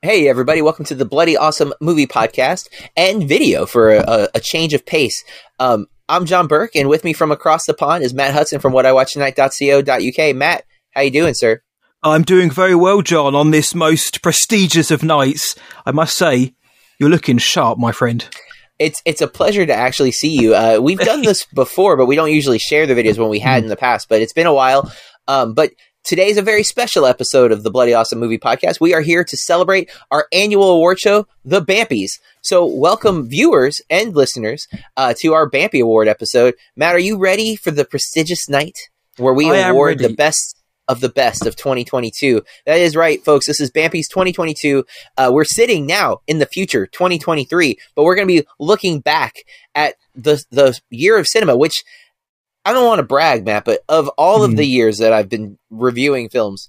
Hey, everybody, welcome to the Bloody Awesome Movie Podcast and video for a, a change of pace. Um, I'm John Burke, and with me from across the pond is Matt Hudson from whatIwatchtonight.co.uk. Matt, how you doing, sir? I'm doing very well, John, on this most prestigious of nights. I must say, you're looking sharp, my friend. It's it's a pleasure to actually see you. Uh, we've done this before, but we don't usually share the videos when we had in the past. But it's been a while. Um, but Today is a very special episode of the Bloody Awesome Movie Podcast. We are here to celebrate our annual award show, the Bampies. So, welcome viewers and listeners uh, to our Bampy Award episode. Matt, are you ready for the prestigious night where we I award the best of the best of 2022? That is right, folks. This is Bampies 2022. Uh, we're sitting now in the future, 2023, but we're going to be looking back at the the year of cinema, which I don't want to brag, Matt, but of all of Mhm. the years that I've been reviewing films,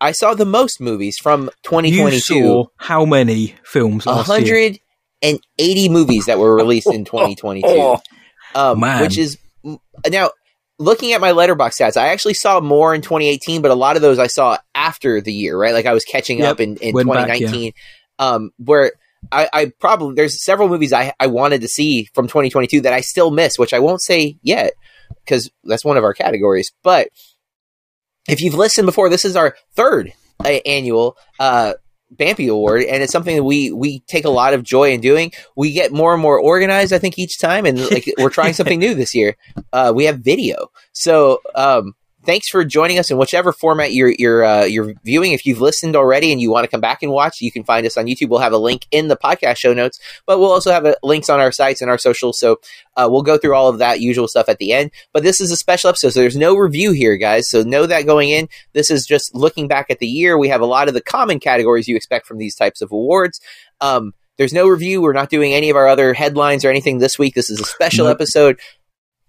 I saw the most movies from You 2022. saw how many films last year? 180 movies that were released in 2022. Um, Man. which is now looking at my Letterboxd stats, I actually saw more in 2018, but a lot of those I saw after the year, right? Like I was catching Yep. up in, in Went back, 2019. Um, where I, I probably there's several movies I, I wanted to see from 2022 that I still miss, which I won't say yet because that's one of our categories. But if you've listened before, this is our third uh, annual uh, Bampy Award, and it's something that we we take a lot of joy in doing. We get more and more organized, I think, each time, and like we're trying something new this year. Uh, we have video, so um, thanks for joining us in whichever format you're you're uh, you're viewing. If you've listened already and you want to come back and watch, you can find us on YouTube. We'll have a link in the podcast show notes, but we'll also have uh links on our sites and our socials. So uh, we'll go through all of that usual stuff at the end. But this is a special episode, so there's no review here, guys. So know that going in. This is just looking back at the year. We have a lot of the common categories you expect from these types of awards. Um, there's no review. We're not doing any of our other headlines or anything this week. This is a special Nope. episode.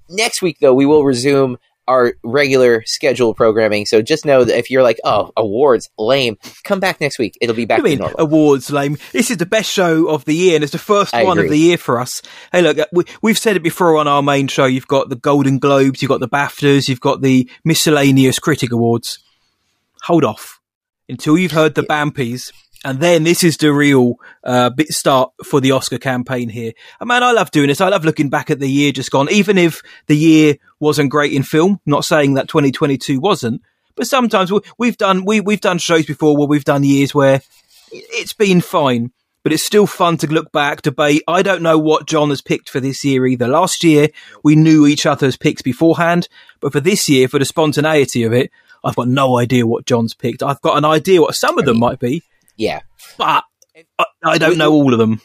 Next week, though, we will resume our regular schedule programming. So just know that if you're like, oh, awards, lame, come back next week. It'll be back I mean, to normal. awards lame. This is the best show of the year, and it's the first I one agree. of the year for us. Hey, look, uh, we, we've said it before on our main show. You've got the Golden Globes, you've got the BAFTAs, you've got the miscellaneous critic awards. Hold off until you've heard the Bampies, and then this is the real uh, bit start for the Oscar campaign here. And man, I love doing this. I love looking back at the year just gone, even if the year wasn't great in film. Not saying that 2022 wasn't, but sometimes we, we've done we we've done shows before where we've done years where it's been fine, but it's still fun to look back, debate. I don't know what John has picked for this year either. Last year, we knew each other's picks beforehand, but for this year, for the spontaneity of it, I've got no idea what John's picked. I've got an idea what some of them might be, yeah. but I, I don't know all of them.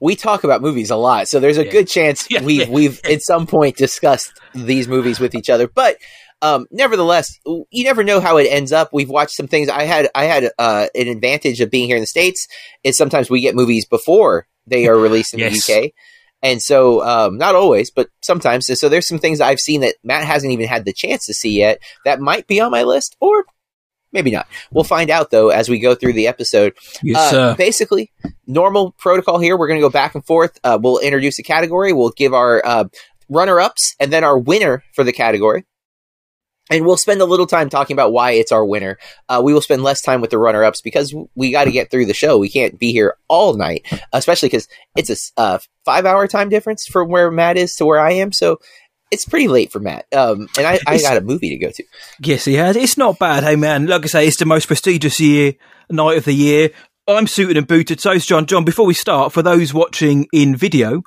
we talk about movies a lot, so there's a Yeah. good chance Yeah, we've yeah. we've at some point discussed these movies with each other. But um, nevertheless, you never know how it ends up. We've watched some things. I had I had uh, an advantage of being here in the states is sometimes we get movies before they are released in Yes. the UK. And so, um, not always, but sometimes. So there's some things I've seen that Matt hasn't even had the chance to see yet that might be on my list, or maybe not. We'll find out though as we go through the episode. Yes, Uh, basically, normal protocol here. We're going to go back and forth. Uh, we'll introduce a category. We'll give our uh, runner ups and then our winner for the category. And we'll spend a little time talking about why it's our winner. Uh, we will spend less time with the runner ups because we got to get through the show. We can't be here all night, especially because it's a uh, five hour time difference from where Matt is to where I am. So it's pretty late for Matt. Um, and I, I got a movie to go to. Yes, he has. It's not bad, hey man. Like I say, it's the most prestigious year night of the year. I'm suited and booted. So's John. John, before we start, for those watching in video,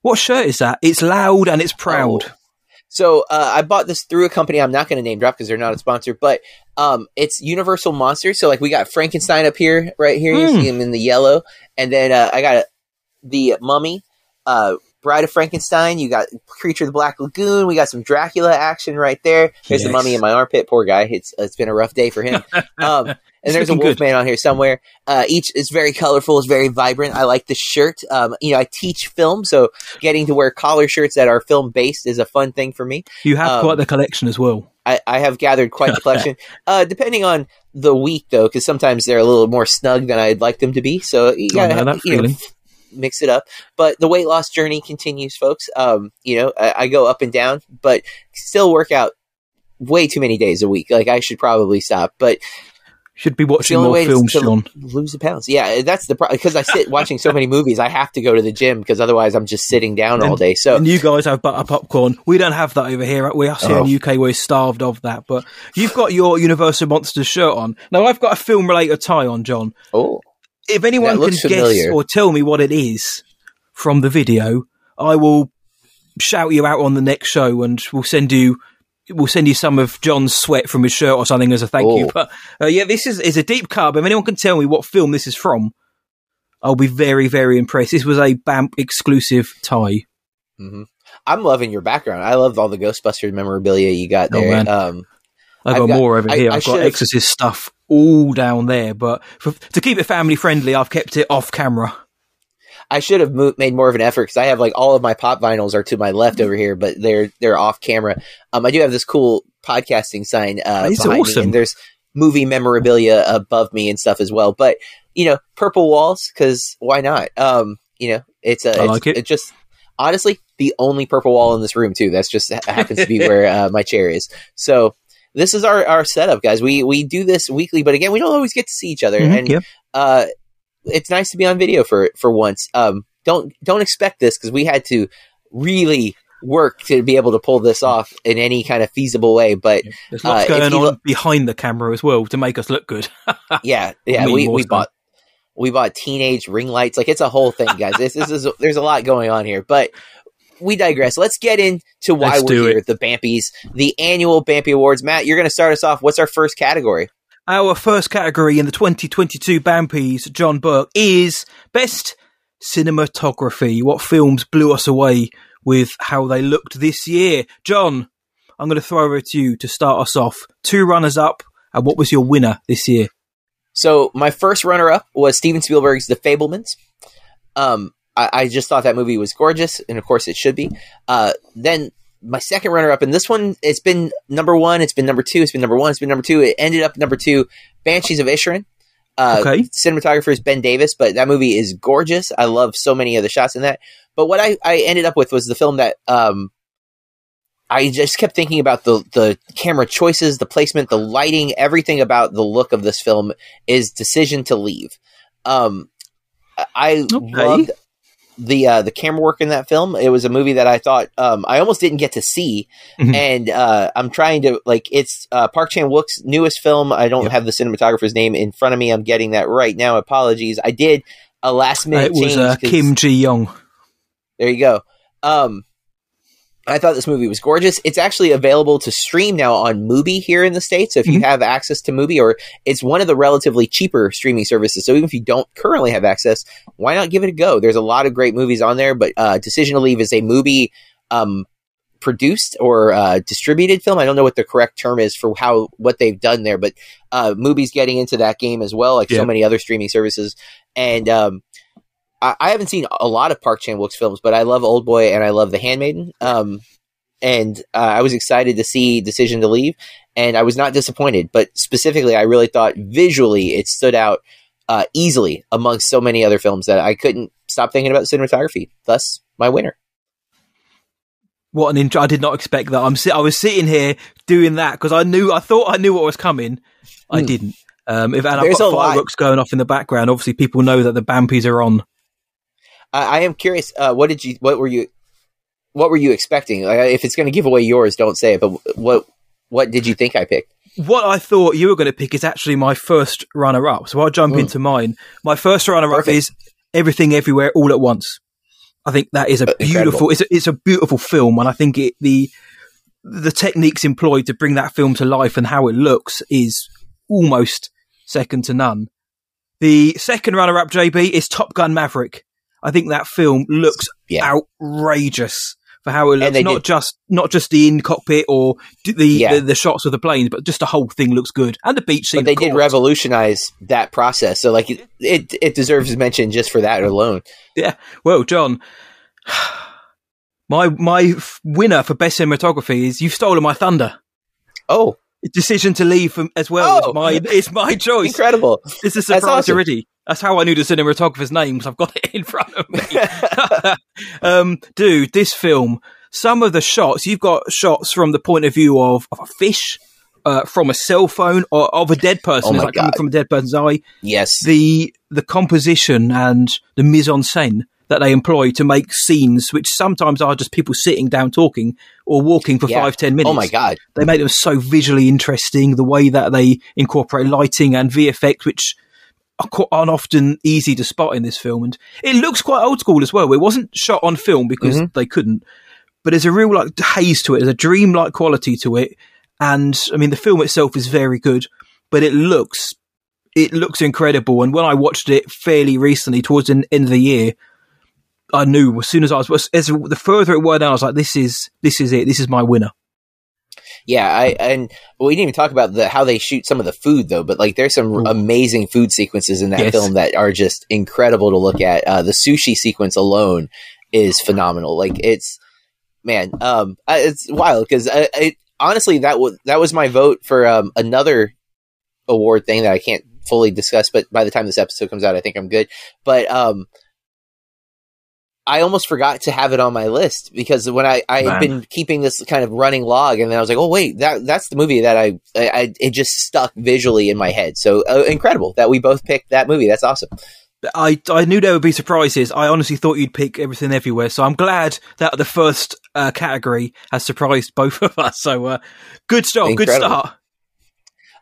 what shirt is that? It's loud and it's proud. Oh. So uh, I bought this through a company I'm not going to name drop because they're not a sponsor, but um, it's Universal Monsters. So like we got Frankenstein up here, right here. You Hmm. see him in the yellow, and then uh, I got the Mummy, uh, Bride of Frankenstein. You got Creature of the Black Lagoon. We got some Dracula action right there. There's the Mummy in my armpit. Poor guy. It's it's been a rough day for him. Um, and there's a looking good. Wolfman on here somewhere. Uh, each is very colorful. It's very vibrant. I like the shirt. Um, you know, I teach film, so getting to wear collar shirts that are film based is a fun thing for me. You have Um, quite the collection as well. I, I have gathered quite the collection. uh, depending on the week, though, because sometimes they're a little more snug than I'd like them to be. So you I gotta know have, that you know, feeling. Mix it up. But the weight loss journey continues, folks. Um, you know, I, I go up and down, but still work out way too many days a week. Like I should probably stop. But Should be watching more films, to lose the pounds. Yeah, that's the problem. Because I sit watching so many movies, I have to go to the gym because otherwise I'm just sitting down all day. So And you guys have butter popcorn. We don't have that over here. We us here in Oh. the UK, we're starved of that. But you've got your Universal Monsters shirt on. Now I've got a film related tie on, John. oh, If anyone can looks guess or tell me what it is from the video, I will shout you out on the next show and we'll send you we'll send you some of John's sweat from his shirt or something as a thank you. Oh. But uh, yeah, this is is a deep cut. But if anyone can tell me what film this is from, I'll be very very impressed. This was a BAMP exclusive tie. hmm I'm loving your background. I love all the Ghostbusters memorabilia you got Oh, there. man. um, I've I've got, got- more over I- here. I I've got Exorcist stuff all down there, but for, to keep it family friendly, I've kept it off camera. I should have made more of an effort because I have like all of my pop vinyls are to my left over here, but they're they're off camera. Um, I do have this cool podcasting sign uh, It's behind me, awesome. and there's movie memorabilia above me and stuff as well. But you know, purple walls because why not? Um, you know, it's a it's, like it. It's just honestly the only purple wall in this room too. That's just happens to be where uh, my chair is. So this is our our setup, guys. We we do this weekly, but again, we don't always get to see each other, Mhm, and yeah. uh, it's nice to be on video for for once. Um, don't don't expect this because we had to really work to be able to pull this off in any kind of feasible way. But There's lots Uh, going on look- behind the camera as well to make us look good. yeah, yeah, we, we bought we bought teenage ring lights. Like it's a whole thing, guys. this, this is there's a lot going on here, but. We digress. Let's get into why Let's we're here. it. The Bampies, the annual Bampy Awards. Matt, you're going to start us off. What's our first category? Our first category in the 2022 Bampies, John Burke, is Best Cinematography. What films blew us away with how they looked this year? John, I'm going to throw over to you to start us off. Two runners up, and what was your winner this year? So my first runner-up was Steven Spielberg's The Fabelmans. Um, I, I just thought that movie was gorgeous, and of course it should be. Uh, then my second runner-up, and this one, it's been number one, it's been number two, it's been number one, it's been number two. It ended up number two, Banshees of Inisherin. Uh, Okay. Cinematographer is Ben Davis, but that movie is gorgeous. I love so many of the shots in that. But what I, I ended up with was the film that um, I just kept thinking about the the camera choices, the placement, the lighting, everything about the look of this film is Decision to Leave. Um, I Okay. loved the uh, the camera work in that film. It was a movie that I thought um, I almost didn't get to see, Mhm. and uh, I'm trying to like it's uh, Park Chan Wook's newest film. I don't Yep. have the cinematographer's name in front of me. I'm getting that right now. Apologies. I did a last minute it was change. uh, Kim Ji Yong. there you go. Um, I thought this movie was gorgeous. It's actually available to stream now on Mubi here in the States. So if you Mhm. have access to Mubi, or it's one of the relatively cheaper streaming services. So even if you don't currently have access, why not give it a go? There's a lot of great movies on there, but uh, Decision to Leave is a Mubi um, produced or uh, distributed film. I don't know what the correct term is for how what they've done there, but uh, Mubi's getting into that game as well, like Yeah. so many other streaming services. And um, I, I haven't seen a lot of Park Chan Wook's films, but I love Old Boy and I love The Handmaiden. Um, and uh, I was excited to see Decision to Leave, and I was not disappointed. But specifically, I really thought visually it stood out uh, easily amongst so many other films that I couldn't stop thinking about cinematography. Thus, my winner. What an intro! I did not expect that. I'm si- I was sitting here doing that because I knew I thought I knew what was coming. I Hmm. didn't. Um, if, and I've got a lot. fireworks going off in the background. Obviously, people know that the Bampies are on. I, I am curious. Uh, what did you? What were you? What were you expecting? Like, if it's going to give away yours, don't say it. But what? What did you think I picked? What I thought you were going to pick is actually my first runner up. So I'll jump Mm. into mine. My first runner up Perfect. is Everything Everywhere All at Once. I think that is a Uh, beautiful. incredible. It's a, it's a beautiful film, and I think it, the the techniques employed to bring that film to life and how it looks is almost second to none. The second runner up, JB, is Top Gun Maverick. I think that film looks Yeah. outrageous for how it looks. Not did- just not just the in cockpit or the, Yeah. the the shots of the planes, but just the whole thing looks good. And the beach scene. But they did revolutionize that process. So, like, it it, it deserves mention just for that alone. Yeah. Well, John, my my f- winner for best cinematography is you've stolen my thunder. Oh, Decision to leave from, as well Oh! is my is my choice. incredible! It's a surprise awesome. already. That's how I knew the cinematographer's name because I've got it in front of me. um, dude, this film, some of the shots, you've got shots from the point of view of, of a fish uh, from a cell phone or of a dead person. Oh it's like coming from a dead person's eye. Yes. The the composition and the mise en scène that they employ to make scenes, which sometimes are just people sitting down talking or walking for Yeah. five ten minutes. oh my god. They make them so visually interesting. The way that they incorporate lighting and VFX, which aren't often easy to spot in this film, and it looks quite old school as well. It wasn't shot on film because Mhm. they couldn't, but there's a real like haze to it. There's a dreamlike quality to it, and I mean the film itself is very good, but it looks it looks incredible. And when I watched it fairly recently, towards the end of the year, I knew as soon as I was as the further it went down, I was like, "This is this is it. This is my winner." Yeah, I and we didn't even talk about the how they shoot some of the food though, but like there's some Ooh. amazing food sequences in that Yes. film that are just incredible to look at. Uh, the sushi sequence alone is phenomenal. Like it's man, um, it's wild because it honestly that was that was my vote for um another award thing that I can't fully discuss, but by the time this episode comes out, I think I'm good. But um. I almost forgot to have it on my list because when I, I had been keeping this kind of running log, and then I was like, oh wait, that that's the movie that I, I, I it just stuck visually in my head. So uh, incredible that we both picked that movie. That's awesome. I I knew there would be surprises. I honestly thought you'd pick everything everywhere. So I'm glad that the first uh, category has surprised both of us. So uh, good start. Good Incredible. start.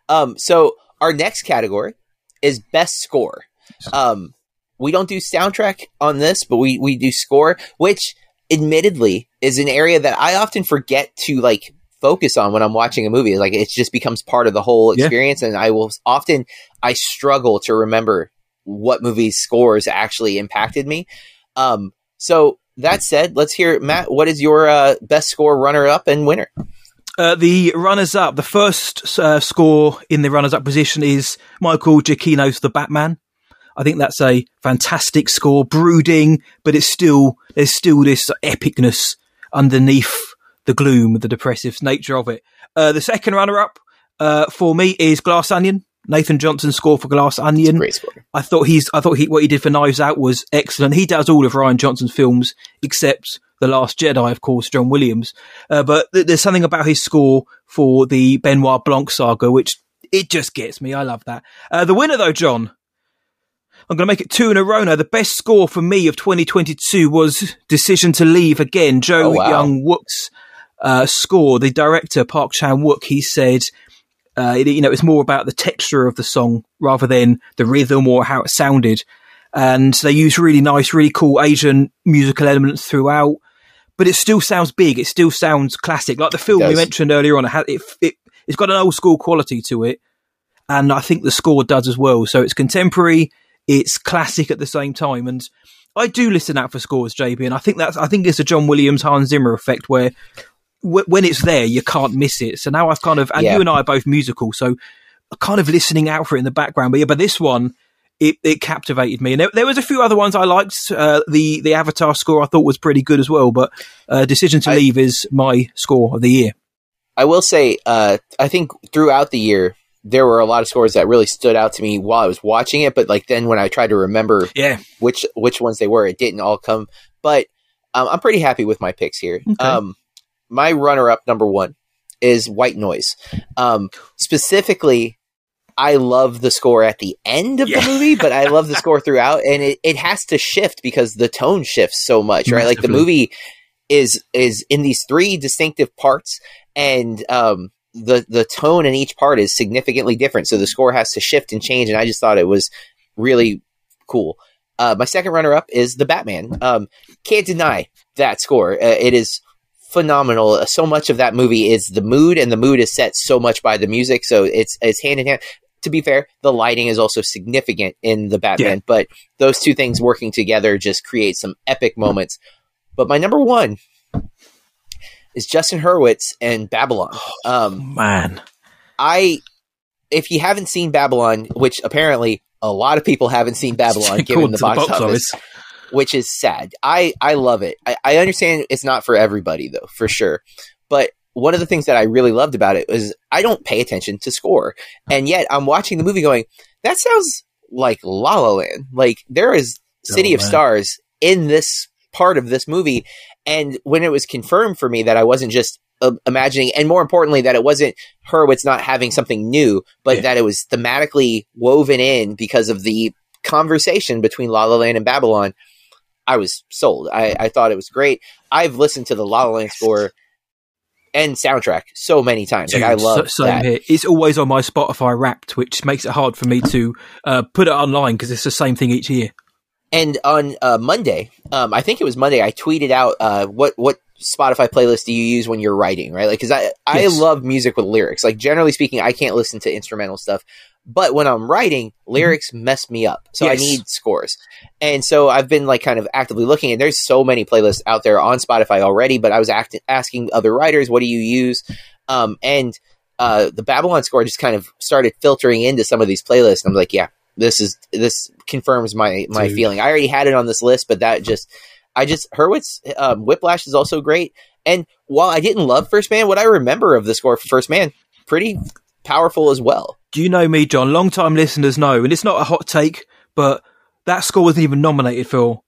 Um, so our next category is best score. Um, we don't do soundtrack on this, but we we do score, which admittedly is an area that I often forget to like focus on when I'm watching a movie. Like it just becomes part of the whole Yeah. experience, and I will often I struggle to remember what movies scores actually impacted me. Um, so that said, let's hear Matt. What is your uh, best score runner up and winner? Uh, the runners up, the first uh, score in the runners up position is Michael Giacchino's The Batman. I think that's a fantastic score, brooding, but it's still there's still this epicness underneath the gloom, the depressive nature of it. Uh, the second runner up uh, for me is Glass Onion. Nathan Johnson's score for Glass Onion. Great score. I thought he's I thought he what he did for Knives Out was excellent. He does all of Rian Johnson's films except The Last Jedi, of course, John Williams. Uh, but th- there's something about his score for the Benoit Blanc saga which it just gets me. I love that. Uh, the winner though, John. I'm going to make it two in a row now. The best score for me of 2022 was Decision to Leave again. Joe Oh, wow. Young Wook's uh, score. The director Park Chan Wook he said uh, it- you know, it's more about the texture of the song rather than the rhythm or how it sounded. And they use really nice, really cool Asian musical elements throughout, but it still sounds big. It still sounds classic. Like the film we mentioned earlier on, it, it, it's got an old school quality to it. And I think the score does as well. So it's contemporary, it's classic at the same time. And I do listen out for scores, JB. And I think that's, I think it's a John Williams, Hans Zimmer effect where w- when it's there, you can't miss it. So now I've kind of, and Yeah. you and I are both musical, so kind of listening out for it in the background. But yeah, but this one, it, it captivated me. And there, there was a few other ones I liked. Uh, the the Avatar score I thought was pretty good as well. But uh, Decision to I- Leave is my score of the year. I will say, uh, I think throughout the year there were a lot of scores that really stood out to me while I was watching it. But like then when I tried to remember Yeah, which which ones they were, it didn't all come. But um, I'm pretty happy with my picks here. Okay. Um, my runner up number one is White Noise. Um, specifically, I love the score at the end of Yeah. the movie, but I love the score throughout, and it, it has to shift because the tone shifts so much, right? Like the movie is is in these three distinctive parts, and um, the the tone in each part is significantly different. So the score has to shift and change, and I just thought it was really cool. Uh, my second runner up is the Batman. Um, can't deny that score. Uh, it is phenomenal. Uh, So much of that movie is the mood, and the mood is set so much by the music. So it's it's hand in hand. To be fair, the lighting is also significant in the Batman, but those two things working together just create some epic moments. But my number one is Justin Hurwitz and Babylon. Um, man. I, if you haven't seen Babylon, which apparently a lot of people haven't seen Babylon, given the to the box, box office, office. which is sad. I I love it. I, I understand it's not for everybody though, for sure. But one of the things that I really loved about it was I don't pay attention to score, and yet I'm watching the movie going, that sounds like La La Land. Like there is City Oh, of. Stars in this part of this movie, and when it was confirmed for me that I wasn't just uh, imagining, and more importantly, that it wasn't Hurwitz not having something new, but Yeah. that it was thematically woven in because of the conversation between La La Land and Babylon. I was sold. I, I thought it was great. I've listened to the La La Land score and soundtrack so many times. like I love so- that. here. It's always on my Spotify Wrapped, which makes it hard for me to uh, put it online because it's the same thing each year. And on uh, Monday, um, I think it was Monday, I tweeted out uh, what what Spotify playlist do you use when you're writing, right? Like, because I I Yes. love music with lyrics. Like, generally speaking, I can't listen to instrumental stuff, but when I'm writing, lyrics mess me up. So I Mm-hmm. Need scores, and so I've been like kind of actively looking. And there's so many playlists out there on Spotify already, but I was act- asking other writers, what do you use? Um, and uh, the Babylon score just kind of started filtering into some of these playlists. And I'm like, yeah, this is this confirms my my Dude. feeling. I already had it on this list, but that just I just Hurwitz um, Whiplash is also great. And while I didn't love First Man, what I remember of the score for First Man, pretty powerful as well. Do you know me, John? Long time listeners know, and it's not a hot take, but that score wasn't even nominated for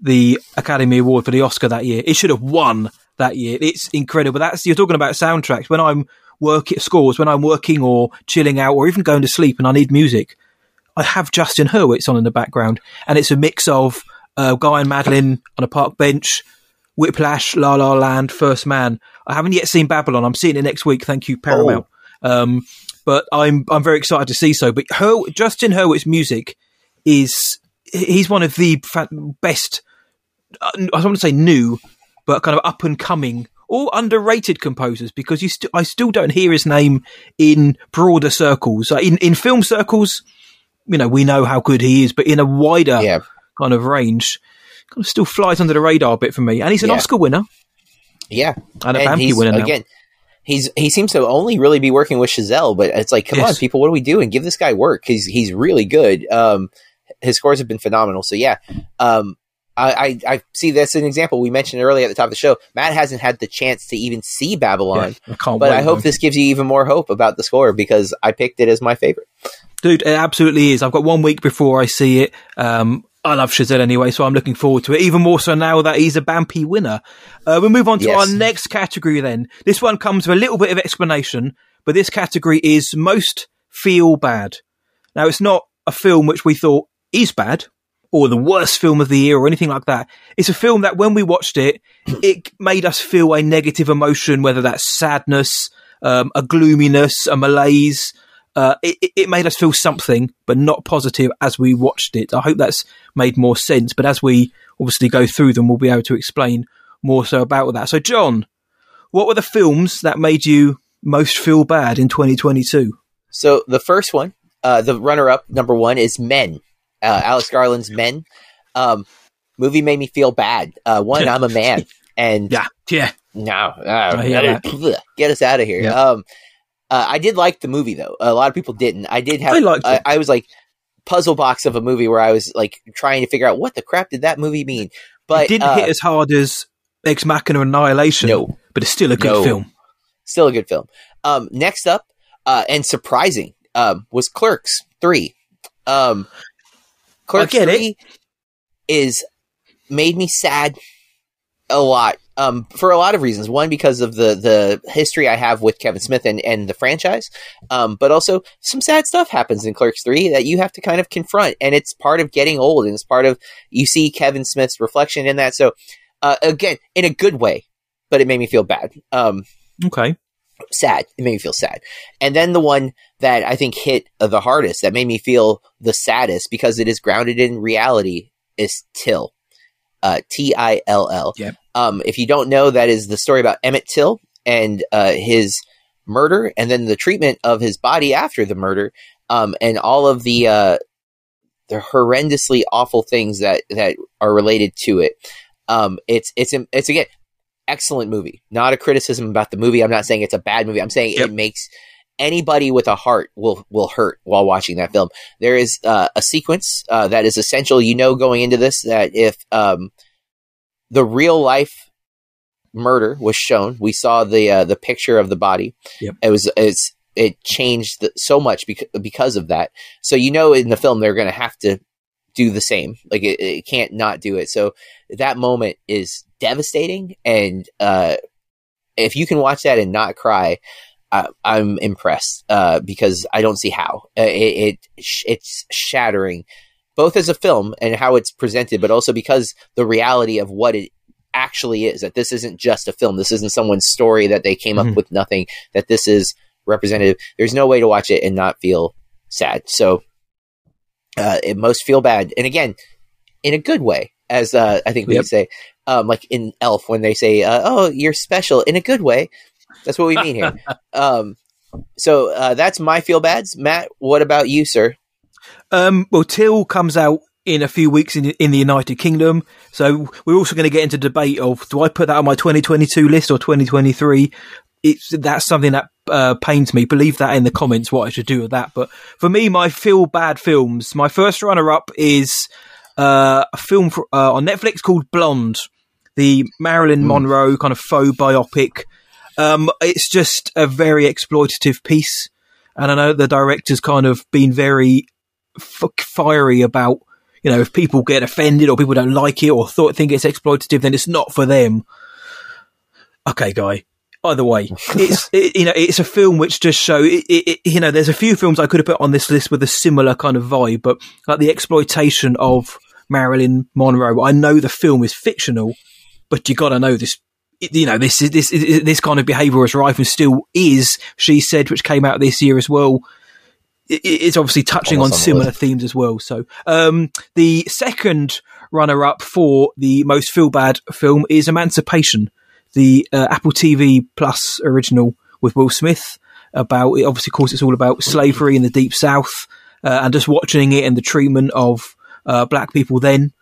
the Academy Award for the Oscar that year. It should have won that year. It's incredible. That's you're talking about soundtracks. When I'm working scores, when I'm working or chilling out or even going to sleep and I need music, I have Justin Hurwitz on in the background, and it's a mix of uh, Guy and Madeline on a park bench, Whiplash, La La Land, First Man. I haven't yet seen Babylon. I'm seeing it next week. Thank you, Paramount. Um, but I'm I'm very excited to see so. But Her, Justin Hurwitz's music is he's one of the fa- best. Uh, I don't want to say new, but kind of up and coming or underrated composers because you st- I still don't hear his name in broader circles. In in film circles, you know we know how good he is, but in a wider Yeah, kind of range, kind of still flies under the radar a bit for me. And he's an Yeah. Oscar winner yeah. and a and winner now. again. He's he seems to only really be working with Chazelle, but it's like, come on, people, what are we doing? Give this guy work. He's he's really good. Um, his scores have been phenomenal. So yeah, um, I, I I see that's an example we mentioned earlier at the top of the show. Matt hasn't had the chance to even see Babylon, Yeah, I can't but wait. I hope though. this gives you even more hope about the score because I picked it as my favorite. Dude, it absolutely is. I've got one week before I see it. Um, I love Chazelle anyway, so I'm looking forward to it. Even more so now that he's a Bampi winner. Uh, we'll move on to Yes. our next category then. This one comes with a little bit of explanation, but this category is most feel bad. Now, it's not a film which we thought is bad or the worst film of the year or anything like that. It's a film that when we watched it, it made us feel a negative emotion, whether that's sadness, um, a gloominess, a malaise. Uh, it, it- made us feel something, but not positive as we watched it. I hope that's made more sense. But as we obviously go through them, we'll be able to explain more so about that. So, John, what were the films that made you most feel bad in 2022? So the first one, uh, the runner-up number one is Men. Uh, Alex Garland's Men. Um, movie made me feel bad. Uh, one, I'm a man, and Yeah, yeah, no, uh, hear that. bleh, get us out of here. Yeah. Um, uh, I did like the movie though. A lot of people didn't. I did have. I liked I. I was like puzzle box of a movie where I was like trying to figure out what the crap did that movie mean. But it didn't uh, hit as hard as Ex Machina Annihilation, No. but it's still a good No. film. still a good film. Um, next up, uh, and surprising, um, was Clerks three. Um, Clerks get three is made me sad a lot. Um, for a lot of reasons. One, because of the the history I have with Kevin Smith and, and the franchise. Um, but also some sad stuff happens in Clerks three that you have to kind of confront, and it's part of getting old, and it's part of you see Kevin Smith's reflection in that. So, uh, again, in a good way, but it made me feel bad. Um, Okay. Sad. It made me feel sad. And then the one that I think hit the hardest, that made me feel the saddest because it is grounded in reality, is Till. Uh, T I L L. Yep. Um, if you don't know, that is the story about Emmett Till and uh, his murder, and then the treatment of his body after the murder, um, and all of the uh, the horrendously awful things that that are related to it. Um, it's it's it's again excellent movie. Not a criticism about the movie. I'm not saying it's a bad movie. I'm saying Yep. it makes anybody with a heart will will hurt while watching that film. There is uh, a sequence uh, that is essential. You know, going into this, that if um, the real life murder was shown, we saw the uh, the picture of the body. Yep. It was it's it changed the, so much because because of that. So you know, in the film, they're going to have to do the same. Like it, it can't not do it. So that moment is devastating and uh if you can watch that and not cry, uh, I'm impressed uh, because I don't see how uh, it, it it's shattering, both as a film and how it's presented, but also because the reality of what it actually is that this isn't just a film. This isn't someone's story that they came Mhm. up with nothing. That this is representative. There's no way to watch it and not feel sad. So uh, it most feel bad, and again, in a good way, as uh, I think we Yep. say, um, like in Elf when they say, uh, "Oh, you're special," in a good way. That's what we mean here. um, so uh, that's my feel bads. Matt, what about you, sir? Um, well, Till comes out in a few weeks in, in the United Kingdom, so we're also going to get into debate of do I put that on my 2022 list or 2023? It's that's something that uh, pains me. Believe that in the comments what I should do with that. But for me, my feel bad films. My first runner up is uh, a film for, uh, on Netflix called Blonde, the Marilyn Mm. Monroe kind of faux biopic. Um, it's just a very exploitative piece, and I know the director's kind of been very f- fiery about you know if people get offended or people don't like it or thought think it's exploitative then it's not for them okay guy either way it's it, you know it's a film which just show it, it- you know there's a few films i could have put on this list with a similar kind of vibe but like the exploitation of marilyn monroe i know the film is fictional but you got to know this you know this is this this kind of behavior is rife and still is she said which came out this year as well it's obviously touching Almost on similar themes as well. So, um, the second runner up for the most feel bad film is Emancipation, the uh, Apple TV Plus original with Will Smith. About it, obviously, of course, it's all about slavery in the Deep South, uh, and just watching it and the treatment of uh, black people then,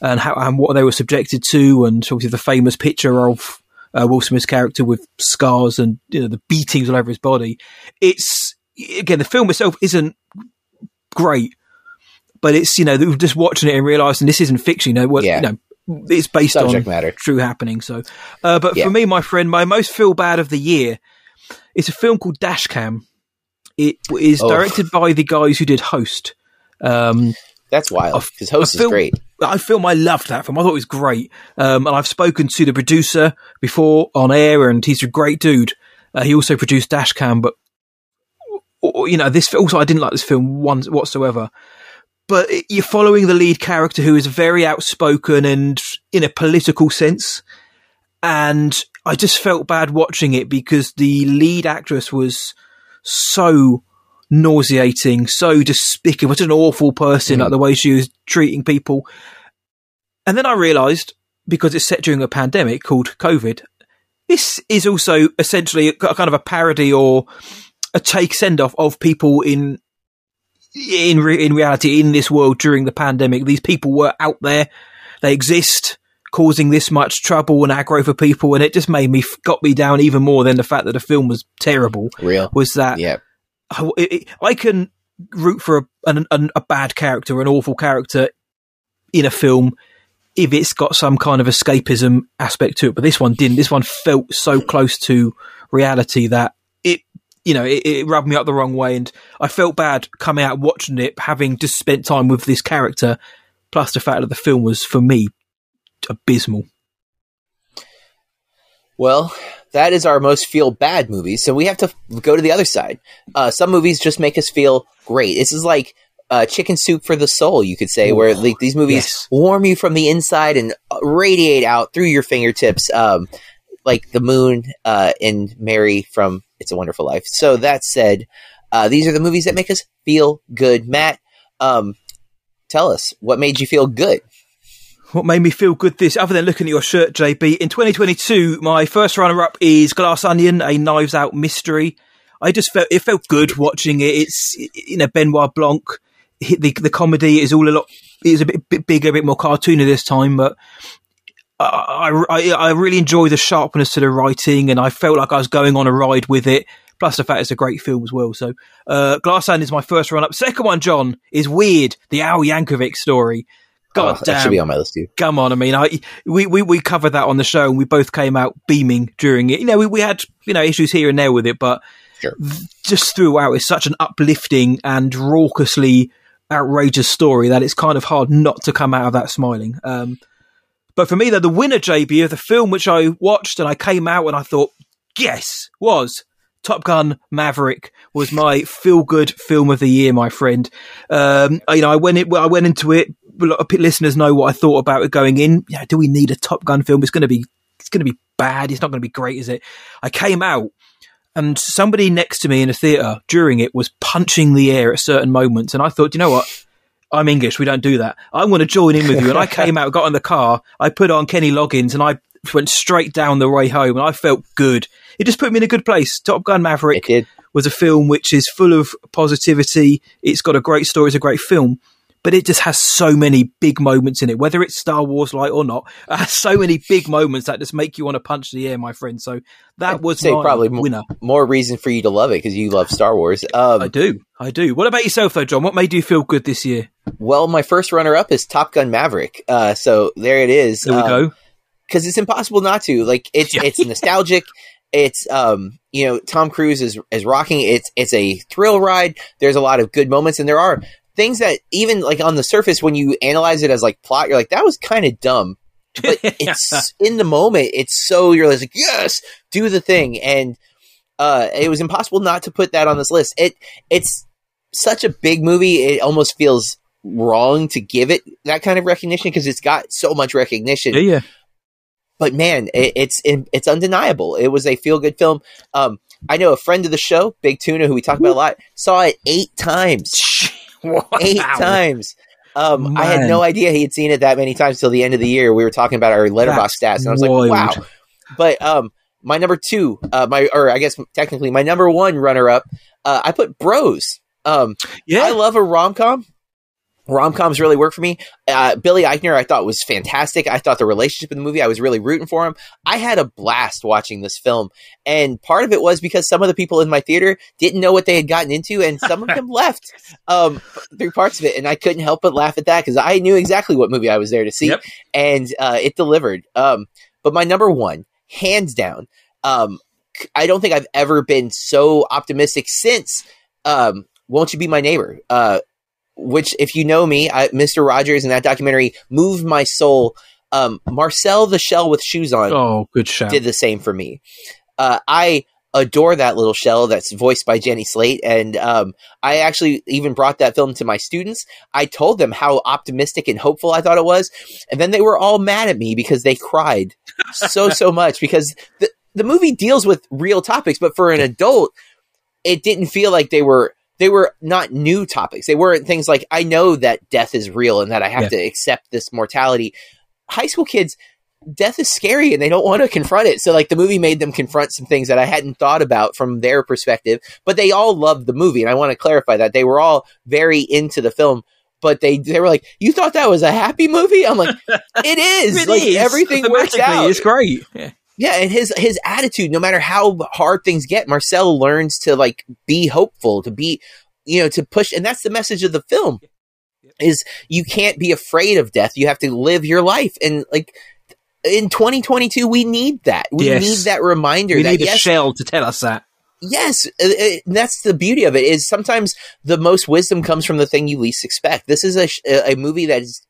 and how and what they were subjected to, and obviously the famous picture of uh, Will Smith's character with scars and you know the beatings all over his body. It's again the film itself isn't great, but it's you know just watching it and realizing this isn't fiction. You know, what, Yeah. you know it's based Subject on matter. true happening. So, uh, but Yeah. for me, my friend, my most feel bad of the year is a film called Dashcam. It is Oh. directed by the guys who did Host. Um, That's wild I- because Host I is feel- great. I film I loved that film. I thought it was great. Um, and I've spoken to the producer before on air, and he's a great dude. Uh, he also produced Dashcam, but you know this. Also, I didn't like this film once whatsoever. But you're following the lead character who is very outspoken and in a political sense, and I just felt bad watching it because the lead actress was so nauseating, so despicable, such an awful person, Mm. like the way she was treating people. And then I realised, because it's set during a pandemic called COVID, this is also essentially a, kind of a parody or a take send off of people in in re- in reality in this world during the pandemic. These people were out there, they exist, causing this much trouble and aggro for people, and it just made me got me down even more than the fact that the film was terrible. Real. Was that Yeah. Oh, I, it- I can root for a, an, an, a bad character, an awful character in a film if it's got some kind of escapism aspect to it. But this one didn't. This one felt so close to reality that it, you know, it, it rubbed me up the wrong way, and I felt bad coming out watching it, having just spent time with this character, plus the fact that the film was for me abysmal. Well, that is our most feel bad movies. So we have to go to the other side. Uh, some movies just make us feel great. This is like uh, chicken soup for the soul, you could say, Ooh, where like these movies yes. warm you from the inside and uh, radiate out through your fingertips, um, like the moon uh, and Mary from It's a Wonderful Life. So that said, uh, these are the movies that make us feel good. Matt, um, tell us what made you feel good. What made me feel good this, other than looking at your shirt, JB? In 2022, my first runner-up is Glass Onion, a Knives Out mystery. I just felt it felt good watching it. It's you know Benoit Blanc. The the comedy is all a lot is a bit, bit bigger, a bit more cartoony this time, but I, I I really enjoy the sharpness to the writing, and I felt like I was going on a ride with it. Plus the fact it's a great film as well. So, uh, Glass Onion is my first run up. Second one, John, is Weird, the Al Yankovic story. God Oh, damn that should be on my list too. come on. I mean, I we, we we covered that on the show, and we both came out beaming during it. You know, we, we had you know issues here and there with it, but Sure. just throughout, it's such an uplifting and raucously outrageous story that it's kind of hard not to come out of that smiling. Um, but for me, though, the winner, JB, of the film which I watched and I came out and I thought, yes, was Top Gun Maverick was my feel good film of the year, my friend. Um, you know, I went it, I went into it. A lot of listeners know what I thought about it going in. Yeah, do we need a Top Gun film? It's going to be, it's going to be bad. It's not going to be great, is it? I came out and somebody next to me in a theatre during it was punching the air at certain moments, and I thought, you know what? I'm English. We don't do that. I want to join in with you. And I came out, got in the car, I put on Kenny Loggins, and I went straight down the way home, and I felt good. It just put me in a good place. Top Gun Maverick was a film which is full of positivity. It's got a great story. It's a great film but it just has so many big moments in it, whether it's Star Wars like or not. It has so many big moments that just make you want to punch the air, my friend. So that I'd was say probably winner. More reason for you to love it because you love Star Wars. Um, I do, I do. What about yourself, though, John? What made you feel good this year? Well, my first runner-up is Top Gun Maverick. Uh, so there it is. There we Um, go. because it's impossible not to. Like it's it's nostalgic. It's um you know Tom Cruise is is rocking. It's it's a thrill ride. There's a lot of good moments, and there are things that even like on the surface when you analyze it as like plot, you're like that was kind of dumb. But it's in the moment. It's so you're like yes, do the thing, and uh, it was impossible not to put that on this list. It it's such a big movie. It almost feels wrong to give it that kind of recognition because it's got so much recognition yeah, yeah. but man, it, it's it's undeniable. It was a feel good film. Um, I know a friend of the show, Big Tuna, who we talk about a lot, saw it eight times. Eight Wow. times. Um, I had no idea he had seen it that many times till the end of the year. We were talking about our Letterboxd stats, and I was wild. like, "Wow!" But um, my number two, uh, my or I guess technically my number one runner up, uh, I put Bros. Um, Yeah, I love a rom com. Rom coms really work for me. Uh, Billy Eichner, I thought was fantastic. I thought the relationship in the movie, I was really rooting for him. I had a blast watching this film, and part of it was because some of the people in my theater didn't know what they had gotten into, and some of them left um, through parts of it, and I couldn't help but laugh at that because I knew exactly what movie I was there to see, Yep. and uh, it delivered. Um, but my number one, hands down, um, I don't think I've ever been so optimistic since um, "Won't You Be My Neighbor." Uh, which, if you know me, I, Mr. Rogers in that documentary moved my soul. Um, Marcel the Shell with shoes on oh, good shout. did the same for me. Uh, I adore that little shell that's voiced by Jenny Slate, and um, I actually even brought that film to my students. I told them how optimistic and hopeful I thought it was, and then they were all mad at me because they cried so so much because the the movie deals with real topics, but for an adult, it didn't feel like they were they were not new topics. They weren't things like I know that death is real and that I have Yeah. to accept this mortality. High school kids death is scary and they don't want to confront it. So like the movie made them confront some things that I hadn't thought about from their perspective, but they all loved the movie and I want to clarify that they were all very into the film. But they they were like, "You thought that was a happy movie?" I'm like, "It is. It like is. everything works out." It's great. Yeah. Yeah, and his his attitude, no matter how hard things get, Marcel learns to like be hopeful, to be, you know, to push, and that's the message of the film. Is you can't be afraid of death. You have to live your life, and like in 2022, we need that. We Yes. need that reminder We that need a yes, shell to tell us that. yes, uh, uh, that's the beauty of it. Is sometimes the most wisdom comes from the thing you least expect. This is a a movie that is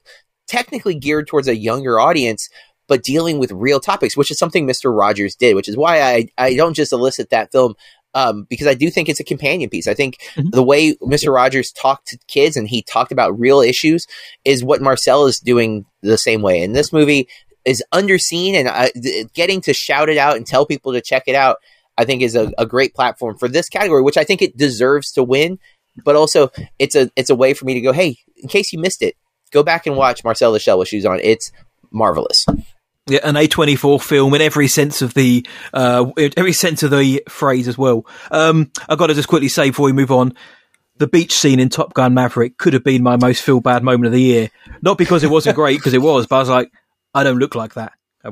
technically geared towards a younger audience, but dealing with real topics, which is something Mr. Rogers did, which is why I, I don't just elicit that film um, because I do think it's a companion piece. I think Mhm. the way Mr. Rogers talked to kids and he talked about real issues is what Marcel is doing the same way. And this movie is underseen and uh, getting to shout it out and tell people to check it out, I think is a, a great platform for this category, which I think it deserves to win. But also, it's a it's a way for me to go, hey, in case you missed it, go back and watch Marcel the Shell with shoes on. It's marvelous. Yeah, an A24 film in every sense of the uh, every sense of the phrase as well. Um, I've got to just quickly say before we move on, the beach scene in Top Gun Maverick could have been my most feel bad moment of the year. Not because it wasn't great, because it was, but I was like, I don't look like that. I,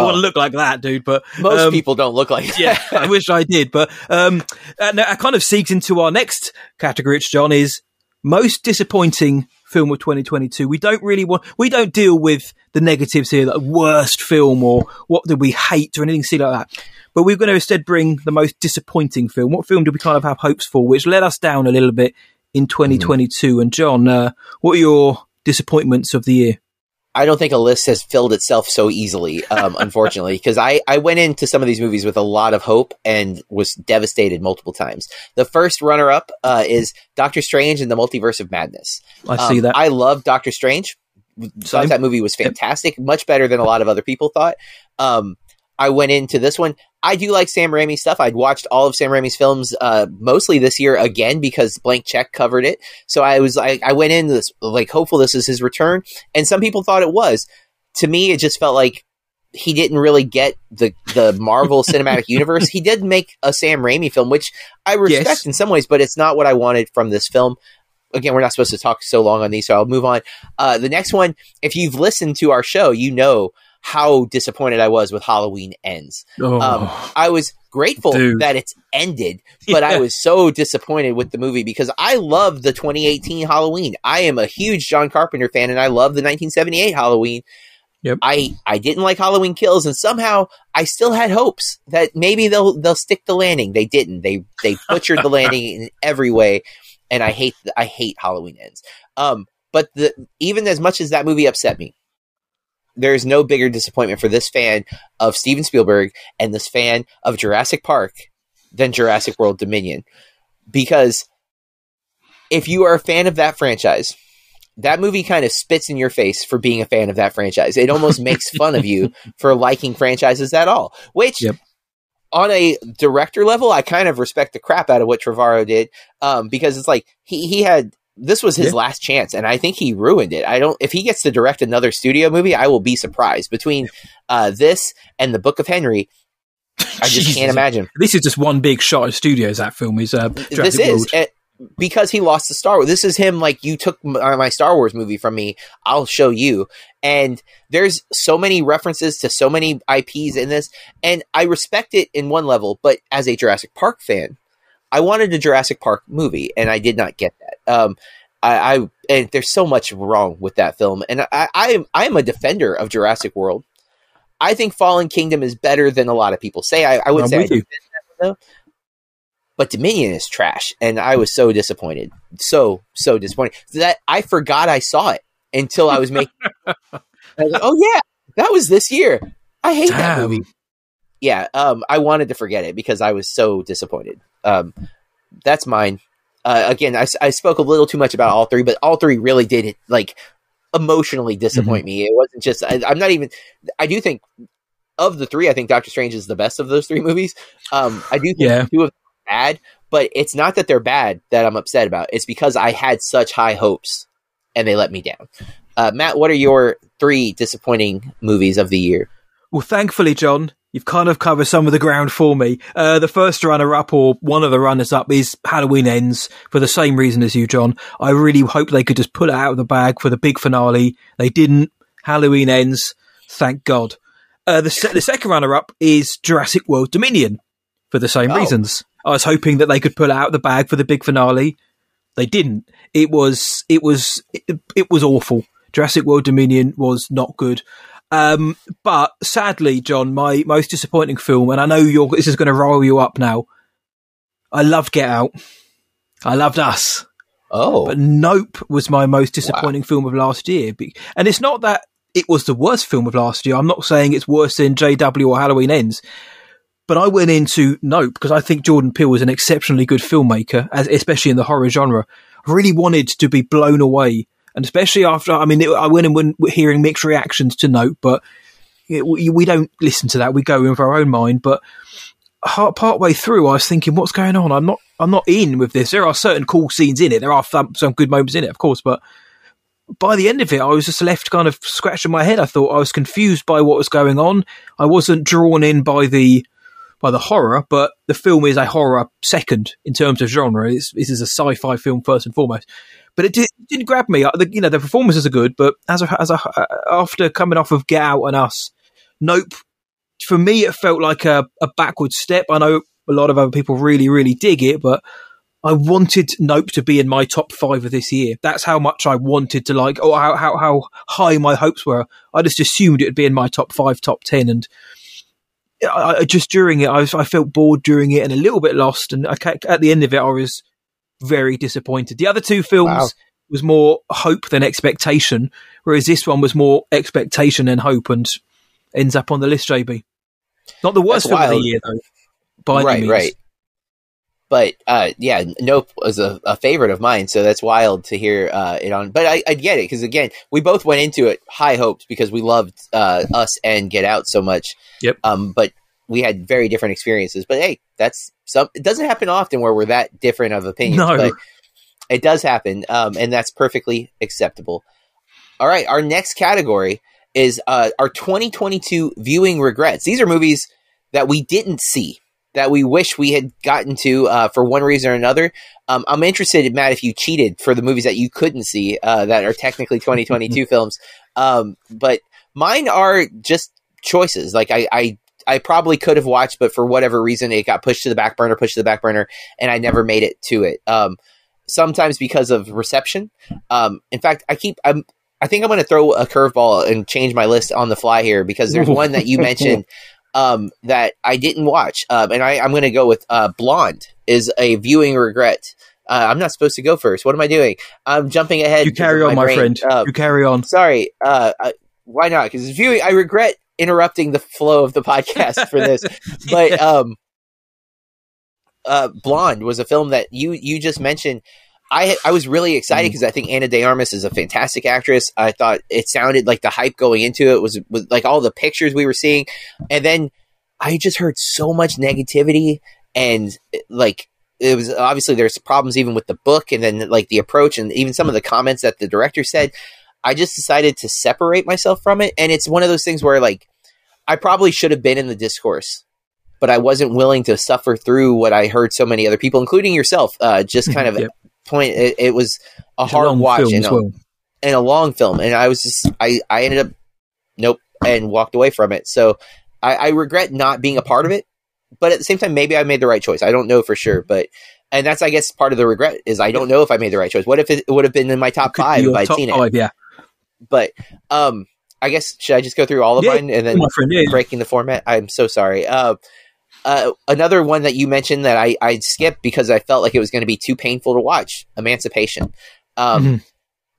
want to look like that, dude. But Most um, people don't look like yeah. I wish I did. But um, and that kind of segues into our next category, which John is most disappointing film of 2022. We don't really want, we don't deal with the negatives here, like worst film or what did we hate or anything silly like that. But we're going to instead bring the most disappointing film. What film do we kind of have hopes for, which let us down a little bit in 2022? And John, uh, what are your disappointments of the year? I don't think a list has filled itself so easily, um, unfortunately, because I, I went into some of these movies with a lot of hope and was devastated multiple times. The first runner up uh, is Doctor Strange and the Multiverse of Madness. I see Um, that. I love Doctor Strange. Thought that movie was fantastic, much better than a lot of other people thought. Um, I went into this one. I do like Sam Raimi stuff. I'd watched all of Sam Raimi's films uh, mostly this year again because Blank Check covered it. So I was like, I went into this like hopeful this is his return, and some people thought it was. To me, it just felt like he didn't really get the the Marvel Cinematic Universe. He did make a Sam Raimi film, which I respect Yes. in some ways, but it's not what I wanted from this film. Again, we're not supposed to talk so long on these, so I'll move on. Uh, the next one, if you've listened to our show, you know how disappointed I was with Halloween Ends. oh, Um, I was grateful Dude. that it's ended, but I was so disappointed with the movie because I love the 2018 Halloween. I am a huge John Carpenter fan, and I love the 1978 Halloween. Yep. I I didn't like Halloween Kills, and somehow I still had hopes that maybe they'll they'll stick the landing. They didn't. They they butchered the landing in every way, and I hate I hate Halloween Ends. Um, but the even as much as that movie upset me, there's no bigger disappointment for this fan of Steven Spielberg and this fan of Jurassic Park than Jurassic World Dominion. Because if you are a fan of that franchise, that movie kind of spits in your face for being a fan of that franchise. It almost makes fun of you for liking franchises at all, which Yep. on a director level, I kind of respect the crap out of what Trevorrow did um, because it's like he, he had this was his Yeah. last chance, and I think he ruined it. I don't. If he gets to direct another studio movie, I will be surprised. Between uh, this and the Book of Henry, I just Jesus. can't imagine. This is just one big shot of studios. That film is uh, this is World. eh, because he lost the Star Wars. This is him. Like you took m- uh, my Star Wars movie from me. I'll show you. And there's so many references to so many IPs in this, and I respect it in one level. But as a Jurassic Park fan, I wanted a Jurassic Park movie, and I did not get that. Um, I, I and there's so much wrong with that film, and I, I am I am a defender of Jurassic World. I think Fallen Kingdom is better than a lot of people say. I, I would I'm say I that, though. But Dominion is trash, and I was so disappointed, so so disappointed that I forgot I saw it until I was making. I was like, oh yeah, that was this year. I hate that movie. Yeah, um, I wanted to forget it because I was so disappointed. Um, that's mine. Uh, again, I spoke a little too much about all three, but all three really did like emotionally disappoint me. It wasn't just. I, I'm not even. I do think of the three, I think Doctor Strange is the best of those three movies. Um, I do think Yeah. two of them are bad, but it's not that they're bad that I'm upset about. It's because I had such high hopes and they let me down. Uh, Matt, what are your three disappointing movies of the year? Well, thankfully, John, you've kind of covered some of the ground for me. Uh, the first runner up, or one of the runners up, is Halloween Ends for the same reason as you, John. I really hope they could just pull it out of the bag for the big finale. They didn't. Halloween Ends. Thank God. Uh, the, se- the second runner up is Jurassic World Dominion for the same Oh. reasons. I was hoping that they could pull it out of the bag for the big finale. They didn't. It was it was it, it was awful. Jurassic World Dominion was not good. Um, but sadly, John, my most disappointing film, and I know you're, this is going to roll you up now. I loved Get Out. I loved Us. Oh, But Nope was my most disappointing film of last year. And it's not that it was the worst film of last year. I'm not saying it's worse than JW or Halloween Ends. But I went into Nope because I think Jordan Peele is an exceptionally good filmmaker, as, especially in the horror genre. I really wanted to be blown away. And especially after, I mean, it, I went and went hearing mixed reactions to Nope, but it, we, we don't listen to that. We go in with our own mind. But part, way through, I was thinking, what's going on? I'm not, I'm not in with this. There are certain cool scenes in it. There are some, good moments in it, of course, but by the end of it, I was just left kind of scratching my head. I thought I was confused by what was going on. I wasn't drawn in by the by the horror, but the film is a horror second in terms of genre. This is a sci-fi film first and foremost. But it, did, didn't grab me. The, you know, the performances are good, but as a, as a, uh, after coming off of Get Out and Us, Nope. For me, it felt like a, a backward step. I know a lot of other people really, really dig it, but I wanted Nope to be in my top five of this year. That's how much I wanted to like, or how, how, how high my hopes were. I just assumed it would be in my top five, top 10. And I, I just during it, I, was, I felt bored during it and a little bit lost. And I, at the end of it, I was very disappointed. The other two films Wow. was more hope than expectation, whereas this one was more expectation and hope, and ends up on the list. JB, not the worst That's film of the year though. By right, means. right. But uh, yeah, Nope was a, a favorite of mine, so that's wild to hear uh, it on. But I, I get it because again, we both went into it high hopes because we loved uh, us and Get Out so much. Yep. Um, but we had very different experiences. But hey, that's some. It doesn't happen often where we're that different of opinions. No. But it does happen, um, and that's perfectly acceptable. All right, our next category is uh, our 2022 viewing regrets. These are movies that we didn't see that we wish we had gotten to uh, for one reason or another. Um, I'm interested, Matt, if you cheated for the movies that you couldn't see uh, that are technically 2022 films. Um, but mine are just choices. Like I, I, I probably could have watched, but for whatever reason, it got pushed to the back burner, pushed to the back burner, and I never made it to it. Um, sometimes because of reception. Um, in fact, I keep I'm. I think I'm going to throw a curveball and change my list on the fly here because there's one that you mentioned um, that I didn't watch, um, and I, I'm going to go with uh, Blonde is a viewing regret. Uh, I'm not supposed to go first. What am I doing? I'm jumping ahead. You carry on, my brain. friend. Uh, you carry on. sorry. Uh, uh, why not? Because viewing, I regret interrupting the flow of the podcast for this. but um, uh, Blonde was a film that you you just mentioned. I I was really excited Mm. because I think Ana de Armas is a fantastic actress. I thought it sounded like the hype going into it was was like all the pictures we were seeing, and then I just heard so much negativity and like it was obviously there's problems even with the book and then like the approach and even some of the comments that the director said. I just decided to separate myself from it, and it's one of those things where like I probably should have been in the discourse, but I wasn't willing to suffer through what I heard so many other people, including yourself, uh, just kind of Yep. point. It, it was a It's hard long watch and a, well. and a long film, and I was just I I ended up nope and walked away from it. So I, I regret not being a part of it, but at the same time, maybe I made the right choice. I don't know for sure, but. And that's, I guess, part of the regret is I don't know if I made the right choice. What if it would have been in my top five if I'd top seen it? five, yeah. But um, I guess should I just go through all of Yeah, mine and then friend, yeah. breaking the format? I'm so sorry. Uh, uh, another one that you mentioned that I I skipped because I felt like it was going to be too painful to watch. Emancipation. Um, Mhm.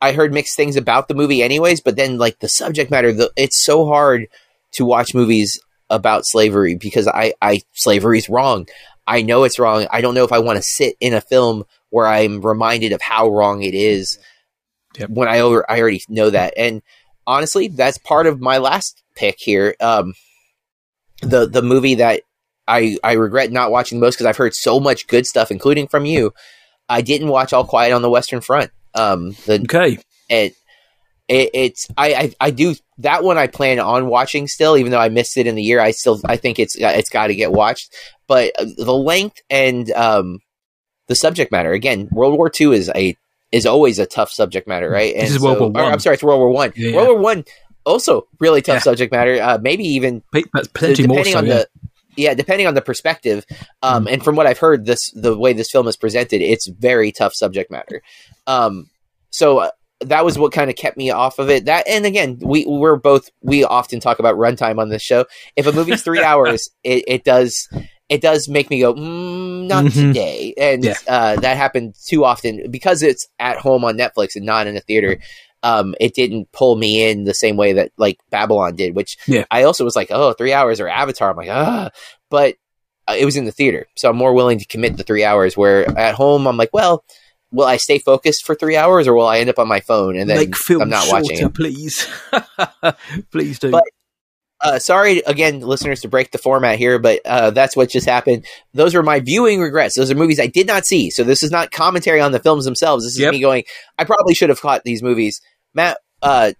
I heard mixed things about the movie, anyways. But then, like the subject matter, the, it's so hard to watch movies about slavery because I I slavery is wrong. I know it's wrong. I don't know if I want to sit in a film where I'm reminded of how wrong it is Yep. when I over I already know that. And honestly, that's part of my last pick here. Um, the the movie that I I regret not watching the most because I've heard so much good stuff, including from you. I didn't watch All Quiet on the Western Front. Um, the Okay. it, it it's I, I I do that one I plan on watching still, even though I missed it in the year. I still I think it's it's got to get watched, but uh, the length and um the subject matter again, World War II is a is always a tough subject matter, right? This is World War One. I'm sorry, it's World War One. Yeah, World. War One also really tough Yeah. subject matter. Uh, maybe even potentially more depending so, on yeah. the yeah depending on the perspective Mm-hmm. um and from what i've heard this the way this film is presented it's very tough subject matter um so uh, that was what kind of kept me off of it that and again we we're both we often talk about runtime on this show if a movie's three hours it, it does it does make me go mm, not Mhm. today and Yeah. uh, that happened too often because it's at home on netflix and not in a theater um, it didn't pull me in the same way that like Babylon did, which Yeah. I also was like, oh, three hours or Avatar. I'm like, ah, but uh, it was in the theater, so I'm more willing to commit the three hours. Where at home, I'm like, well, will I stay focused for three hours, or will I end up on my phone and then Make film I'm not shorter, watching it? please. please do. But- Uh, sorry again, listeners, to break the format here, but uh, that's what just happened. Those were my viewing regrets. Those are movies I did not see. So this is not commentary on the films themselves. This is Yep. me going. I probably should have caught these movies. Matt, uh,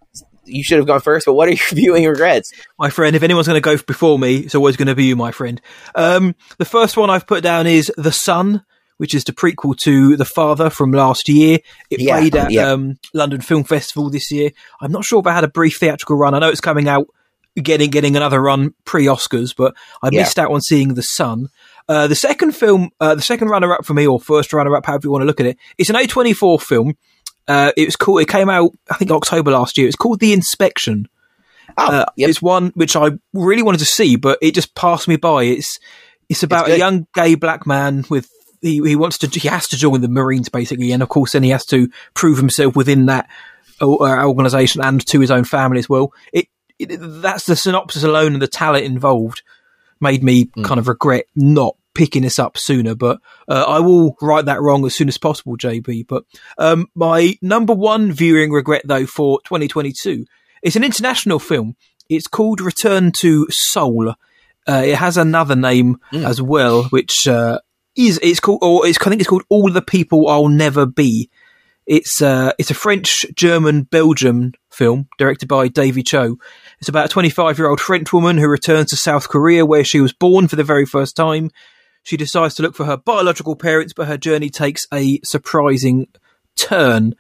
you should have gone first. But what are your viewing regrets? my friend, if anyone's going to go before me, it's always going to be you, my friend. Um, the first one I've put down is The Son, which is the prequel to The Father from last year. It Yeah, played at yeah. um, London Film Festival this year. I'm not sure if I had a brief theatrical run. I know it's coming out, getting getting another run pre Oscars, but I Yeah. missed out on seeing The Son. Uh, the second film, uh, the second runner up for me, or first runner up, however you want to look at it, it's an A24 film. Uh, it was cool. It came out, I think, October last year. It's called The Inspection. Oh, Uh, yep. It's one which I really wanted to see, but it just passed me by. It's it's about a young gay black man with he, he wants to he has to join the Marines basically, and of course then he has to prove himself within that uh, organization and to his own family as well. It that's the synopsis alone and the talent involved made me mm. kind of regret not picking this up sooner, but uh, I will right that wrong as soon as possible, JB. But um, my number one viewing regret though for 2022 is an international film. It's called Return to Seoul. Uh, it has another name mm. as well, which uh, is it's called, or it's I think it's called All the People I'll Never Be. It's uh, it's a French, German, Belgian film directed by Davy Chou. It's about a 25 year old French woman who returns to South Korea, where she was born for the very first time. She decides to look for her biological parents, but her journey takes a surprising turn.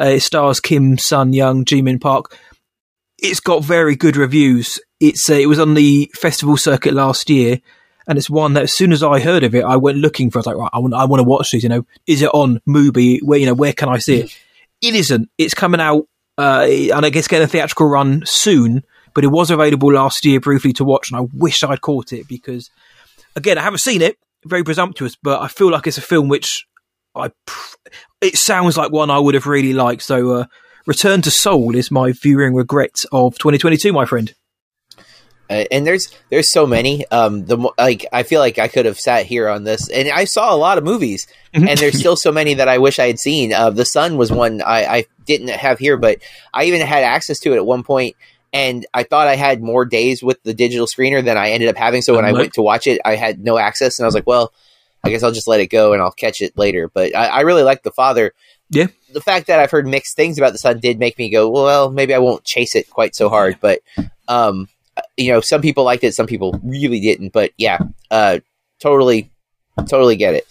Uh, it stars Kim Sun Young, Jimin Park. It's got very good reviews. It's uh, it was on the festival circuit last year and it's one that as soon as I heard of it, I went looking for. I was like, right, I want, I want to watch this. You know, is it on Mubi? Where you know, where can I see it? It isn't. It's coming out, uh, and I guess getting a theatrical run soon. But it was available last year briefly to watch, and I wish I'd caught it because, again, I haven't seen it. Very presumptuous, but I feel like it's a film which I. It sounds like one I would have really liked. So, uh, Return to Seoul is my viewing regret of 2022, my friend. Uh, and there's there's so many. Um, the like I feel like I could have sat here on this, and I saw a lot of movies, mm-hmm. and there's still so many that I wish I had seen. Uh, the Son was one I, I didn't have here, but I even had access to it at one point, and I thought I had more days with the digital screener than I ended up having. So when I went to watch it, I had no access, and I was like, well, I guess I'll just let it go and I'll catch it later. But I, I really like the father. Yeah. The fact that I've heard mixed things about the Son did make me go, well, maybe I won't chase it quite so hard, but. Um, you know, some people liked it, some people really didn't. But yeah, uh, totally, totally get it.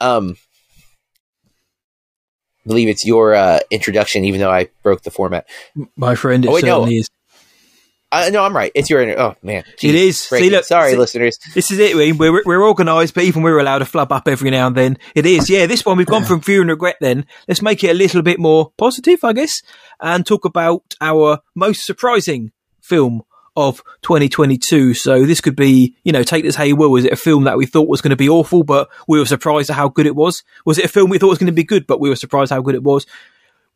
Um, believe it's your uh, introduction, even though I broke the format. My friend, it oh, wait, no. is. Uh, no, I'm right. It's your. Oh man, Jeez, it is. See, look, Sorry, see, listeners. This is it. We're we're organised, but even we're allowed to flub up every now and then. It is. Yeah, this one we've gone from fear and regret. Then let's make it a little bit more positive, I guess, and talk about our most surprising film of 2022. So this could be, you know, take this how you will. Was it a film that we thought was going to be awful, but we were surprised at how good it was? Was it a film we thought was going to be good, but we were surprised how good it was?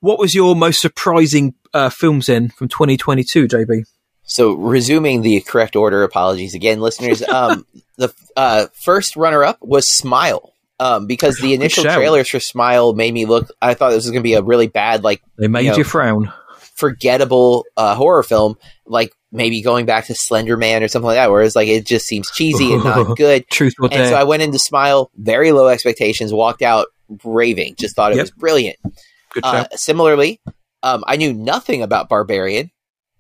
What was your most surprising uh, films in from 2022, JB? So resuming the correct order, apologies again, listeners. Um, the uh, first runner-up was Smile. Um, because the initial trailers for Smile made me look. I thought this was going to be a really bad, like they made you, know, you frown, forgettable uh, horror film. Like maybe going back to Slender Man or something like that, whereas like it just seems cheesy and not good. Truth will And so I went into Smile, very low expectations, walked out raving, just thought it yep. was brilliant. Good uh, similarly, um, I knew nothing about Barbarian,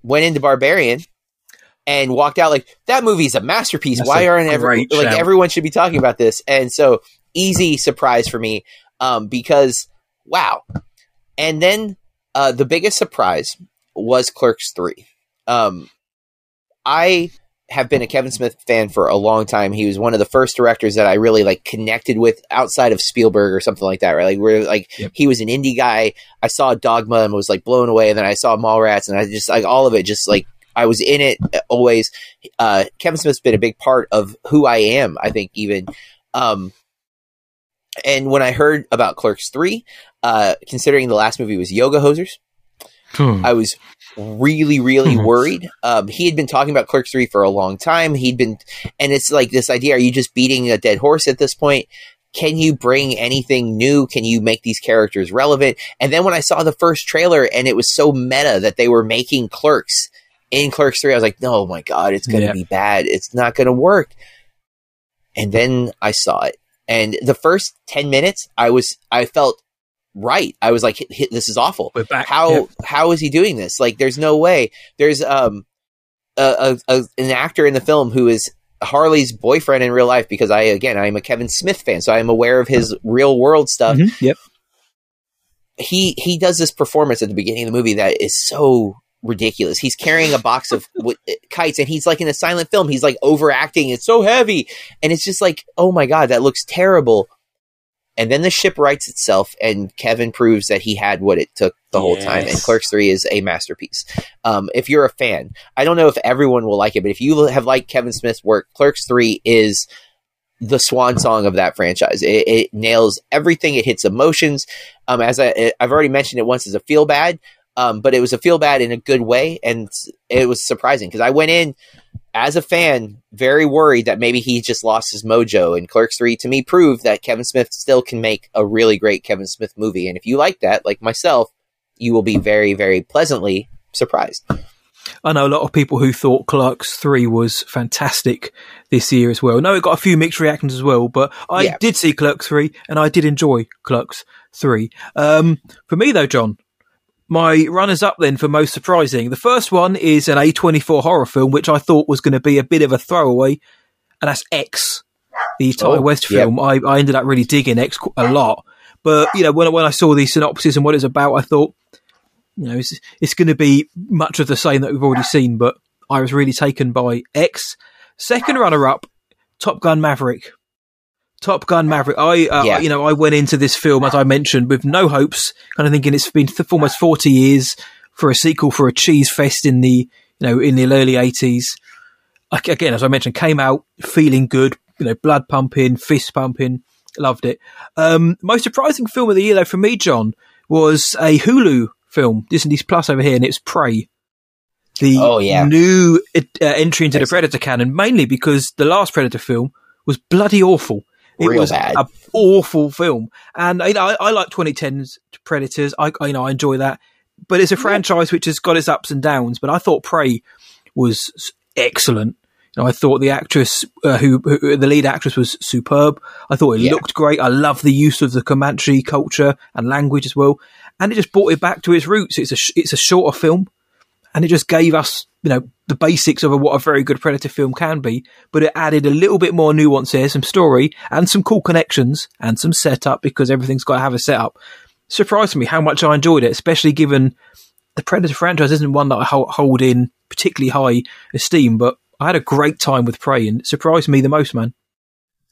went into Barbarian, and walked out like that movie's a masterpiece. That's Why aren't every, like everyone should be talking about this? And so easy surprise for me um, because wow. And then uh, the biggest surprise was Clerks three. Um, I have been a Kevin Smith fan for a long time. He was one of the first directors that I really like connected with outside of Spielberg or something like that, right? Like where like yep. he was an indie guy. I saw Dogma and was like blown away, and then I saw Mallrats, and I just like all of it, just like I was in it always. Uh, Kevin Smith's been a big part of who I am. I think even. Um, and when I heard about Clerks three, uh, considering the last movie was Yoga Hosers, hmm. I was really, really mm-hmm. worried. Um, he had been talking about Clerks 3 for a long time. He'd been, and it's like this idea are you just beating a dead horse at this point? Can you bring anything new? Can you make these characters relevant? And then when I saw the first trailer and it was so meta that they were making Clerks in Clerks 3, I was like, oh my God, it's going to yeah. be bad. It's not going to work. And then I saw it. And the first 10 minutes, I was, I felt right. I was like, this is awful. How how is he doing this? Like, there's no way. There's um a, a, a, an actor in the film who is Harley's boyfriend in real life because I again I'm a Kevin Smith fan, so I'm aware of his real world stuff. Mm-hmm. Yep. He he does this performance at the beginning of the movie that is so ridiculous. He's carrying a box of w- kites and he's like in a silent film. He's like overacting. It's so heavy. And it's just like, oh my God, that looks terrible. And then the ship rights itself, and Kevin proves that he had what it took the whole time. And Clerks 3 is a masterpiece. Um, if you're a fan, I don't know if everyone will like it, but if you have liked Kevin Smith's work, Clerks 3 is the swan song of that franchise. It, it nails everything. It hits emotions. Um, as I, I've already mentioned it once as a feel bad, um, but it was a feel bad in a good way, and it was surprising because I went in as a fan very worried that maybe he just lost his mojo. And Clerks Three to me proved that Kevin Smith still can make a really great Kevin Smith movie. And if you like that, like myself, you will be very very pleasantly surprised. I know a lot of people who thought Clerks 3 was fantastic this year as well. No, it got a few mixed reactions as well, but I yeah. did see Clerks 3 and I did enjoy Clerks 3. Um, for me though, John, my runners up then for most surprising. The first one is an A24 horror film, which I thought was going to be a bit of a throwaway, and that's X, the Ti oh, West film. Yep. I, I ended up really digging X a lot. But, you know, when, when I saw the synopsis and what it's about, I thought, you know, it's, it's going to be much of the same that we've already seen, but I was really taken by X. Second runner up, Top Gun Maverick. Top Gun Maverick. I, uh, yeah. you know, I went into this film, as I mentioned, with no hopes, kind of thinking it's been th- for almost 40 years for a sequel for a cheese fest in the, you know, in the early 80s. Again, as I mentioned, came out feeling good, you know, blood pumping, fist pumping, loved it. Um, most surprising film of the year, though, for me, John, was a Hulu film, Disney's Plus over here, and it's Prey. The oh, yeah. new uh, entry into the Predator canon, mainly because the last Predator film was bloody awful. It Real was an awful film, and you know, I, I like 2010's Predators. I, I, you know I enjoy that, but it's a franchise which has got its ups and downs. But I thought Prey was excellent. You know, I thought the actress uh, who, who, the lead actress was superb. I thought it yeah. looked great. I love the use of the Comanche culture and language as well and it just brought it back to its roots. It's a it's a shorter film, and it just gave us you know the basics of what a very good Predator film can be, but it added a little bit more nuance here, some story, and some cool connections, and some setup because everything's got to have a setup. Surprised me how much I enjoyed it, especially given the Predator franchise isn't one that I hold in particularly high esteem, but I had a great time with Prey, and it surprised me the most, man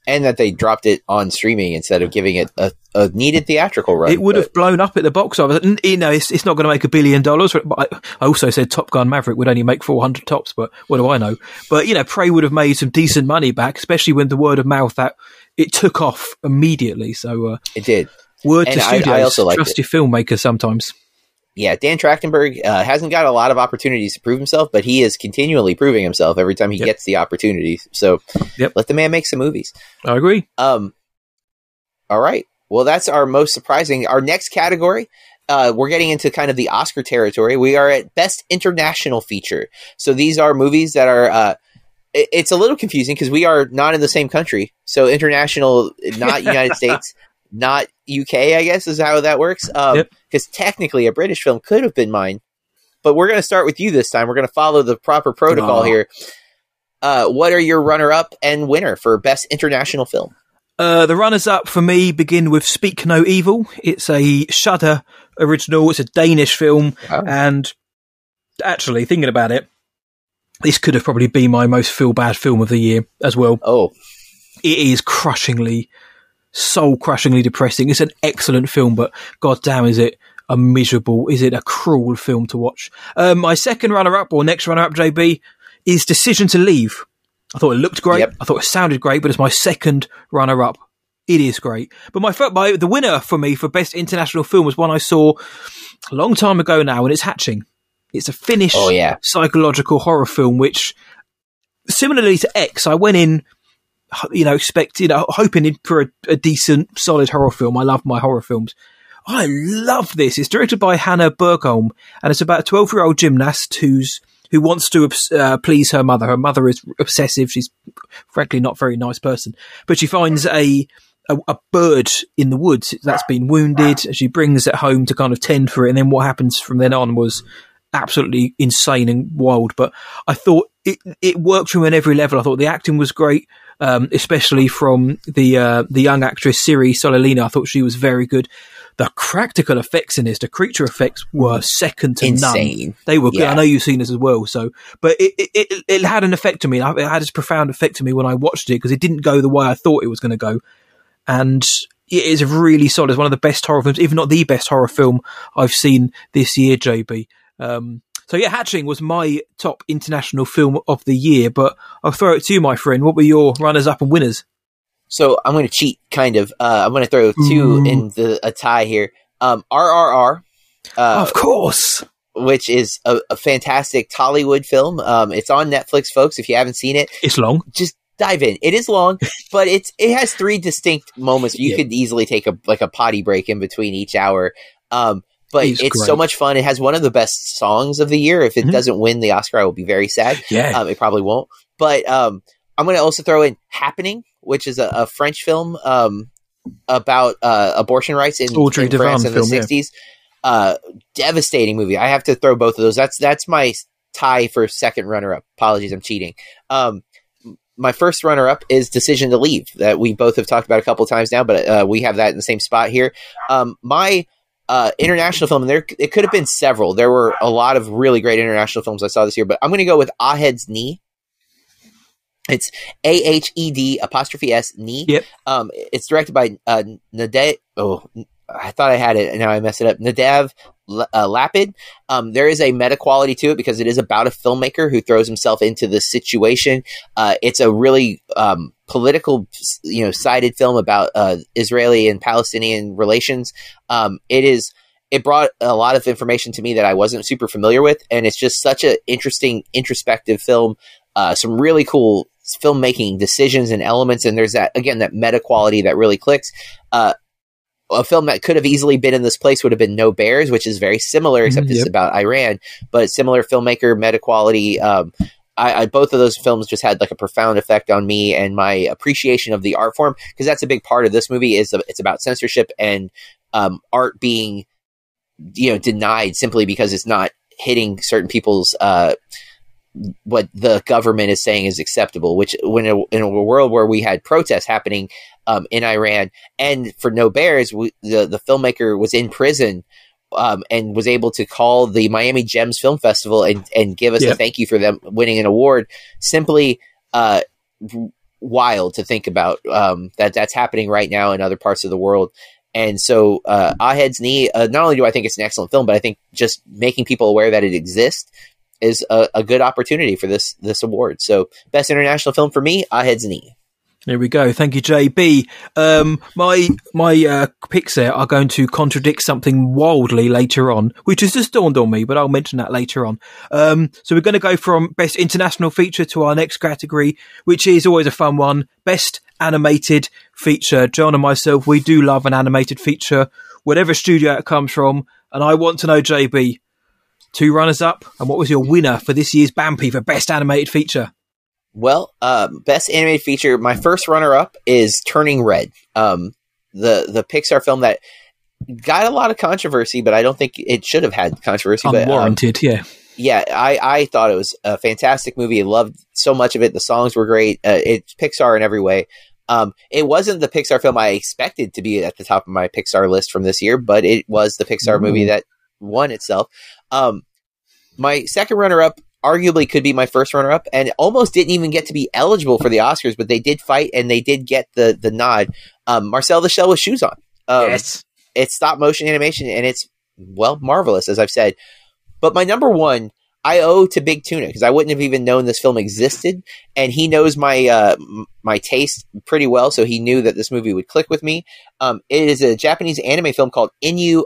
and that they dropped it on streaming instead of giving it a, a needed theatrical run. It would but. have blown up at the box office. You know, it's, it's not going to make a billion dollars. But I also said Top Gun Maverick would only make 400 tops, but what do I know? But, you know, Prey would have made some decent money back, especially when the word of mouth that it took off immediately. So, uh, it did. Word and to studios. I, I also trust your filmmaker sometimes yeah, Dan Trachtenberg uh, hasn't got a lot of opportunities to prove himself, but he is continually proving himself every time he yep. gets the opportunity. So yep. let the man make some movies. I agree. Um, all right. Well, that's our most surprising. Our next category, uh, we're getting into kind of the Oscar territory. We are at Best International Feature. So these are movies that are. Uh, it, it's a little confusing because we are not in the same country. So international, not United States not UK, I guess is how that works. Because um, yep. technically, a British film could have been mine, but we're going to start with you this time. We're going to follow the proper protocol here. Uh, what are your runner-up and winner for best international film? Uh, the runners-up for me begin with Speak No Evil. It's a Shudder original. It's a Danish film, oh. and actually, thinking about it, this could have probably been my most feel-bad film of the year as well. Oh, it is crushingly soul crushingly depressing. It's an excellent film, but goddamn, is it a miserable, is it a cruel film to watch? Um, my second runner up or next runner up, JB, is Decision to Leave. I thought it looked great. Yep. I thought it sounded great, but it's my second runner up. It is great. But my, my the winner for me for best international film was one I saw a long time ago now, and it's Hatching. It's a Finnish oh, yeah. psychological horror film, which similarly to X, I went in you know, expecting, uh, hoping for a, a, decent, solid horror film. I love my horror films. I love this. It's directed by Hanna Bergholm, and it's about a 12 year old gymnast who's who wants to uh, please her mother. Her mother is obsessive. She's frankly not a very nice person, but she finds a, a, a bird in the woods that's been wounded. She brings it home to kind of tend for it, and then what happens from then on was absolutely insane and wild. But I thought it it worked from every level. I thought the acting was great um, especially from the uh, the young actress Siiri Solalinna. I thought she was very good. The practical effects in this, the creature effects were second to Insane. none. They were good. Yeah. I know you've seen this as well. So, but it, it, it, it had an effect on me. It had this profound effect on me when I watched it because it didn't go the way I thought it was going to go. And it is really solid. It's one of the best horror films, if not the best horror film I've seen this year, JB. Um, so yeah, Hatching was my top international film of the year, but I'll throw it to you, my friend. What were your runners up and winners? So I'm going to cheat, kind of. Uh, I'm going to throw two Ooh. in the a tie here. Um, RRR, uh, of course. which is a, a fantastic Tollywood film. Um, it's on Netflix, folks. If you haven't seen it, It's long. just dive in. It is long, but it's it has three distinct moments. You Yeah. could easily take a like a potty break in between each hour. Um, but It's it's, great. so much fun. It has one of the best songs of the year. If it Mhm. doesn't win the Oscar, I will be very sad. Yeah. Um, it probably won't. But um, I'm going to also throw in "Happening," which is a, a French film um, about uh, abortion rights in, in France in the film, yeah. '60s. Uh, devastating movie. I have to throw both of those. That's that's my tie for second runner-up. Apologies, I'm cheating. Um, my first runner-up is "Decision to Leave" that we both have talked about a couple times now, but uh, we have that in the same spot here. Um, my uh, international film, and there it could have been several. There were a lot of really great international films I saw this year, but I'm going to go with Ahed's Knee. It's A H E D apostrophe S Knee. Yep. Um, it's directed by uh, Nadav. Oh, I thought I had it, and now I messed it up. Nadav uh, Lapid. Um, there is a meta quality to it because it is about a filmmaker who throws himself into the situation. Uh, it's a really um, political, you know, sided film about uh, Israeli and Palestinian relations. Um, it is. It brought a lot of information to me that I wasn't super familiar with, and it's just such an interesting, introspective film. Uh, some really cool filmmaking decisions and elements, and there's that again that meta quality that really clicks. A film that could have easily been in this place would have been No Bears, which is very similar, except Mhm, it's about Iran, but similar filmmaker, meta quality. Um, I, I both of those films just had like a profound effect on me and my appreciation of the art form because that's a big part of this movie. Is it's about censorship and um, art being you know denied simply because it's not hitting certain people's uh, what the government is saying is acceptable. Which when a, in a world where we had protests happening um, in Iran, and for No Bears, we, the the filmmaker was in prison. Um, and was able to call the Miami Gems Film Festival and, and give us a thank you for them winning an award. Simply uh, wild to think about um, that that's happening right now in other parts of the world. And so, uh, Ahed's Knee, uh, not only do I think it's an excellent film, but I think just making people aware that it exists is a, a good opportunity for this this award. So, best international film for me, Ahed's Knee. There we go. Thank you, JB. Um, my my uh, picks there are going to contradict something wildly later on, which has just dawned on me, but I'll mention that later on. Um, so we're going to go from best international feature to our next category, which is always a fun one: best animated feature. John and myself, we do love an animated feature, whatever studio it comes from. And I want to know, JB, two runners up, and what was your winner for this year's Bampy for best animated feature? Well, um, best animated feature. My first runner up is Turning Red, um, the the Pixar film that got a lot of controversy, but I don't think it should have had controversy. But um, Unwarranted, yeah. yeah, I, I thought it was a fantastic movie. I loved so much of it. The songs were great. Uh, it's Pixar in every way. Um, it wasn't the Pixar film I expected to be at the top of my Pixar list from this year, but it was the Pixar Ooh. movie that won itself. Um, my second runner up arguably could be my first runner up and almost didn't even get to be eligible for the Oscars, but they did fight and they did get the, the nod. Um, Marcel the Shell with shoes on. Um, yes. it's stop motion animation and it's well marvelous as i've said but my number one i owe to big tuna because i wouldn't have even known this film existed and he knows my uh, my taste pretty well so he knew that this movie would click with me um, it is a japanese anime film called inu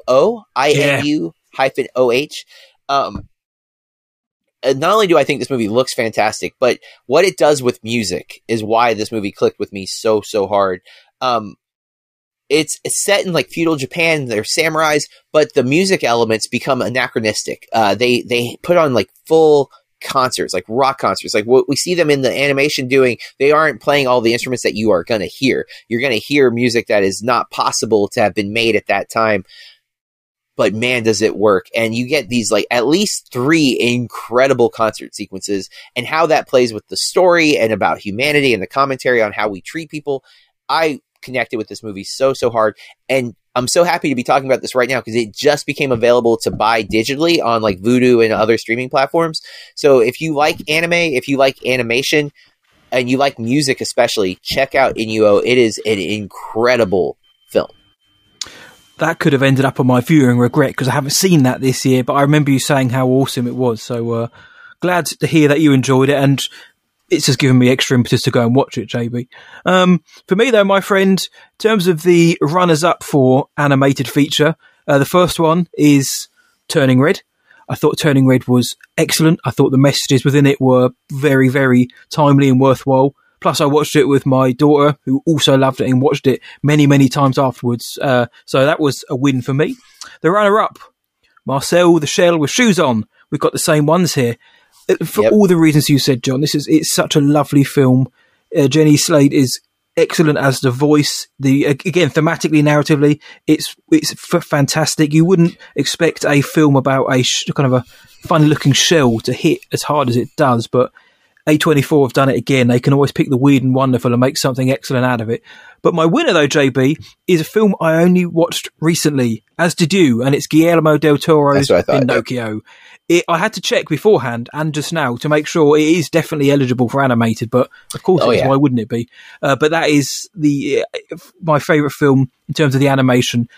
i-n-u hyphen o-h um, not only do I think this movie looks fantastic, but what it does with music is why this movie clicked with me so so hard. Um, it's, it's set in like feudal Japan. They're samurais, but the music elements become anachronistic. Uh, they they put on like full concerts, like rock concerts, like what we see them in the animation doing. They aren't playing all the instruments that you are going to hear. You're going to hear music that is not possible to have been made at that time. But man, does it work! And you get these like at least three incredible concert sequences, and how that plays with the story and about humanity and the commentary on how we treat people. I connected with this movie so so hard and i'm so happy to be talking about this right now because it just became available to buy digitally on like Vudu and other streaming platforms so if you like anime if you like animation and you like music especially check out inu-oh it is an incredible film that could have ended up on my viewing regret because I haven't seen that this year. But I remember you saying how awesome it was. So uh, glad to hear that you enjoyed it. And it's just given me extra impetus to go and watch it, JB. Um, for me, though, my friend, in terms of the runners up for animated feature, uh, the first one is Turning Red. I thought Turning Red was excellent. I thought the messages within it were very, very timely and worthwhile. Plus, I watched it with my daughter, who also loved it and watched it many, many times afterwards. Uh, so that was a win for me. The runner up, Marcel the Shell with shoes on. We've got the same ones here. Uh, For Yep. all the reasons you said, John, this is it's such a lovely film. Uh, Jenny Slate is excellent as the voice. The again thematically, narratively, it's it's f- fantastic. You wouldn't expect a film about a sh- kind of a funny looking shell to hit as hard as it does, but A24 have done it again. They can always pick the weird and wonderful and make something excellent out of it. But my winner, though, JB, is a film I only watched recently, as did you, and it's Guillermo del Toro's That's what I yeah. Pinocchio. It, I had to check beforehand and just now to make sure it is definitely eligible for animated, but of course Oh, it is. yeah. Why wouldn't it be? Uh, but that is the uh, my favourite film in terms of the animation.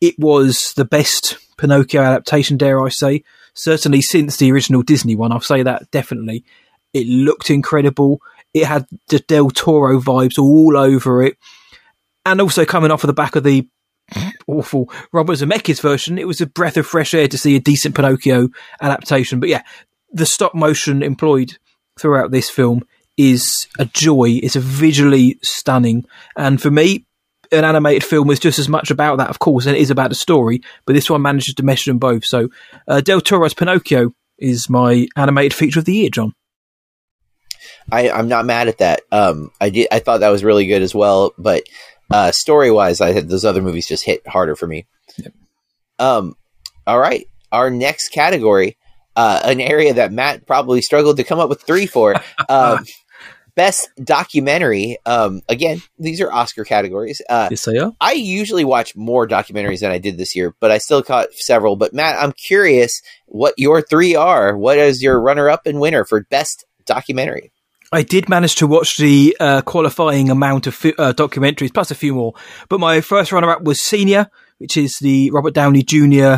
It was the best Pinocchio adaptation, dare I say. Certainly since the original Disney one, I'll say that definitely. It looked incredible. It had the Del Toro vibes all over it. And also coming off of the back of the awful Robert Zemeckis version, it was a breath of fresh air to see a decent Pinocchio adaptation. But yeah, the stop motion employed throughout this film is a joy. It's a visually stunning. And for me, an animated film is just as much about that, of course, and it is about the story. But this one manages to mesh them both. So, uh, Del Toro's Pinocchio is my animated feature of the year, John. I, I'm not mad at that. Um, I did. I thought that was really good as well. But uh, story wise, I had those other movies just hit harder for me. Um, all right, our next category, uh, an area that Matt probably struggled to come up with three for. Um, best documentary. Um, again, these are Oscar categories. Uh, Yes, they are. I usually watch more documentaries than I did this year, but I still caught several. But Matt, I'm curious what your three are. What is your runner up and winner for best documentary? I did manage to watch the uh, qualifying amount of fi- uh, documentaries, plus a few more. But my first runner-up was Senior, which is the Robert Downey Jr.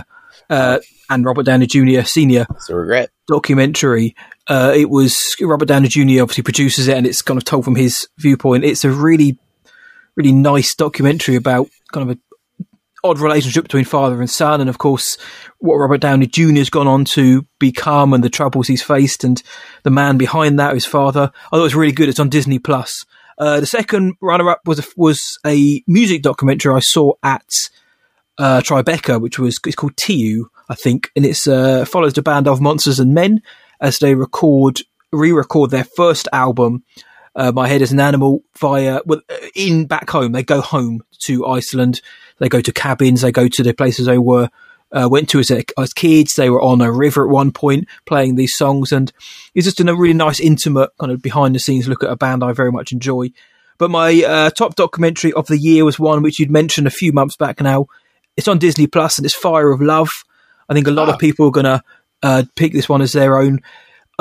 Uh, and Robert Downey Jr. Senior So regret. documentary. Uh, it was Robert Downey Jr. obviously produces it, and it's kind of told from his viewpoint. It's a really, really nice documentary about kind of a odd relationship between father and son, and of course what Robert Downey Jr. has gone on to become and the troubles he's faced, and the man behind that, his father. I thought it was really good. It's on Disney Plus. Uh, the second runner-up was a, was a music documentary I saw at uh, Tribeca, which was it's called TU, I think, and it's uh, follows the band of Monsters and Men as they record re-record their first album. Uh, My Head is an Animal via well, in back home. They go home to Iceland. They go to cabins. They go to the places they were uh, went to as, a, as kids. They were on a river at one point playing these songs, and it's just a really nice, intimate kind of behind the scenes look at a band I very much enjoy. But my uh, top documentary of the year was one which you'd mentioned a few months back now. It's on Disney Plus and it's Fire of Love. I think a lot Ah. of people are going to uh, pick this one as their own.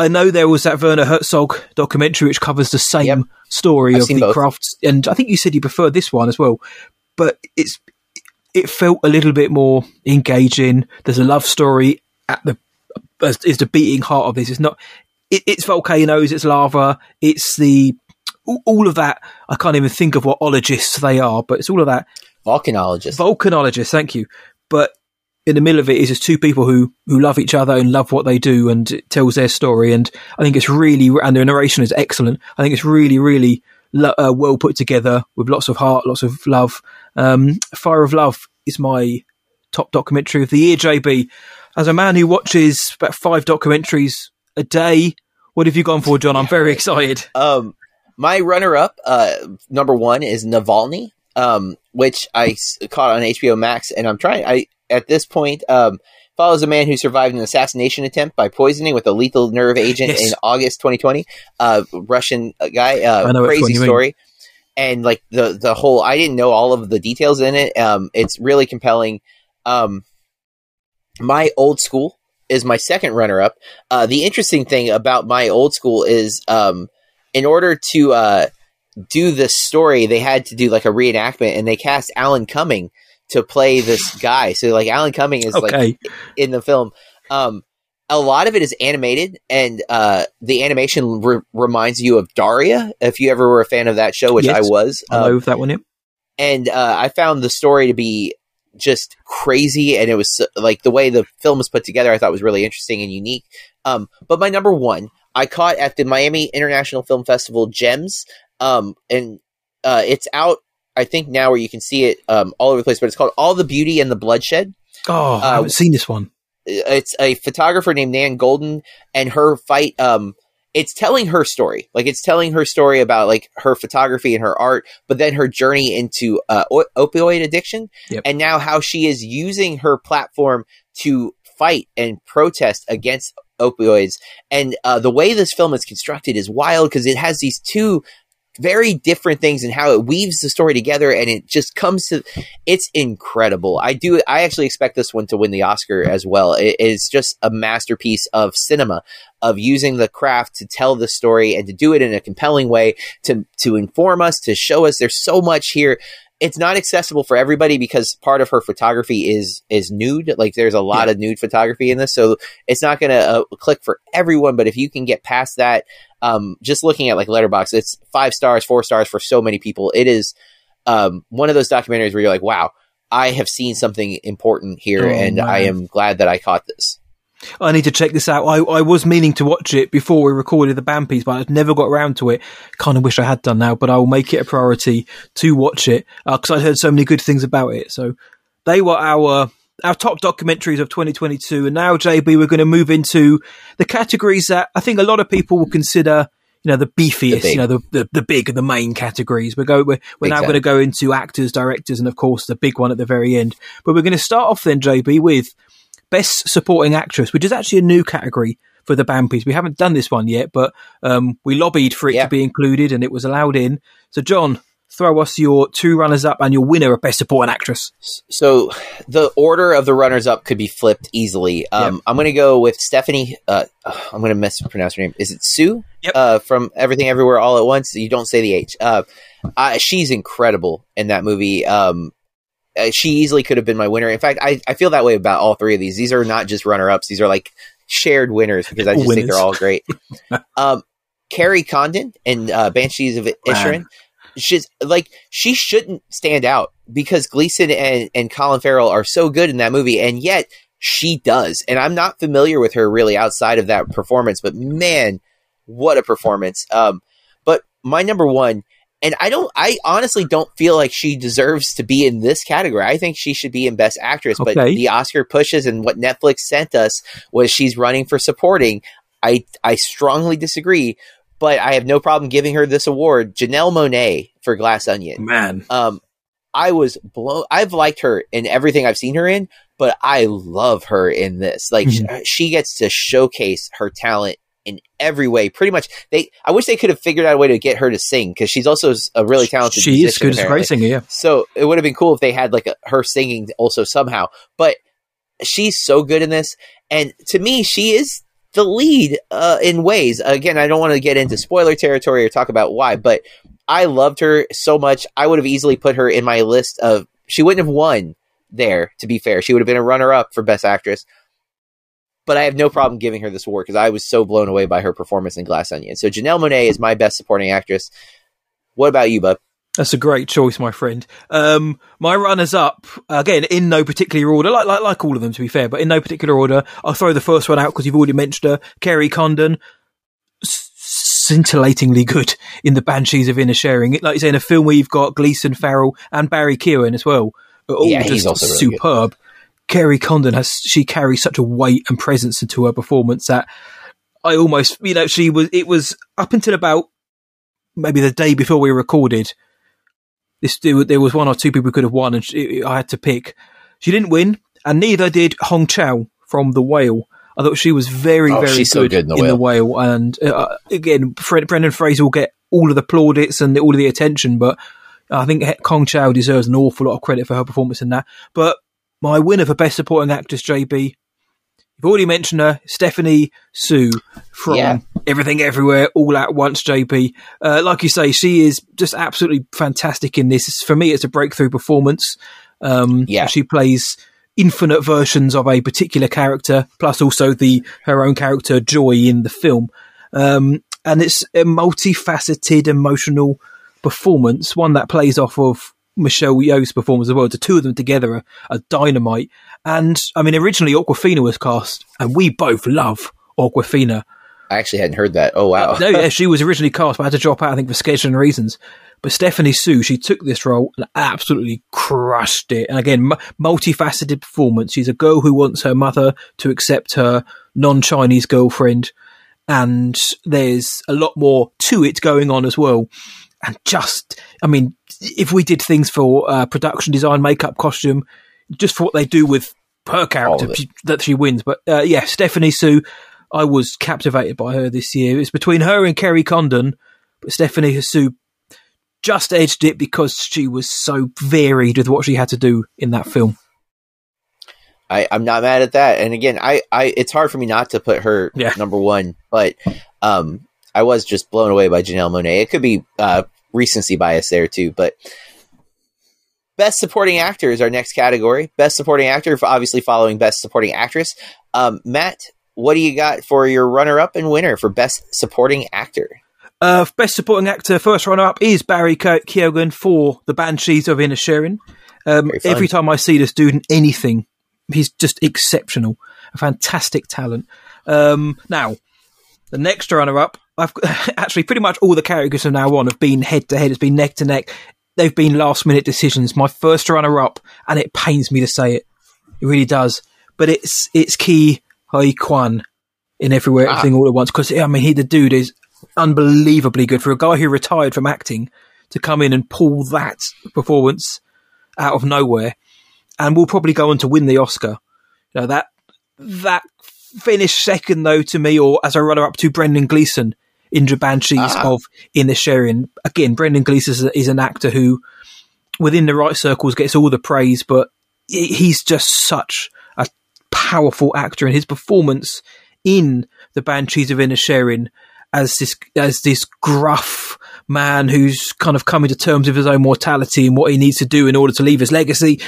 I know there was that Werner Herzog documentary which covers the same Yep. story I've of the both. crafts, and I think you said you preferred this one as well. But it's it felt a little bit more engaging. There's a love story at the is the beating heart of this. It's not. It, it's volcanoes. It's lava. It's the all- all of that. I can't even think of what ologists they are, but it's all of that Volcanologist. volcanologists. Thank you. But in the middle of it is just two people who who love each other and love what they do, and it tells their story. And I think it's really and the narration is excellent. I think it's really really lo- uh, well put together with lots of heart, lots of love. Um, Fire of Love is my top documentary of the year. JB, as a man who watches about five documentaries a day, what have you gone for, John? I'm very excited. Um, my runner-up, uh, number one is Navalny, um, which I caught on HBO Max, and I'm trying. I at this point um, follows a man who survived an assassination attempt by poisoning with a lethal nerve agent Yes. in August 2020. Uh, Russian guy, uh, I know crazy mean. story. And like the the whole, I didn't know all of the details in it. Um, it's really compelling. Um, my old school is my second runner up. Uh, the interesting thing about my old school is, um, in order to uh, do this story, they had to do like a reenactment, and they cast Alan Cumming to play this guy. So like Alan Cumming is like in the film. Um, a lot of it is animated, and uh, the animation re- reminds you of Daria. If you ever were a fan of that show, which Yes. I was, I um, that one. Yep. and uh, I found the story to be just crazy, and it was like the way the film was put together. I thought was really interesting and unique. Um, but my number one, I caught at the Miami International Film Festival Gems, um, and uh, it's out. I think now where you can see it um, all over the place, but it's called All the Beauty and the Bloodshed. Oh, I uh, haven't seen this one. It's a photographer named Nan Goldin and her fight. Um, it's telling her story, like it's telling her story about like her photography and her art, but then her journey into uh, o- opioid addiction, Yep. and now how she is using her platform to fight and protest against opioids. And uh, the way this film is constructed is wild because it has these two very different things and how it weaves the story together and it just comes to it's incredible. I do i actually expect this one to win the oscar as well. It is just a masterpiece of cinema of using the craft to tell the story and to do it in a compelling way to to inform us to show us there's so much here. It's not accessible for everybody because part of her photography is is nude. Like there's a lot of nude photography in this so it's not going to uh, click for everyone but if you can get past that um, just looking at like Letterboxd it's five stars four stars for so many people it is um, one of those documentaries where you're like wow i have seen something important here Oh, and i am glad that i caught this I need to check this out. I, I was meaning to watch it before we recorded the Bampies, but I've never got around to it. Kind of wish I had done now, but I will make it a priority to watch it because I'd heard so many good things about it. So they were our our top documentaries of 2022, and now JB, we're going to move into the categories that I think a lot of people will consider. You know the beefiest, big. you know the, the the big, and the main categories. We're go we're, we're now going to go into actors, directors, and of course the big one at the very end. But we're going to start off then, JB, with Best Supporting Actress, which is actually a new category for the Bampies. We haven't done this one yet, but um, we lobbied for it Yeah. to be included and it was allowed in. So, John, throw us your two runners up and your winner of Best Supporting Actress. So the order of the runners up could be flipped easily. Um, I'm going to go with Stephanie. Uh, I'm going to mispronounce her name. Is it Sue? Yep. Uh, from Everything Everywhere All at Once. You don't say the H. Uh, I, she's incredible in that movie. Um, uh, she easily could have been my winner. In fact, I, I feel that way about all three of these. These are not just runner ups. These are like shared winners because I just think they're all great. um, Kerry Condon and uh, Banshees of Inisherin. She's like she shouldn't stand out because Gleason and, and Colin Farrell are so good in that movie, and yet she does. And I'm not familiar with her really outside of that performance, but man, what a performance! Um, but my number one, and I don't, I honestly don't feel like she deserves to be in this category. I think she should be in Best Actress, but the Oscar pushes and what Netflix sent us was she's running for supporting. I I strongly disagree, but I have no problem giving her this award. Janelle Monáe for Glass Onion. Man. Um, I was blown. I've liked her in everything I've seen her in, but I love her in this. Like Mhm. sh- she gets to showcase her talent in every way. Pretty much, they. I wish they could have figured out a way to get her to sing because she's also a really talented. She is good as a apparently. great singer, yeah. So it would have been cool if they had like a, her singing also somehow. But she's so good in this, and to me, she is the lead uh, in ways. Again, I don't want to get into spoiler territory or talk about why, but I loved her so much. I would have easily put her in my list of. She wouldn't have won there. To be fair, she would have been a runner-up for best actress. But I have no problem giving her this award because I was so blown away by her performance in Glass Onion. So Janelle Monáe is my best supporting actress. What about you, bub? That's a great choice, my friend. Um, my runners up again in no particular order, like, like like all of them to be fair, but in no particular order. I'll throw the first one out because you've already mentioned her, Kerry Condon. Scintillatingly good in the Banshees of Inisherin. Like you say, in a film where you've got Gleason, Farrell, and Barry Keoghan as well, all Yeah, he's just also really good. superb. Kerry Condon has she carries such a weight and presence into her performance that I almost, you know, she was. It was up until about maybe the day before we recorded. This there was- one or two people who could have won, and she, I had to pick. She didn't win, and neither did Hong Chau from The Whale. I thought she was very, Oh, very she's so good in The in Whale. The Whale, and uh, again, Fre- Brendan Fraser will get all of the plaudits and all of the attention, but I think Hong Chau deserves an awful lot of credit for her performance in that. But my winner for Best Supporting Actress, JB, you've already mentioned her, Stephanie Hsu from Yeah. Everything Everywhere All at Once, JP. Uh, like you say, she is just absolutely fantastic in this. For me, it's a breakthrough performance. Um, Yeah. She plays infinite versions of a particular character, plus also the her own character Joy in the film. Um, and it's a multifaceted emotional performance, one that plays off of Michelle Yeoh's performance as well. The two of them together are, are dynamite. And I mean, originally Awkwafina was cast, and we both love Awkwafina. I actually hadn't heard that. Oh wow! no, yeah, she was originally cast, but I had to drop out, I think, for scheduling reasons. But Stephanie Hsu, she took this role and absolutely crushed it. And again, m- multifaceted performance. She's a girl who wants her mother to accept her non-Chinese girlfriend, and there's a lot more to it going on as well. And just, I mean, if we did things for uh, production design, makeup, costume, just for what they do with her character she, that she wins. But uh, yeah, Stephanie Hsu, I was captivated by her this year. It's between her and Kerry Condon, but Stephanie Hsu just edged it because she was so varied with what she had to do in that film. I, I'm not mad at that. And again, I, I it's hard for me not to put her Yeah. number one, but um, I was just blown away by Janelle Monáe. It could be uh, recency bias there too, but best supporting actor is our next category. Best supporting actor, obviously following best supporting actress. Um, Matt, what do you got for your runner up and winner for best supporting actor? Uh, best supporting actor, first runner up is Barry Ke- Keoghan for The Banshees of Inisherin. Um, every time I see this dude in anything, he's just exceptional. A fantastic talent. Um, now, the next runner up, I've actually pretty much all the categories from now on have been head to head, it's been neck to neck. They've been last minute decisions. My first runner up, and it pains me to say it, it really does, but it's it's Ke Huy Quan in Everywhere Ah. Everything All at Once because I mean he the dude is unbelievably good for a guy who retired from acting to come in and pull that performance out of nowhere, and will probably go on to win the Oscar. You know that that finished second though to me, or as a runner up to Brendan Gleeson in the Banshees Ah. of Inisherin. Again, Brendan Gleeson is, is an actor who, within the right circles, gets all the praise, but he's just such a powerful actor, and his performance in the Banshees of Inisherin as this as this gruff man who's kind of coming to terms with his own mortality and what he needs to do in order to leave his legacy.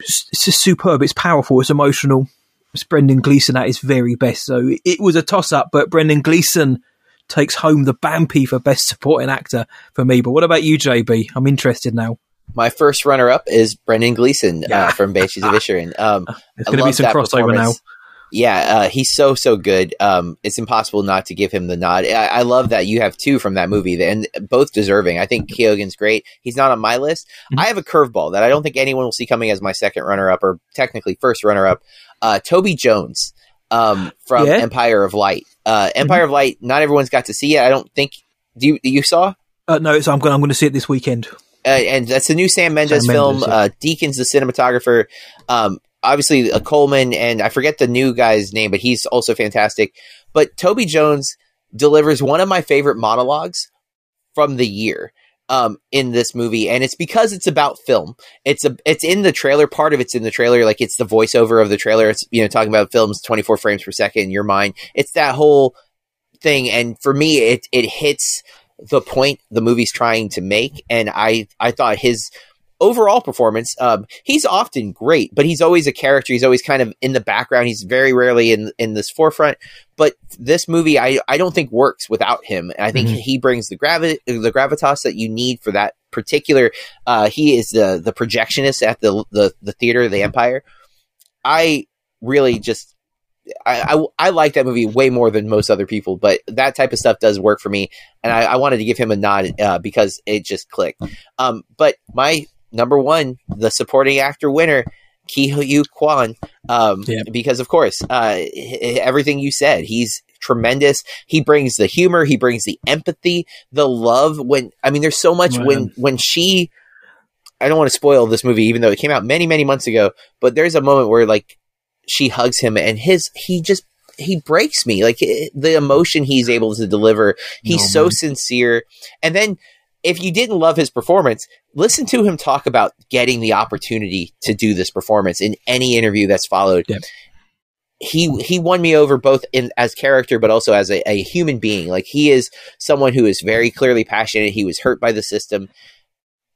It's it's just superb. It's powerful. It's emotional. It's Brendan Gleeson at his very best. So it- was a toss up, but Brendan Gleeson takes home the Bampy for best supporting actor for me. But what about you, JB? I'm interested now. My first runner up is Brendan Gleeson Yeah. uh, from Banshees of Inisherin. Um, There's going to be some crossover now. Yeah, uh, he's so so good. Um, it's impossible not to give him the nod. I, I love that you have two from that movie, and both deserving. I think Keoghan's great. He's not on my list. Mhm. I have a curveball that I don't think anyone will see coming as my second runner up, or technically first runner up. Uh, Toby Jones um, from Yeah. Mm-hmm. Empire of Light. Uh, Empire of Light. Not everyone's got to see it. I don't think. Do you you saw? Uh, no, so I'm going. I'm going to see it this weekend. uh, and that's the new Sam Mendes Sam film. Mendes, yeah. uh, Deakins the cinematographer. Um, obviously, uh, Colman, and I forget the new guy's name, but he's also fantastic. But Toby Jones delivers one of my favorite monologues from the year um, in this movie, and it's because it's about film. It's a it's in the trailer. Part of it's in the trailer, like it's the voiceover of the trailer. It's you know talking about films twenty four frames per second in your mind. It's that whole thing, and for me, it it hits the point the movie's trying to make, and I I thought his overall performance um he's often great but he's always a character. He's always kind of in the background. He's very rarely in in this forefront. But this movie i i don't think works without him. I think Mhm. he brings the gravi- the gravitas that you need for that particular uh he is the the projectionist at the the, the theater of the empire. I really just I, I, I like that movie way more than most other people, but that type of stuff does work for me, and I, I wanted to give him a nod uh, because it just clicked. Um, but my number one, the supporting actor winner, Ke Huy Quan, um, Yeah. because of course, uh, everything you said, he's tremendous. He brings the humor, he brings the empathy, the love. When I mean, there's so much when Man. when she. I don't want to spoil this movie, even though it came out many, many months ago. But there's a moment where like she hugs him, and his he just he breaks me. Like it, the emotion he's able to deliver, he's No, so sincere. And then if you didn't love his performance, listen to him talk about getting the opportunity to do this performance in any interview that's followed. Yep. He he won me over both in as character, but also as a, a human being. Like he is someone who is very clearly passionate. He was hurt by the system.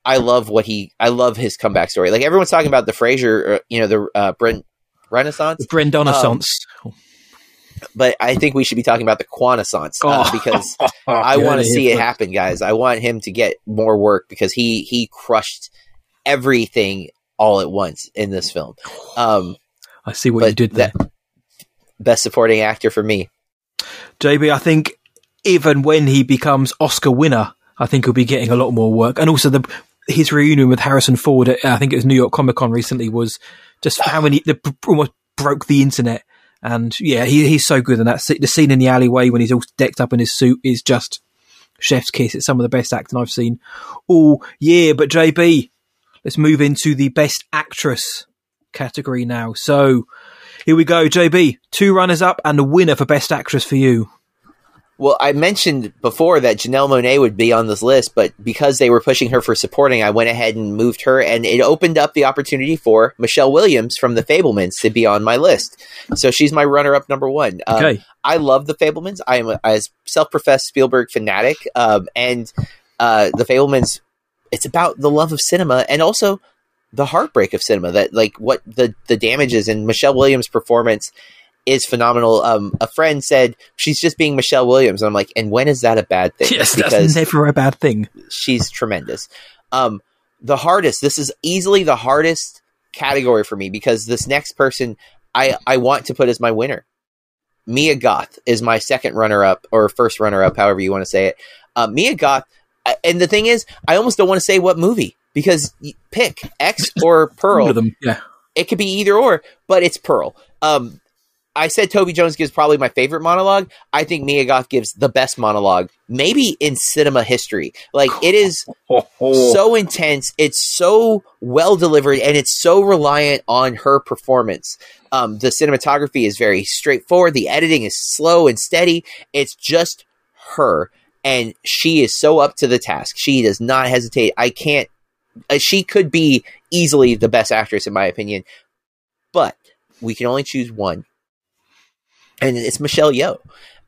I love what he. I love his comeback story. Like everyone's talking about the Fraser, uh, you know, the uh, Brent Renaissance, Brent Renaissance. Um, but I think we should be talking about the Quanaissance uh, Oh. because I want to see it happen, guys. I want him to get more work because he he crushed everything all at once in this film. Um, I see what you did there. that- best supporting actor for me. JB, I think even when he becomes Oscar winner, I think he'll be getting a lot more work. And also the his reunion with Harrison Ford, at, I think it was New York Comic Con recently, was just how many the almost broke the internet. And yeah, he, he's so good. And that the scene in the alleyway when he's all decked up in his suit is just chef's kiss. It's some of the best acting I've seen all year. But JB, let's move into the best actress category now. So here we go, JB. Two runners up and a winner for best actress for you. Well, I mentioned before that Janelle Monáe would be on this list, but because they were pushing her for supporting, I went ahead and moved her, and it opened up the opportunity for Michelle Williams from The Fabelmans to be on my list. So she's my runner-up number one. Um, Okay. I love The Fabelmans. I am a, a self-professed Spielberg fanatic, um, and uh, The Fabelmans. It's about the love of cinema and also the heartbreak of cinema. That like what the the damages and Michelle Williams' performance is phenomenal. Um, a friend said she's just being Michelle Williams. And I'm like, and when is that a bad thing? Yes, because that's never a bad thing. she's tremendous. Um, the hardest. This is easily the hardest category for me because this next person I I want to put as my winner. Mia Goth is my second runner up or first runner up, however you want to say it. Uh, Mia Goth, and the thing is, I almost don't want to say what movie because pick X or Pearl. Yeah. it could be either or, but it's Pearl. Um, I said Toby Jones gives probably my favorite monologue. I think Mia Goth gives the best monologue, maybe in cinema history. Like it is so intense, it's so well delivered, and it's so reliant on her performance. Um, the cinematography is very straightforward. The editing is slow and steady. It's just her, and she is so up to the task. She does not hesitate. I can't. Uh, she could be easily the best actress in my opinion, but we can only choose one, and it's Michelle Yeoh.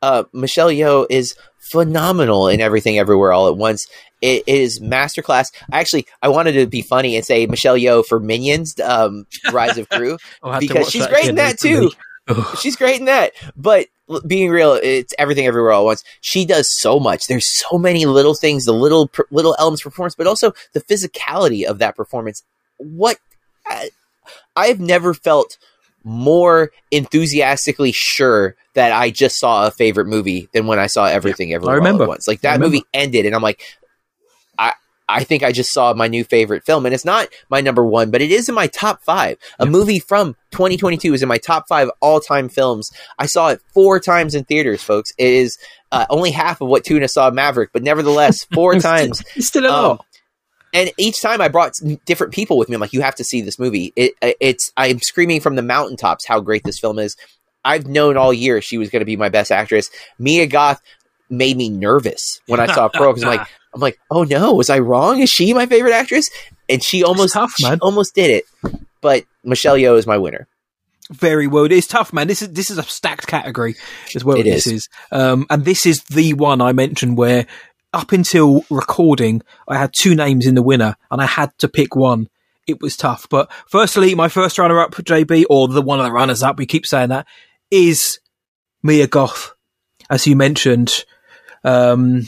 Uh, Michelle Yeoh is phenomenal in everything, everywhere, all at once. It, it is masterclass. Actually, I wanted to be funny and say Michelle Yeoh for Minions, um, Rise of Gru. I'll have to Because she's great in that, too. She's great in that. But being real, it's everything everywhere all at once. She does so much. There's so many little things, the little little elements performance, but also the physicality of that performance. What I, I've never felt more enthusiastically sure that I just saw a favorite movie than when I saw everything everywhere remember. all at once. Like that movie ended, and I'm like, I I think I just saw my new favorite film, and it's not my number one, but it is in my top five. A Yeah. movie from 2022 is in my top five all time films. I saw it four times in theaters, folks. It is uh, only half of what Tuna saw Maverick, but nevertheless, four It's still- times. Still Um. And each time I brought different people with me. I'm like, you have to see this movie. It, it's I'm screaming from the mountaintops how great this film is. I've known all year she was going to be my best actress. Mia Goth made me nervous when I saw Pearl because I'm like, I'm like, oh no, was I wrong? Is she my favorite actress? And she almost, tough, she man. almost did it. But Michelle Yeoh is my winner. very well. It's tough, man. This is this is a stacked category as well. It this is. is, um, and this is the one I mentioned where up until recording, I had two names in the winner, and I had to pick one. It was tough, but firstly, my first runner-up, JB, or the one of the runners-up, we keep saying that, is Mia Goff. as you mentioned. Um,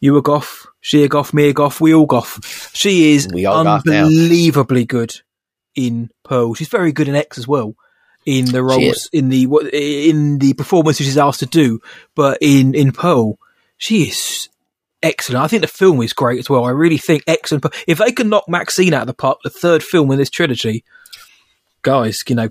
you were Goff, she a Goth, Mia Goff, we all Goth. She is We all Goth now. unbelievably good in Pearl. She's very good in X as well. In the roles, in the what, in the performance she's asked to do, but in in Pearl, she is excellent. I think the film is great as well. I really think excellent. If they can knock Maxine out of the park, the third film in this trilogy, guys, you know,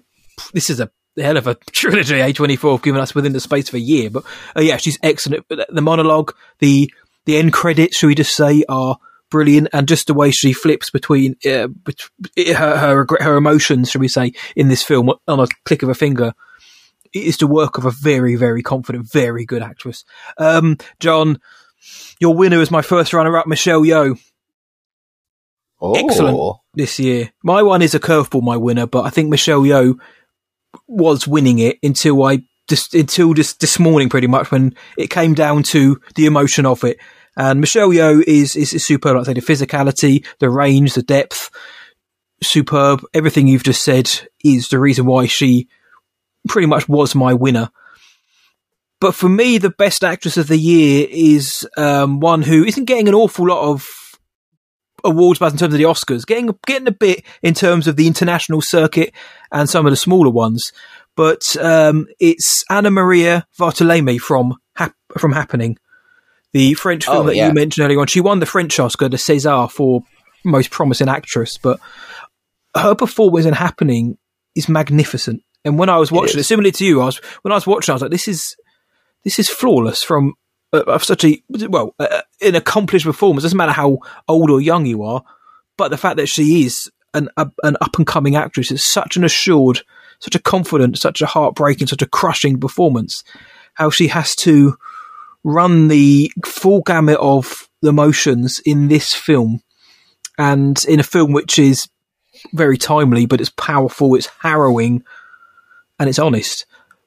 this is a hell of a trilogy. A twenty four have given us within the space of a year. But uh, yeah, she's excellent. But the monologue, the the end credits, should we just say, are brilliant, and just the way she flips between uh, her her her emotions, should we say, in this film on a click of a finger. It is the work of a very, very confident, very good actress. Um, John, your winner is my first runner-up, Michelle Yeoh oh. Excellent. this year. My one is a curveball, my winner, but I think Michelle Yeoh was winning it until I just until just this morning, pretty much when it came down to the emotion of it. And Michelle Yeoh is, is, is superb. Like I say, the physicality, the range, the depth, superb. Everything you've just said is the reason why she pretty much was my winner. But for me, the best actress of the year is um, one who isn't getting an awful lot of awards buzz in terms of the Oscars, getting getting a bit in terms of the international circuit and some of the smaller ones. But um, it's Anna Maria Barthelemy from Hap- from Happening, the French film Oh, that yeah. you mentioned earlier on. She won the French Oscar, the César, for most promising actress. But her performance in Happening is magnificent. And when I was watching it, is. similarly to you, I was when I was watching, I was like, "This is this is flawless from uh, such a well uh, an accomplished performance. Doesn't matter how old or young you are, but the fact that she is an a, an up and coming actress is such an assured, such a confident, such a heartbreaking, such a crushing performance. How she has to run the full gamut of emotions in this film, and in a film which is very timely, but it's powerful, it's harrowing, and it's honest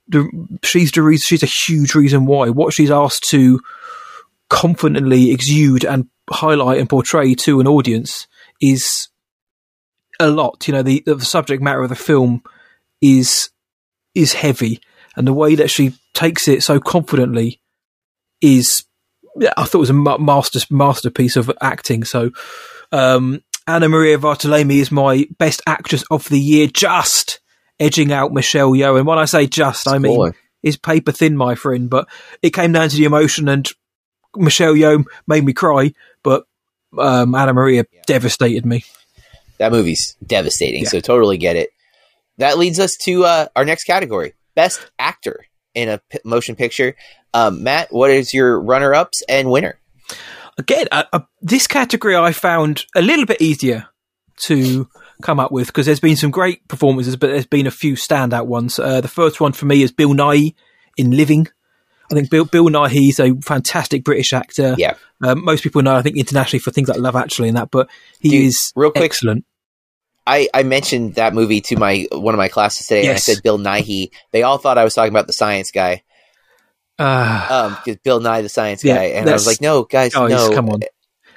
the, she's the reason, she's a huge reason why what she's asked to confidently exude and highlight and portray to an audience is a lot. You know, the, the subject matter of the film is is heavy, and the way that she takes it so confidently is, I thought was a master masterpiece of acting. So, um, Anamaria Vartolomei is my best actress of the year, just edging out Michelle Yeoh. And when I say just, I mean Boy. is paper thin, my friend. But it came down to the emotion, and Michelle Yeoh made me cry, but um, Anamaria devastated me. That movie's devastating. Yeah. So totally get it. That leads us to uh, our next category: best actor in a p- motion picture. Um, Matt, what is your runner-ups and winner? Again, uh, uh, this category I found a little bit easier to come up with because there's been some great performances, but there's been a few standout ones. Uh, the first one for me is Bill Nighy in Living. I think Bill, Bill Nighy, he's a fantastic British actor. Yeah. Um, most people know, I think, internationally for things like Love Actually and that, but he Dude, is real quick, excellent. I, I mentioned that movie to my one of my classes today, Yes. and I said Bill Nighy. They all thought I was talking about the science guy, Uh, um, because Bill Nye the science Yeah, guy, and I was like, no, guys, guys, no, come on.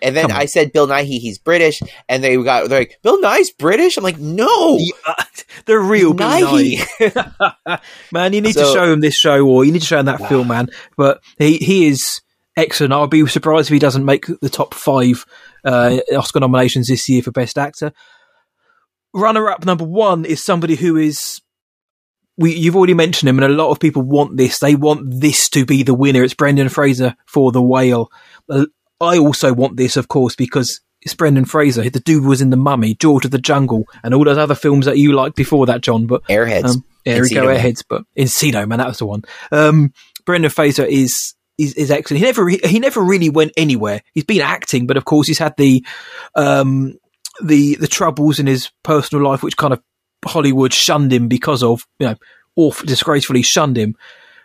And then I said Bill Nighy, he's British, and they got they're like, Bill Nye's British. I'm like, no, yeah, the real Bill Nye. Nighy. man, you need to show him this show, or you need to show him that film, man. But he he is excellent. I'll be surprised if he doesn't make the top five uh, Oscar nominations this year for Best Actor. Runner up number one is somebody who is. We, you've already mentioned him, and a lot of people want this. They want this to be the winner. It's Brendan Fraser for The Whale. I also want this, of course, because it's Brendan Fraser. The dude was in The Mummy, George of the Jungle, and all those other films that you liked before that, John. But Airheads. um, yeah, here we go Airheads. But Encino, man, that was the one. Um, Brendan Fraser is, is is excellent. He never he never really went anywhere. He's been acting, but of course he's had the um the the troubles in his personal life, which kind of Hollywood shunned him because of you know awful disgracefully shunned him.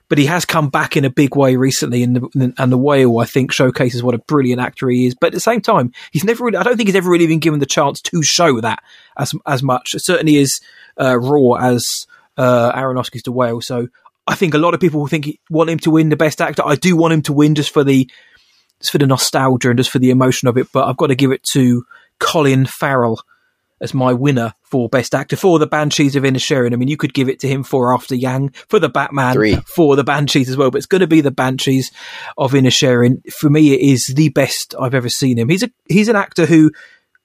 But he has come back in a big way recently, and the, and the whale I think showcases what a brilliant actor he is. But at the same time, he's never really. I don't think he's ever really been given the chance to show that as as much. It certainly is uh, raw as uh, Aronofsky's The Whale. So I think a lot of people think he, want him to win the best actor. I do want him to win just for the just for the nostalgia and just for the emotion of it. But I've got to give it to Colin Farrell as my winner for best actor for the Banshees of Inisherin. I mean, you could give it to him for After Yang, for the Batman, Three. for the Banshees as well. But it's going to be the Banshees of Inisherin. For me, it is the best I've ever seen him. He's a he's an actor who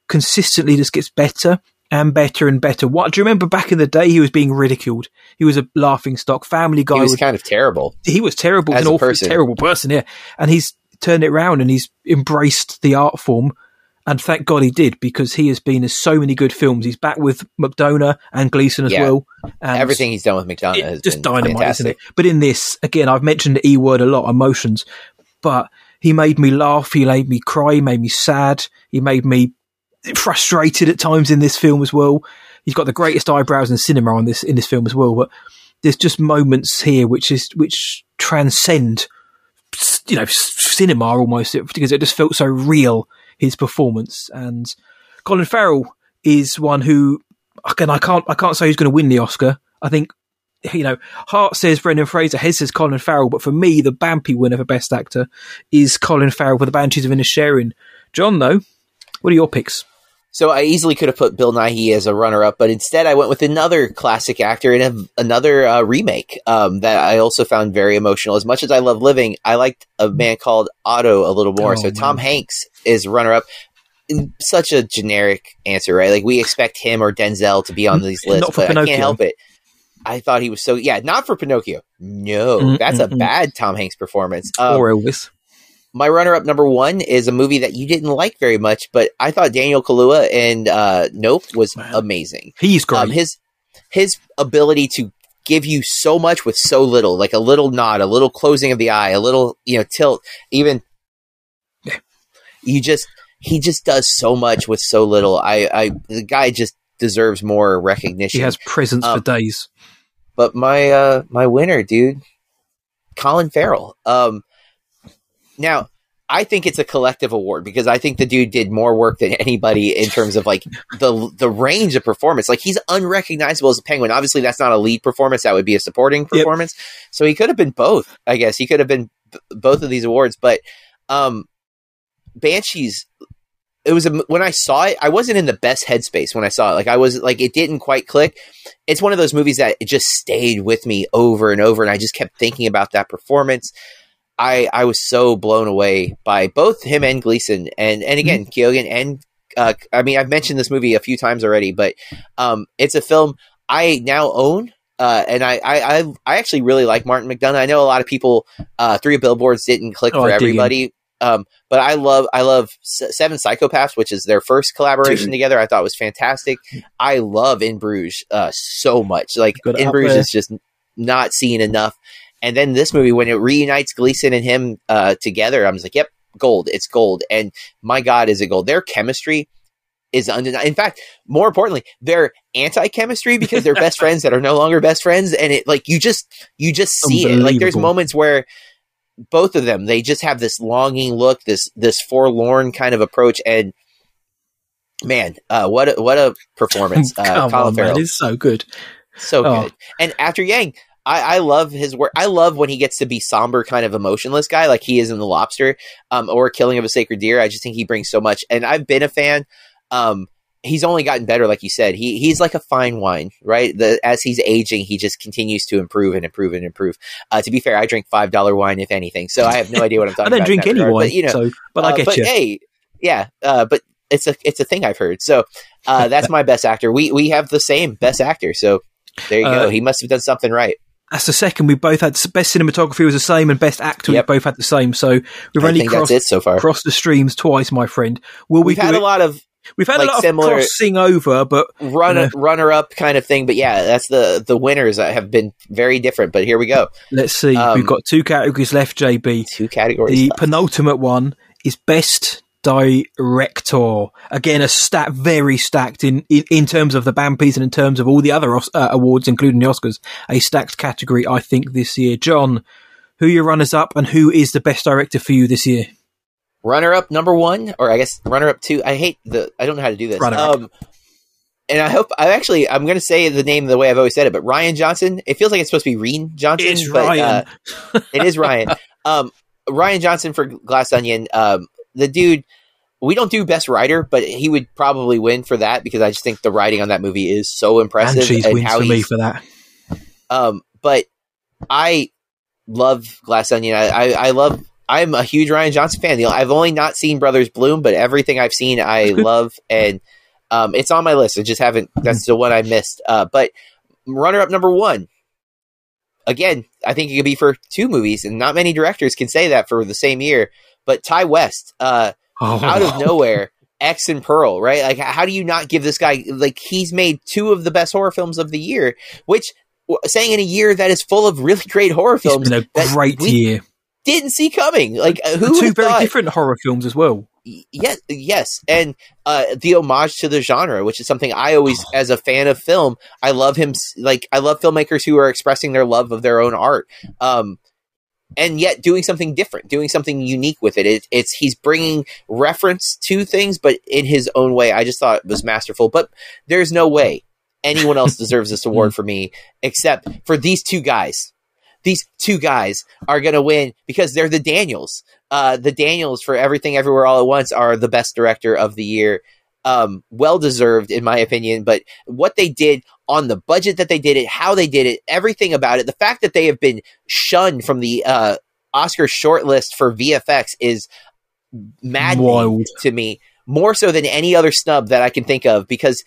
consistently just gets better and better and better. What do you remember back in the day? He was being ridiculed. He was a laughing stock. Family Guy he was was kind of terrible. he was terrible, As an a awful, person. terrible person, yeah. And he's turned it around and he's embraced the art form. And thank God he did because he has been in so many good films. He's back with McDonagh and Gleason as Yeah. well. And Everything he's done with McDonagh has just been dynamite, fantastic. isn't it? But in this, again, I've mentioned the E word a lot, emotions. But he made me laugh. He made me cry. He made me sad. He made me frustrated at times in this film as well. He's got the greatest eyebrows in cinema on this in this film as well. But there's just moments here which is which transcend, you know, cinema almost because it just felt so real. His performance and Colin Farrell is one who again I can't I can't say who's going to win the Oscar. I think you know, Heart says Brendan Fraser, Hez says Colin Farrell, but for me, the Bampi winner for Best Actor is Colin Farrell for The Banshees of Inisherin. John, though, what are your picks? So I easily could have put Bill Nighy as a runner-up, but instead I went with another classic actor in a, another uh, remake um, that I also found very emotional. As much as I love Living, I liked a man called Otto a little more. Oh, so man. Tom Hanks is runner-up. Such a generic answer, right? Like we expect him or Denzel to be on these lists, Not for I Pinocchio. can't help it. I thought he was so yeah, not for Pinocchio. No, Mm, that's a mm. bad Tom Hanks performance. Um, or Elvis? my runner-up number one is a movie that you didn't like very much, but I thought Daniel Kaluuya and uh, Nope was Man. amazing. He's great. Um, his his ability to give you so much with so little, like a little nod, a little closing of the eye, a little you know tilt, even. You just he just does so much with so little. I, I the guy just deserves more recognition. he has presence um, for days. but my uh my winner, dude, Colin Farrell. Um, now I think it's a collective award because I think the dude did more work than anybody in terms of like the the range of performance. Like he's unrecognizable as a penguin. Obviously, that's not a lead performance; that would be a supporting performance. So he could have been both. I guess he could have been b- both of these awards. But um, Banshees. It was a, when I saw it, I wasn't in the best headspace when I saw it. Like I was like it didn't quite click it's one of those movies that it just stayed with me over and over and I just kept thinking about that performance. I I was so blown away by both him and Gleason and and again Keoghan and uh, I mean I've mentioned this movie a few times already, but um, it's a film I now own. Uh, and I, I, I, I actually really like Martin McDonagh. I know a lot of people, uh, Three Billboards didn't click Oh, for I dig him. everybody. Um, but I love, I love Seven Psychopaths, which is their first collaboration Dude. together. I thought was fantastic. I love In Bruges, uh, so much. Like it In Bruges is just not seen enough. And then this movie, when it reunites Gleason and him, uh, together, I'm just like, yep, gold. It's gold. And my God, is it gold? Their chemistry is undeniable. In fact, more importantly, their anti-chemistry because they're best friends that are no longer best friends, and it like you just you just see it. Like there's moments where both of them they just have this longing look, this this forlorn kind of approach, and man, uh, what a, what a performance! Uh, Colin on, Farrell, it's so good. so Oh. good. And after Yang. I, I love his work. I love when he gets to be somber, kind of emotionless guy, like he is in The Lobster, um, or Killing of a Sacred Deer. I just think he brings so much, and I've been a fan. Um, he's only gotten better, like you said. He he's like a fine wine, right? The, as he's aging, he just continues to improve and improve and improve. Uh, to be fair, I drink five dollar wine, if anything, so I have no idea what I'm talking. About. I don't about. drink any regard, wine, but, you know, so but I uh, get but you. hey, yeah, uh, but it's a it's a thing I've heard. So uh, that's my best actor. We we have the same best actor. So there you Uh, go. He must have done something right. That's the second. We both had best cinematography was the same, and best actor Yep. we both had the same. So we've I only crossed it so far. crossed the streams twice, my friend. Will we We've had do a lot of We've had like, a lot similar- of crossing over, but run Yeah. runner up kind of thing, but yeah, that's the the winners that have been very different. But here we go. let's see. Um, We've got two categories left, JB. Two categories. The left. penultimate one is best director. Again, a stat very stacked in, in in terms of the Bampies and in terms of all the other uh, awards, including the Oscars. A stacked category, I think, this year. John, who are your runners up, and who is the best director for you this year? Runner up number one, or I guess runner up two. I hate the. I don't know how to do this. Um, and I hope I actually I'm going to say the name the way I've always said it, but Rian Johnson. It feels like it's supposed to be Reen Johnson. It's but, Ryan. uh, it is Ryan. Um, Rian Johnson for Glass Onion. Um, the dude. We don't do best writer, but he would probably win for that because I just think the writing on that movie is so impressive and wins how for me for that. Um, but I love Glass Onion. I, I, I love. I'm a huge Rian Johnson fan. You know, I've only not seen Brothers Bloom, but everything I've seen, I love, and um, it's on my list. I just haven't. That's the one I missed. Uh, but runner up number one. Again, I think it could be for two movies, and not many directors can say that for the same year. But Ti West, uh, Oh, out of nowhere, X and Pearl, right? Like, how do you not give this guy like he's made two of the best horror films of the year? Which saying in a year that is full of really great horror It's films been a great we year. Didn't see coming. Like, uh, who two very thought- different horror films as well. Yes, yes, and uh, the homage to the genre, which is something I always, as a fan of film, I love him. Like, I love filmmakers who are expressing their love of their own art. Um, and yet doing something different, doing something unique with it. it. It's he's bringing reference to things, but in his own way. I just thought it was masterful. But there's no way anyone else deserves this award for me except for these two guys. These two guys are going to win because they're the Daniels. Uh, the Daniels for Everything Everywhere All at Once are the best director of the year. Um, well deserved, in my opinion. But what they did on the budget that they did it, how they did it, everything about it, the fact that they have been shunned from the uh, Oscar shortlist for VFX is maddening Wild. to me, more so than any other snub that I can think of, because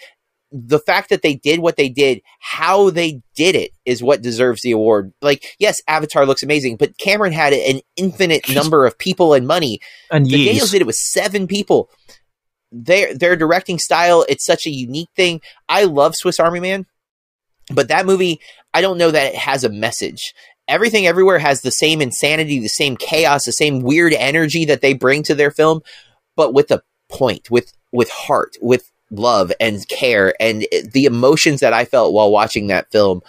the fact that they did what they did, how they did it, is what deserves the award. Like, yes, Avatar looks amazing, but Cameron had an infinite number of people and money. And The Daniels did it with seven people. Their their directing style, it's such a unique thing. I love Swiss Army Man, but that movie, I don't know that it has a message. Everything everywhere has the same insanity, the same chaos, the same weird energy that they bring to their film, but with a point, with with heart, with love and care, and the emotions that I felt while watching that film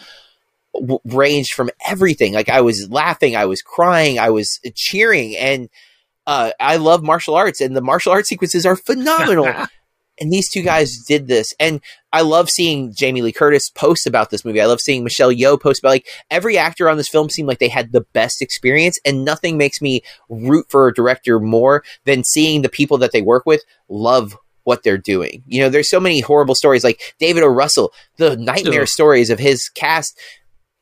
w- ranged from everything. Like I was laughing, I was crying, I was cheering, and uh, I love martial arts, and the martial arts sequences are phenomenal. and these two guys did this, and I love seeing Jamie Lee Curtis post about this movie. I love seeing Michelle Yeoh post about like every actor on this film seemed like they had the best experience, and nothing makes me root for a director more than seeing the people that they work with love what they're doing. You know, there's so many horrible stories like David O. Russell, the nightmare Ugh. stories of his cast,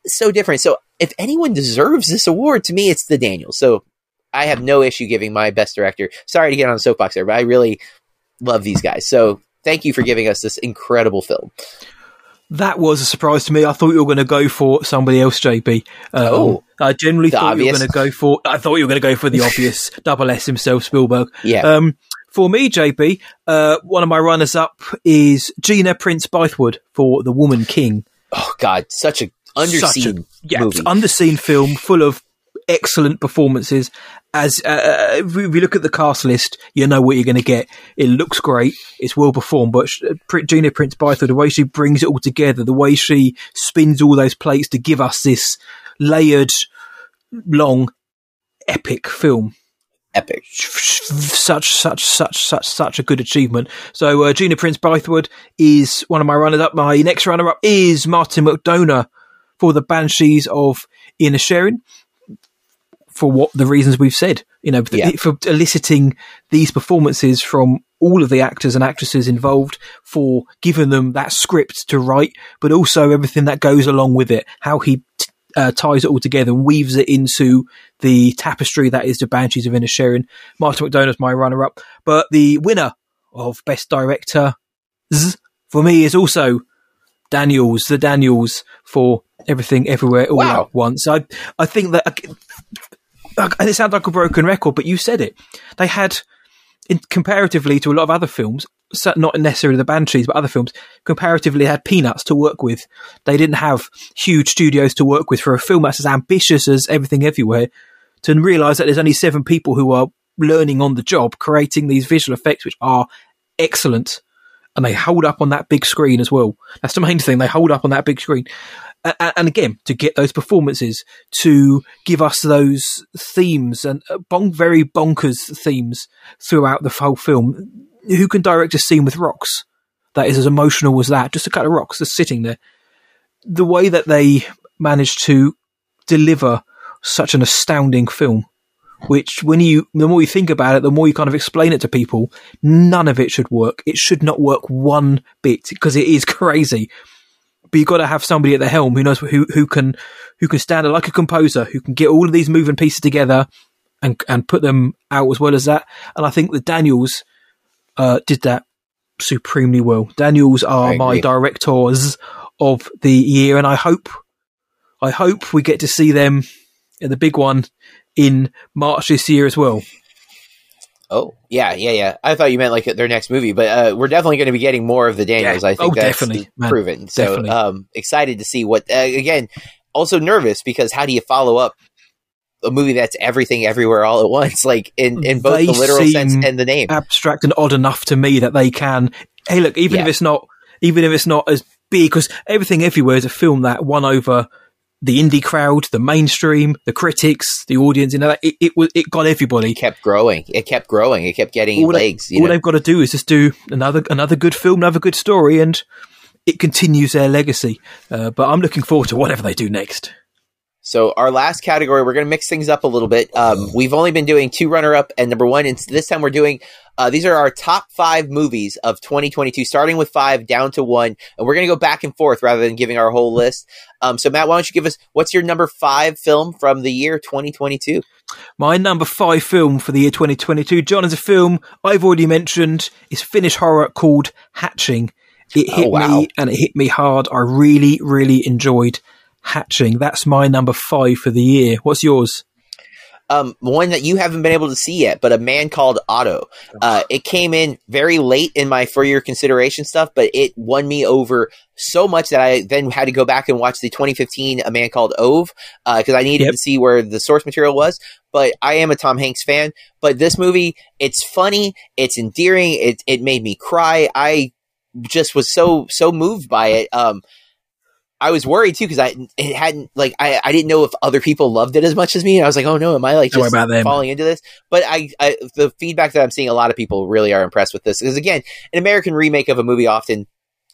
so different. So if anyone deserves this award, to me, it's the Daniels. So I have no issue giving my best director. Sorry to get on the soapbox there, but I really love these guys. So thank you for giving us this incredible film. That was a surprise to me. I thought you were going to go for somebody else, JB. Um, Oh. I generally thought you were obvious. going to go for. I thought you were going to go for the obvious double S himself, Spielberg. Yeah. Um, for me, JB, uh, one of my runners-up is Gina Prince Bythewood for The Woman King. oh God, such a underseen yeah, movie. underseen film full of excellent performances. As uh, if we look at the cast list, you know what you're going to get. It looks great. It's well performed, but Gina Prince Bythewood, the way she brings it all together, the way she spins all those plates to give us this layered, long, epic film Epic. such such such such such a good achievement. So uh, Gina Prince Bythewood is one of my runners up. My next runner up is Martin McDonagh for the Banshees of Inisherin. For what the reasons we've said, you know, Yeah. for eliciting these performances from all of the actors and actresses involved, for giving them that script to write, but also everything that goes along with it. How he uh, ties it all together and weaves it into the tapestry that is the Banshees of inner Inisherin. Martin McDonagh's my runner up. But the winner of Best Director for me is also Daniels, the Daniels for Everything Everywhere All Wow. at Once. I, I think that, and it sounds like a broken record, but you said it. They had, in, comparatively to a lot of other films, not necessarily the Banshees, but other films, comparatively had peanuts to work with. They didn't have huge studios to work with for a film that's as ambitious as Everything Everywhere to realise that there's only seven people who are learning on the job, creating these visual effects which are excellent. And they hold up on that big screen as well. That's the main thing. They hold up on that big screen. And again, to get those performances, to give us those themes and uh, bon- very bonkers themes throughout the whole film. Who can direct a scene with rocks that is as emotional as that? Just a couple of rocks just sitting there. The way that they managed to deliver such an astounding film, which when you, the more you think about it, the more you kind of explain it to people, none of it should work. It should not work one bit because it is crazy. But you've got to have somebody at the helm who knows who, who can, who can stand like a composer, who can get all of these moving pieces together and, and put them out as well as that. And I think the Daniels, uh, did that supremely well. Daniels are my directors of the year, and I hope, I hope we get to see them in the big one in March this year as well. Oh, yeah, yeah, yeah. I thought you meant like their next movie, but uh, we're definitely going to be getting more of the Daniels. Yeah. I think Oh, that's definitely, man. proven. So, Definitely. um, excited to see what. Uh, again, also nervous because how do you follow up a movie that's everything, everywhere, all at once, like in in both They the literal sense and the name? Abstract and odd enough to me that they can. Hey, look, even if it's not, even if it's not as big, because everything everywhere is a film that won over the indie crowd, the mainstream, the critics, the audience. You know, it it, was it got everybody. It kept growing. It kept growing. It kept getting all, they, legs. You all know? they've got to do is just do another another good film, another good story, and it continues their legacy. Uh, but I'm looking forward to whatever they do next. So our last category, we're going to mix things up a little bit. Um, we've only been doing two runner up and number one, and this time we're doing. Uh, these are our top five movies of 2022, starting with five down to one, and we're going to go back and forth rather than giving our whole list. Um, so Matt, why don't you give us what's your number five film from the year 2022? My number five film for the year 2022, John, is a film I've already mentioned. It's Finnish horror called Hatching. It hit oh, wow. me and it hit me hard. I really, really enjoyed Hatching. That's my number five for the year. What's yours? Um, one that you haven't been able to see yet, but a man called Otto. Uh, it came in very late in my for your consideration stuff, but it won me over so much that I then had to go back and watch the 2015 A Man Called Ove because uh, I needed yep. to see where the source material was. But I am a Tom Hanks fan. But this movie, it's funny, it's endearing, it it made me cry. I just was so so moved by it. Um, I was worried too because I it hadn't like I, I didn't know if other people loved it as much as me. And I was like, oh no, am I like just falling into this? But I, I the feedback that I'm seeing, a lot of people really are impressed with this because again, an American remake of a movie often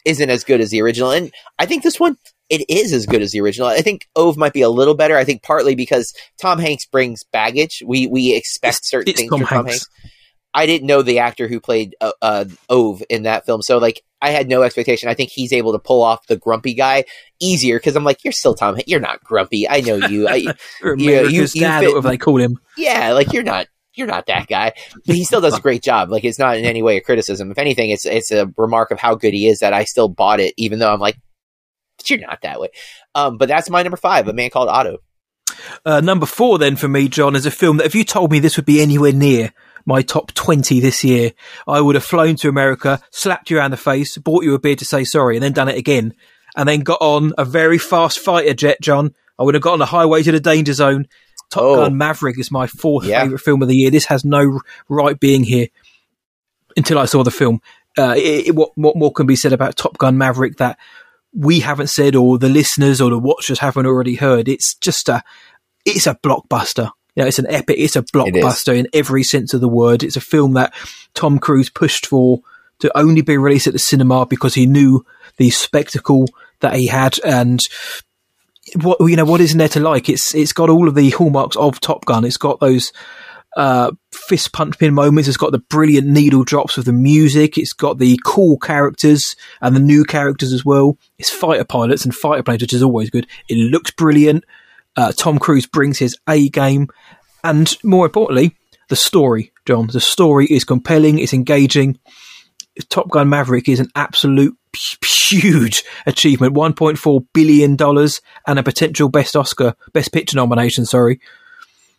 isn't as good as the original, and I think this one it is as good as the original. I think Ove might be a little better. I think partly because Tom Hanks brings baggage. We we expect it's, certain it's things Tom from Tom Hanks. I didn't know the actor who played uh, uh, Ove in that film, so like I had no expectation. I think he's able to pull off the grumpy guy easier because I'm like, you're still Tom. You're not grumpy. I know you. I, you, you, you, dad, fit, they call him. Yeah, like you're not. You're not that guy, but he still does a great job. Like it's not in any way a criticism. If anything, it's it's a remark of how good he is that I still bought it, even though I'm like, you're not that way. Um, but that's my number five, a man called Otto. Uh, number four, then for me, John, is a film that if you told me this would be anywhere near my top 20 this year, I would have flown to America, slapped you around the face, bought you a beer to say sorry, and then done it again. And then got on a very fast fighter jet, John. I would have got on the highway to the danger zone. Top oh. Gun Maverick is my fourth yeah. favourite film of the year. This has no right being here until I saw the film. Uh, it, it, what, what more can be said about Top Gun Maverick that we haven't said or the listeners or the watchers haven't already heard? It's just a, it's a blockbuster. You know, it's an epic, it's a blockbuster it in every sense of the word. It's a film that Tom Cruise pushed for to only be released at the cinema because he knew the spectacle that he had and what you know what isn't there to like? It's it's got all of the hallmarks of top gun. It's got those uh, fist pumping moments. It's got the brilliant needle drops of the music. It's got the cool characters and the new characters as well. It's fighter pilots and fighter planes which is always good. It looks brilliant uh, Tom Cruise brings his A game, and more importantly, the story. John, the story is compelling. It's engaging. Top Gun Maverick is an absolute huge achievement. One point four billion dollars and a potential best Oscar, best picture nomination. Sorry,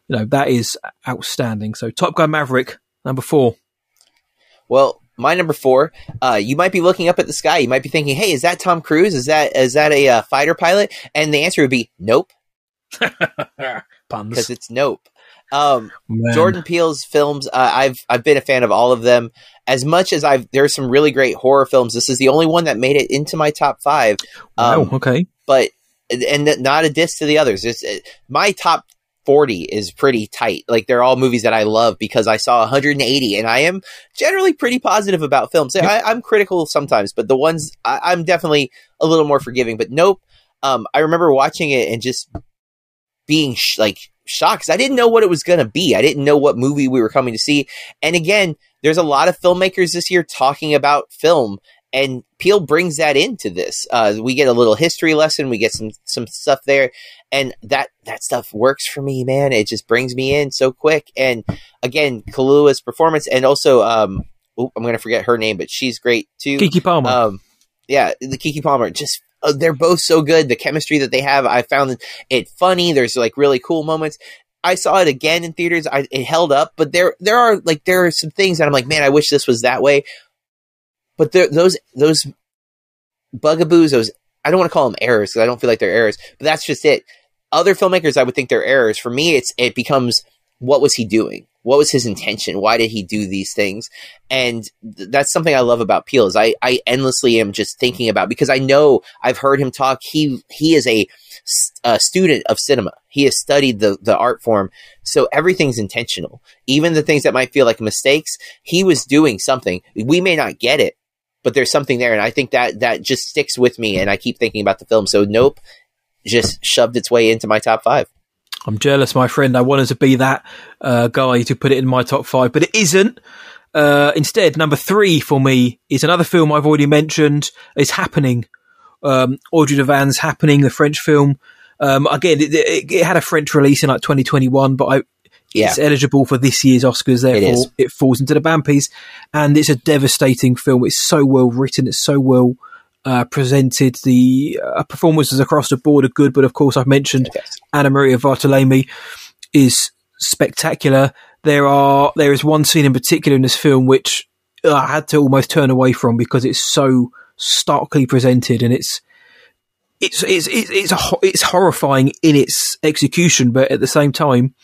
you know that is outstanding. So Top Gun Maverick, number four. Well, my number four, uh, you might be looking up at the sky. You might be thinking, "Hey, is that Tom Cruise? Is that is that a uh, fighter pilot?" And the answer would be, "Nope." because it's Nope. Um, Jordan Peele's films, uh, I've I've been a fan of all of them. As much as I've there's some really great horror films. This is the only one that made it into my top five. Um, wow, okay, but and not a diss to the others. It's, it, my top 40 is pretty tight. Like they're all movies that I love because I saw 180 and I am generally pretty positive about films. I, am critical sometimes, but the ones I, am definitely a little more forgiving. But nope. Um, I remember watching it and just being sh- like shocked because I didn't know what it was going to be. I didn't know what movie we were coming to see. And again, there's a lot of filmmakers this year talking about film, and Peele brings that into this. Uh, we get a little history lesson. We get some some stuff there, and that that stuff works for me, man. It just brings me in so quick. And again, Kaluuya's performance, and also, um, oh, I'm going to forget her name, but she's great too. Keke Palmer. Um, yeah, the Keke Palmer just uh, they're both so good. The chemistry that they have, I found it funny. There's like really cool moments. I saw it again in theaters. I, it held up, but there there are like there are some things that I'm like, man, I wish this was that way. But there, those those bugaboos, those I don't want to call them errors because I don't feel like they're errors, but that's just it. Other filmmakers, I would think they're errors. For me, it's it becomes what was he doing? What was his intention? Why did he do these things? And th- that's something I love about Peele is I, I endlessly am just thinking about because I know I've heard him talk. He, he is a, a student of cinema. He has studied the, the art form. So everything's intentional. Even the things that might feel like mistakes, he was doing something. We may not get it, but there's something there, and I think that that just sticks with me, and I keep thinking about the film. So Nope just shoved its way into my top five. I'm jealous, my friend. I wanted to be that uh, guy to put it in my top five, but it isn't. Uh, instead, number three for me is another film I've already mentioned. Is Happening. Um, Audrey Diwan's Happening, the French film. Um, again, it, it, it, had a French release in like 2021, but I, yeah. it's eligible for this year's Oscars. Therefore, it, it, falls into the Bampies, and it's a devastating film. It's so well written. It's so well uh, presented. The uh, performances across the board are good, but of course, I've mentioned yes. Anamaria Vartolomei is spectacular. There are there is one scene in particular in this film which I had to almost turn away from because it's so starkly presented and it's it's it's it's it's, a, it's horrifying in its execution, but at the same time,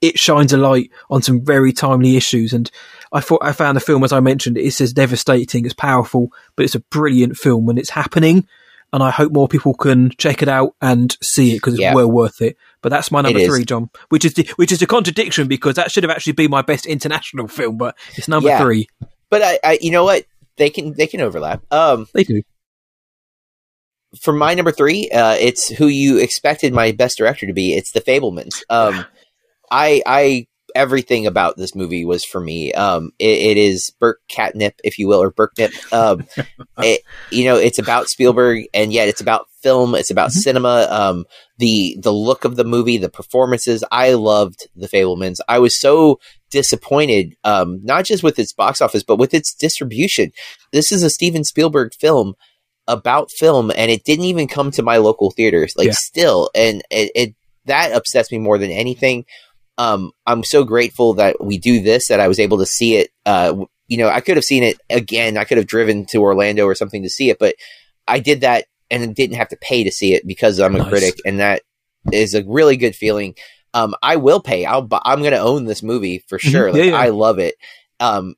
it shines a light on some very timely issues. And I thought I found the film, as I mentioned, it's as devastating, it's powerful, but it's a brilliant film when it's happening. And I hope more people can check it out and see it because it's yeah. well worth it. But that's my number three, John, which is the, which is a contradiction because that should have actually been my best international film, but it's number yeah. three. But I, I, you know what? They can they can overlap. Um, they do for my number three, uh, it's who you expected my best director to be. It's The Fabelmans. Um, I, I, everything about this movie was for me. Um, it, it is Burke Catnip, if you will, or Burknip. Um, it, you know, it's about Spielberg, and yet it's about film. It's about mm-hmm. cinema. Um, the the look of the movie, the performances. I loved The Fabelmans. I was so disappointed, um, not just with its box office, but with its distribution. This is a Steven Spielberg film about film and it didn't even come to my local theaters like yeah. still and it, it, that upsets me more than anything um i'm so grateful that we do this that i was able to see it uh you know i could have seen it again i could have driven to orlando or something to see it but i did that and didn't have to pay to see it because i'm a nice. critic and that is a really good feeling um i will pay i'll i'm gonna own this movie for mm-hmm. sure like, yeah, yeah. i love it um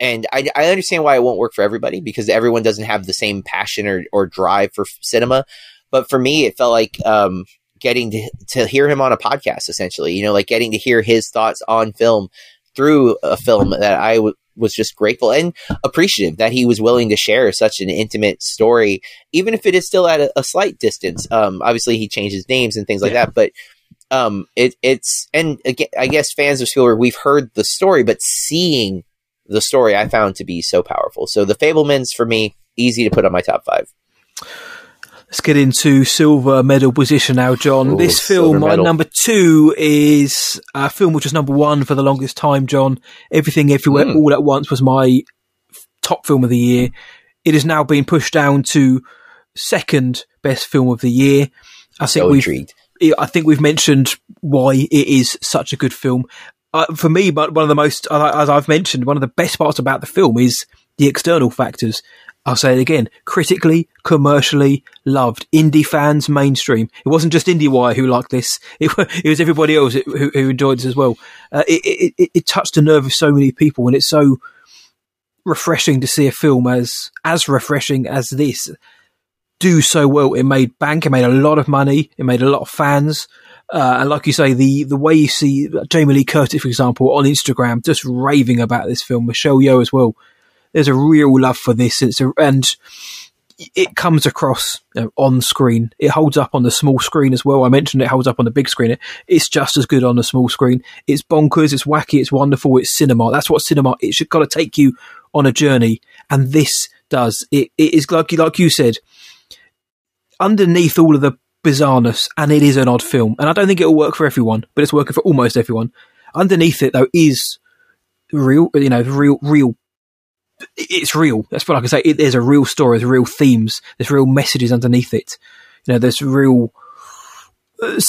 and I, I understand why it won't work for everybody because everyone doesn't have the same passion or, or drive for cinema. But for me, it felt like um, getting to, to hear him on a podcast, essentially, you know, like getting to hear his thoughts on film through a film that I w- was just grateful and appreciative that he was willing to share such an intimate story, even if it is still at a, a slight distance. Um, obviously, he changes names and things like yeah. that, but um, it, it's and again, I guess fans of Spielberg, we've heard the story, but seeing the story I found to be so powerful. So the Fabelmans for me, easy to put on my top five. Let's get into silver medal position now, John. Ooh, this film, my number two, is a film which was number one for the longest time, John. Everything Everywhere mm. All at Once was my top film of the year. It has now been pushed down to second best film of the year. I so think we've, intrigued. I think we've mentioned why it is such a good film uh, for me, but one of the most, uh, as I've mentioned, one of the best parts about the film is the external factors. I'll say it again: critically, commercially loved. Indie fans, mainstream. It wasn't just IndieWire who liked this; it, it was everybody else who, who enjoyed this as well. Uh, it, it, it touched the nerve of so many people, and it's so refreshing to see a film as as refreshing as this do so well. It made bank. It made a lot of money. It made a lot of fans. Uh, and like you say, the, the way you see Jamie Lee Curtis, for example, on Instagram, just raving about this film, Michelle Yeoh as well. There's a real love for this. It's a, and it comes across you know, on screen. It holds up on the small screen as well. I mentioned it holds up on the big screen. It's just as good on the small screen. It's bonkers. It's wacky. It's wonderful. It's cinema. That's what cinema. It's got to take you on a journey, and this does. It, it is like like you said. Underneath all of the bizarreness, and it is an odd film. And I don't think it'll work for everyone, but it's working for almost everyone. Underneath it, though, is real, you know, real, real. It's real. That's what I can say. It, there's a real story. There's real themes. There's real messages underneath it. You know, there's real. Uh,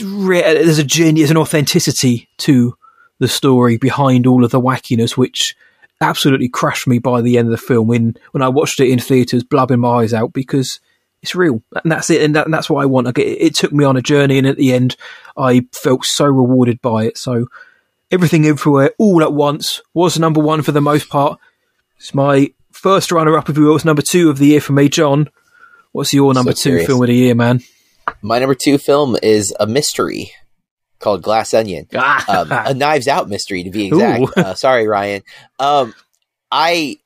there's a journey. There's an authenticity to the story behind all of the wackiness, which absolutely crushed me by the end of the film. When when I watched it in theaters, blubbing my eyes out because it's real, and that's it, and, that, and that's what I want. It, it, took me on a journey, and at the end, I felt so rewarded by it. So, everything everywhere, all at once, was number one for the most part. It's my first runner-up, if you will. It's number two of the year for me, John. What's your number so two film of the year, man? My number two film is a mystery called Glass Onion, um, a Knives Out mystery to be exact. Uh, sorry, Rian. Um, I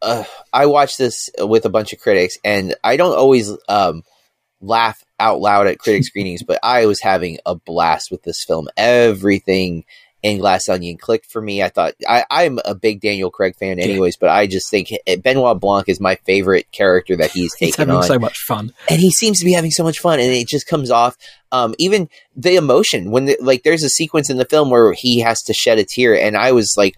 uh, I watched this with a bunch of critics, and I don't always um, laugh out loud at critic screenings, but I was having a blast with this film. Everything in Glass Onion clicked for me. I thought I, I'm a big Daniel Craig fan, anyways, but I just think Benoit Blanc is my favorite character that he's taken He's having on. so much fun. and he seems to be having so much fun and it just comes off um, even the emotion when the, like there's a sequence in the film where he has to shed a tear and i was like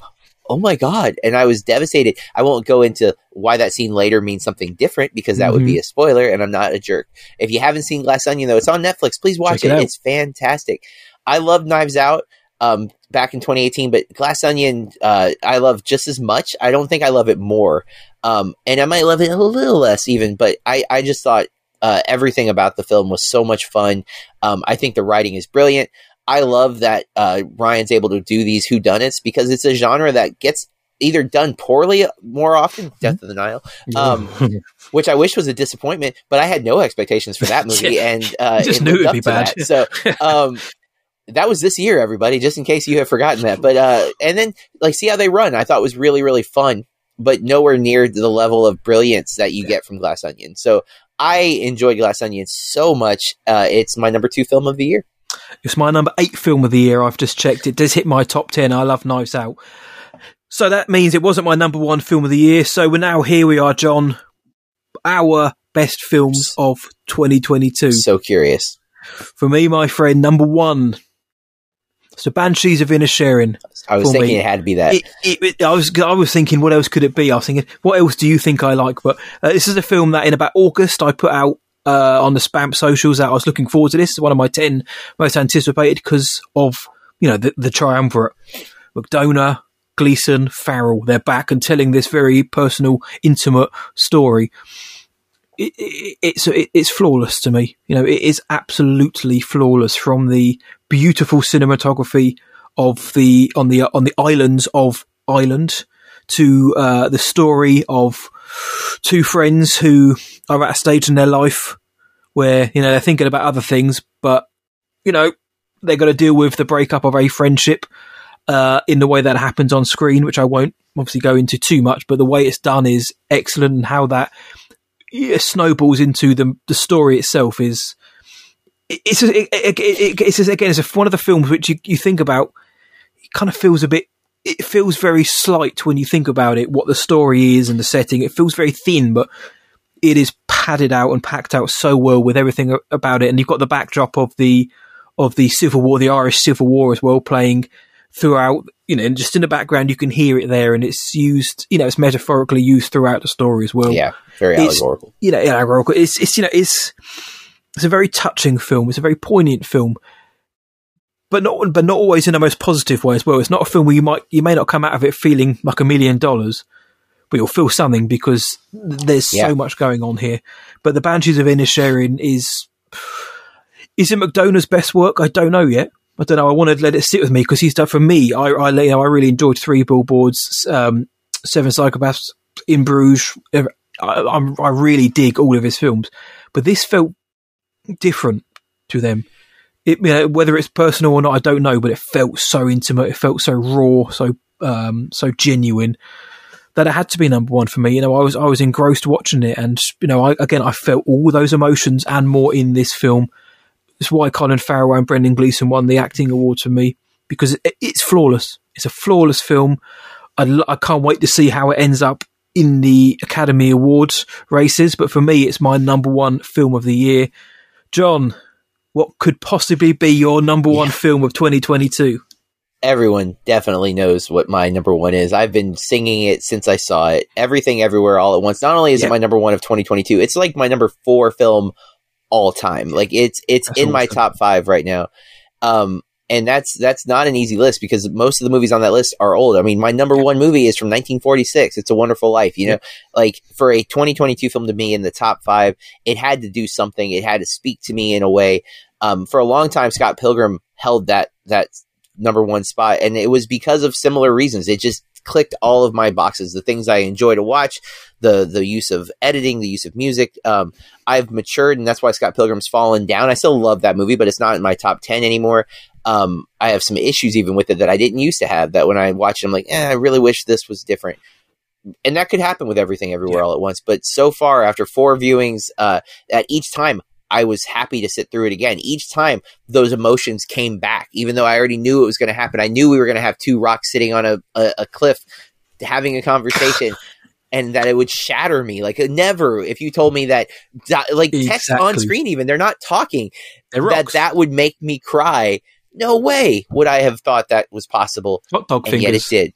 oh my god and i was devastated. I won't go into why that scene later means something different because that would be a spoiler and i'm not a jerk. If you haven't seen glass onion though it's on netflix. Please watch Check it. it, it's fantastic. I love knives out um, back in 2018 but glass onion uh, i love just as much i don't think i love it more um, and i might love it a little less even but i, I just thought uh, everything about the film was so much fun. Um, I think the writing is brilliant. I love that uh, Rian's able to do these whodunits because it's a genre that gets either done poorly more often, Death of the Nile, um, which I wish was a disappointment, but I had no expectations for that movie, and uh, Just it knew it'd be bad. that. So um, that was this year, everybody, just in case you have forgotten that. But uh, and then like see how they run. I thought was really really fun, but nowhere near the level of brilliance that you get from Glass Onion. So I enjoyed Glass Onion so much. Uh, it's my number two film of the year. It's my number eight film of the year. I've just checked. It does hit my top 10. I love Knives Out. So that means it wasn't my number one film of the year. So we're now here we are, John. Our best films of 2022. So curious. For me, my friend, number one. So Banshees of Inisherin. I was thinking me, it had to be that. It, it, it- I was I was thinking, what else could it be? I was thinking, what else do you think I like? But uh, this is a film that in about August I put out uh, on the spam socials that I was looking forward to. This It's one of my ten most anticipated because of you know the, the triumvirate: McDonagh, Gleeson, Farrell. They're back and telling this very personal, intimate story. It, it, it's it, it's flawless to me. You know, it is absolutely flawless from the beautiful cinematography of the on the on the islands of Ireland to uh, the story of two friends who are at a stage in their life where you know they're thinking about other things, but you know they're got to deal with the breakup of a friendship uh, in the way that happens on screen, which I won't obviously go into too much. But the way it's done is excellent, and how that snowballs into the the story itself is. It's a, it, it, it, it's a- again it's a, one of the films which you, you think about. It kind of feels a bit. It feels very slight when you think about it. What the story is and the setting. It feels very thin, but it is padded out and packed out so well with everything about it. And you've got the backdrop of the of the Civil War, the Irish Civil War as well, playing throughout. You know, and just in the background, you can hear it there, and it's used. You know, it's metaphorically used throughout the story as well yeah, very it's- allegorical. you know, Rocco, it's it's you know, it's it's a very touching film. It's a very poignant film, but not but not always in the most positive way as well. It's not a film where you might you may not come out of it feeling like a million dollars, but you'll feel something because there's Yeah. so much going on here. But the Banshees of Inisherin is is it McDonagh's best work? I don't know yet. I don't know. I want to let it sit with me because he's done for me. I, I, you know, I really enjoyed Three Billboards, um, Seven Psychopaths in Bruges. I, I'm, I really dig all of his films, but this felt different to them. It, you know, whether it's personal or not, I don't know, but it felt so intimate. It felt so raw, so um, so genuine that it had to be number one for me. You know, I was I was engrossed watching it, and you know, I, again, I felt all those emotions and more in this film. It's why Colin Farrell and Brendan Gleeson won the acting award for me because it, it's flawless. It's a flawless film. I can't wait to see how it ends up in the Academy Awards races. But for me, it's my number one film of the year. John, what could possibly be your number one film of 2022? Everyone definitely knows what my number one is. I've been singing it since I saw it. Everything, everywhere, all at once. Not only is Yeah. it my number one of 2022, it's like my number four film all time. Like it's it's That's in my top five right now. Um, and that's that's not an easy list because most of the movies on that list are old. I mean, my number one movie is from 1946. It's a Wonderful Life. You know, like for a 2022 film to me in the top five, it had to do something. It had to speak to me in a way. Um, for a long time, Scott Pilgrim held that that number one spot, and it was because of similar reasons. It just clicked all of my boxes. The things I enjoy to watch, the the use of editing, the use of music. Um, I've matured, and that's why Scott Pilgrim's fallen down. I still love that movie, but it's not in my top ten anymore. Um, I have some issues even with it that I didn't used to have. That when I watch it, I'm like, eh, I really wish this was different. and that could happen with everything everywhere all at once. But so far, after four viewings, uh, at each time, I was happy to sit through it again. Each time, those emotions came back, even though I already knew it was going to happen. I knew we were going to have two rocks sitting on a, a, a cliff having a conversation. and that it would shatter me. Like never, if you told me that, like text Exactly. on screen, even they're not talking, that that would make me cry. No way would I have thought that was possible, hot dog and yet it did.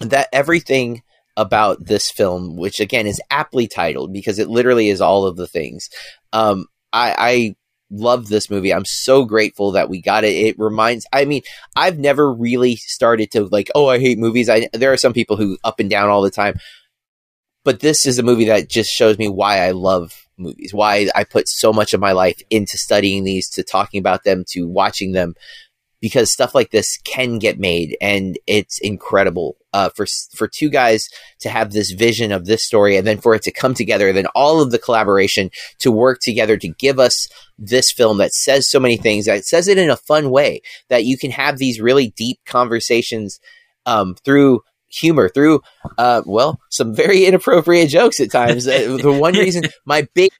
That everything about this film, which again is aptly titled because it literally is all of the things. Um, I, I love this movie. I'm so grateful that we got it. It reminds. I mean, I've never really started to like. Oh, I hate movies. I there are some people who up and down all the time, but this is a movie that just shows me why I love movies. Why I put so much of my life into studying these, to talking about them, to watching them because stuff like this can get made and it's incredible uh, for for two guys to have this vision of this story and then for it to come together and then all of the collaboration to work together to give us this film that says so many things that says it in a fun way that you can have these really deep conversations um, through humor through uh, well some very inappropriate jokes at times. Uh, the one reason my big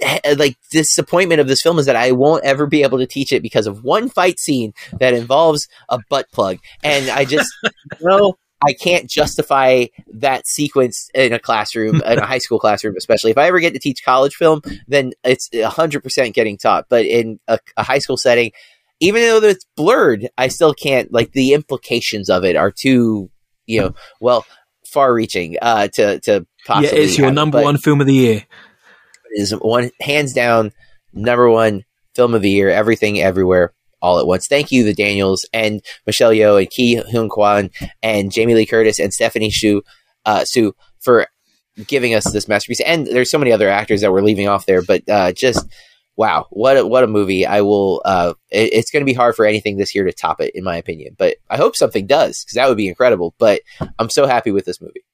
eh, like disappointment of this film is that I won't ever be able to teach it because of one fight scene that involves a butt plug, and I just know I can't justify that sequence in a classroom, in a high school classroom, especially. If I ever get to teach college film, then it's hundred percent getting taught. But in a, a high school setting, even though it's blurred, I still can't like the implications of it are too, you know, well, far-reaching uh, to to possibly. Yeah, it's your number one film of the year. is one hands down number one film of the year. Everything, everywhere, all at once. Thank you, the Daniels and Michelle Yeoh and Ke Huy Quan and Jamie Lee Curtis and Stephanie Hsu uh, Sue for giving us this masterpiece. And there's so many other actors that we're leaving off there, but uh, just wow, what a, what a movie! I will. Uh, it- it's going to be hard for anything this year to top it, in my opinion. But I hope something does because that would be incredible. But I'm so happy with this movie.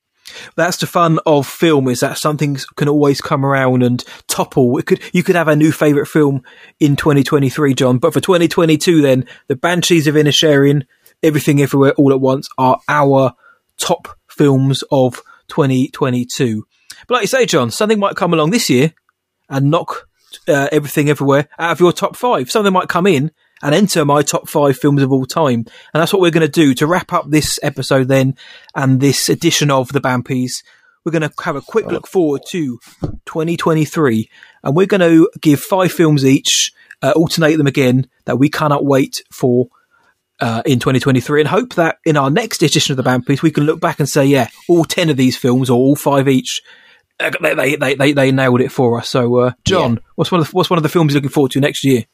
That's the fun of film is that something can always come around and topple. It could you could have a new favorite film in 2023, John, but for 2022, then the Banshees of Inisherin, Everything Everywhere All at Once are our top films of 2022. But like you say, John, something might come along this year and knock uh, Everything Everywhere out of your top five. Something might come in and enter my top five films of all time. And that's what we're going to do to wrap up this episode then and this edition of the Bampies. We're going to have a quick look forward to 2023 and we're going to give five films each, uh, alternate them again that we cannot wait for uh, in 2023 and hope that in our next edition of the band Bampies we can look back and say, yeah, all 10 of these films or all five each, they, they, they, they, they nailed it for us. So, uh, John, what's one of the, what's one of the films you're looking forward to next year?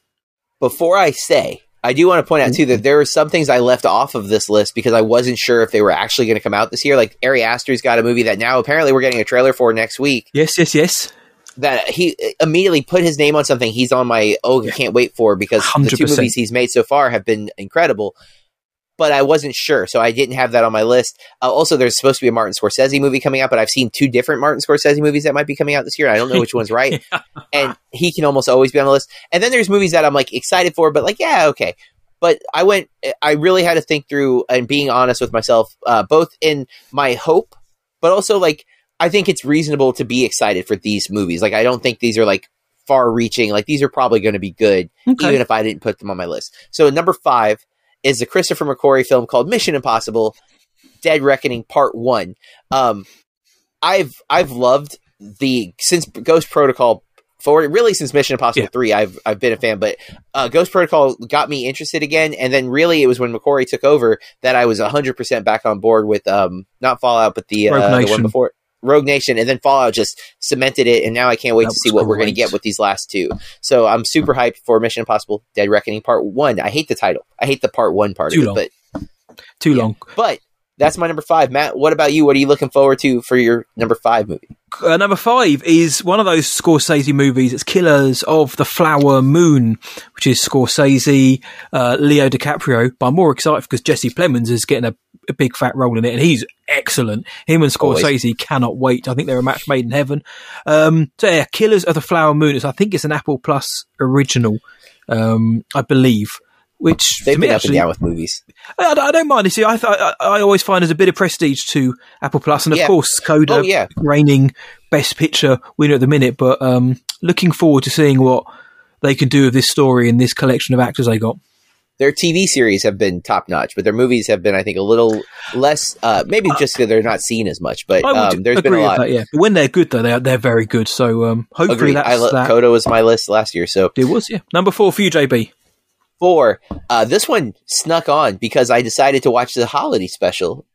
before I say, I do want to point out too that there are some things I left off of this list because I wasn't sure if they were actually going to come out this year. Like Ari Aster's got a movie that now apparently we're getting a trailer for next week. Yes, yes, yes. That he immediately put his name on something he's on my oh I can't wait for because the two movies he's made so far have been incredible. But I wasn't sure, so I didn't have that on my list. Uh, also, there's supposed to be a Martin Scorsese movie coming out, but I've seen two different Martin Scorsese movies that might be coming out this year. and I don't know which one's right and he can almost always be on the list. And then there's movies that I'm like excited for, but like, yeah, okay. But I went, I really had to think through and being honest with myself, uh, both in my hope, but also like, I think it's reasonable to be excited for these movies. Like, I don't think these are like far reaching. Like, these are probably going to be good, Okay. even if I didn't put them on my list. So, number five is the Christopher McQuarrie film called Mission Impossible Dead Reckoning Part One. Um, I've I've loved the since Ghost Protocol forward, really since Mission Impossible Yeah. Three. I've I've been a fan, but uh, Ghost Protocol got me interested again, and then really it was when McQuarrie took over that I was hundred percent back on board with um not Fallout, but the uh, the one before. Rogue Nation, and then Fallout just cemented it, and now I can't wait That to see what we're going to get with these last two. So I'm super hyped for Mission Impossible: Dead Reckoning Part One. I hate the title. I hate the Part One part Too of it, long. but Too Yeah. long. but that's my number five. Matt, what about you? What are you looking forward to for your number five movie? Uh, number five is one of those Scorsese movies. It's Killers of the Flower Moon, which is Scorsese, uh, Leo DiCaprio. But I'm more excited because Jesse Plemons is getting a, a big fat role in it, and he's excellent. Him and Always. Scorsese cannot wait. I think they're a match made in heaven. Um, so yeah, Killers of the Flower Moon. Is, I think it's an Apple Plus original. Um, I believe. which They've been up actually, down with movies. I, I don't mind. You see, I, I I always find there's a bit of prestige to Apple Plus, and of Yeah. course, Coda Oh, yeah. reigning Best Picture winner at the minute. But um, looking forward to seeing what they can do with this story and this collection of actors they got. Their TV series have been top notch, but their movies have been, I think, a little less. Uh, maybe just because they're not seen as much. But um, there's been a lot. that. Yeah, but when they're good, though, they're they're very good. So um, hopefully Agreed. that's I lo- that. Coda was my list last year, so It was yeah number four for you, JB. four. Uh, this one snuck on because I decided to watch the holiday special,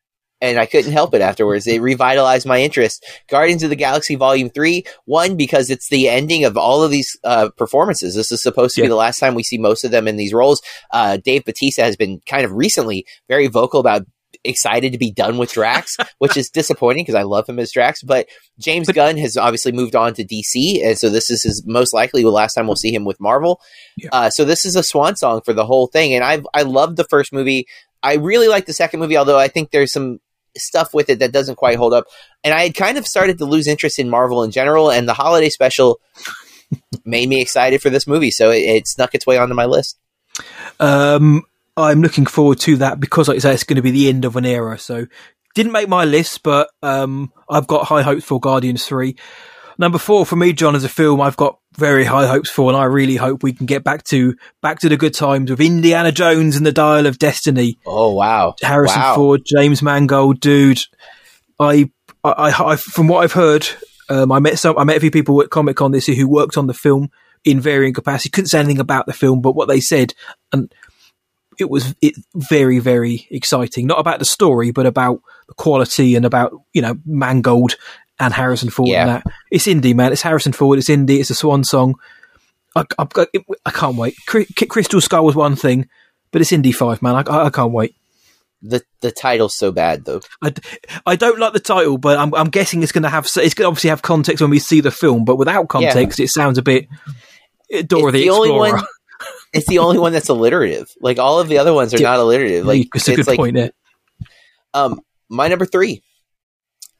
and I couldn't help it afterwards. It revitalized my interest. Guardians of the Galaxy Volume Three. One because it's the ending of all of these uh, performances. This is supposed to Yeah. be the last time we see most of them in these roles. Uh, Dave Bautista has been kind of recently very vocal about. Excited to be done with Drax, which is disappointing because I love him as Drax. But James Gunn has obviously moved on to DC, and so this is his most likely the last time we'll see him with Marvel. Yeah. Uh, so this is a swan song for the whole thing, and I I loved the first movie. I really like the second movie, although I think there's some stuff with it that doesn't quite hold up. And I had kind of started to lose interest in Marvel in general, and the holiday special made me excited for this movie, so it, it snuck its way onto my list. Um, I'm looking forward to that because, like I say, it's going to be the end of an era. So, didn't make my list, but um, I've got high hopes for Guardians Three. Number four for me, John, is a film, I've got very high hopes for, and I really hope we can get back to back to the good times with Indiana Jones and the Dial of Destiny. Oh wow, Harrison wow. Ford, James Mangold, dude. I, I, I, from what I've heard, um, I met some, I met a few people at Comic Con this year who worked on the film in varying capacity. Couldn't say anything about the film, but what they said, and it was it very, very exciting. Not about the story, but about the quality and about you know Mangold and Harrison Ford Yeah. and that. It's indie, man. It's Harrison Ford. It's indie. It's a swan song. I, I, I can't wait. Cry- Crystal Skull was one thing, but it's Indie Five, man. I, I, I can't wait. The the title's so bad though. I, I don't like the title, but I'm, I'm guessing it's going to have it's going to obviously have context when we see the film. But without context, it sounds a bit uh, Dora It's the, the only Explorer. one- It's the only one that's alliterative. Like all of the other ones are Yeah. not alliterative. Like it's a good like, point there. Um, my number three,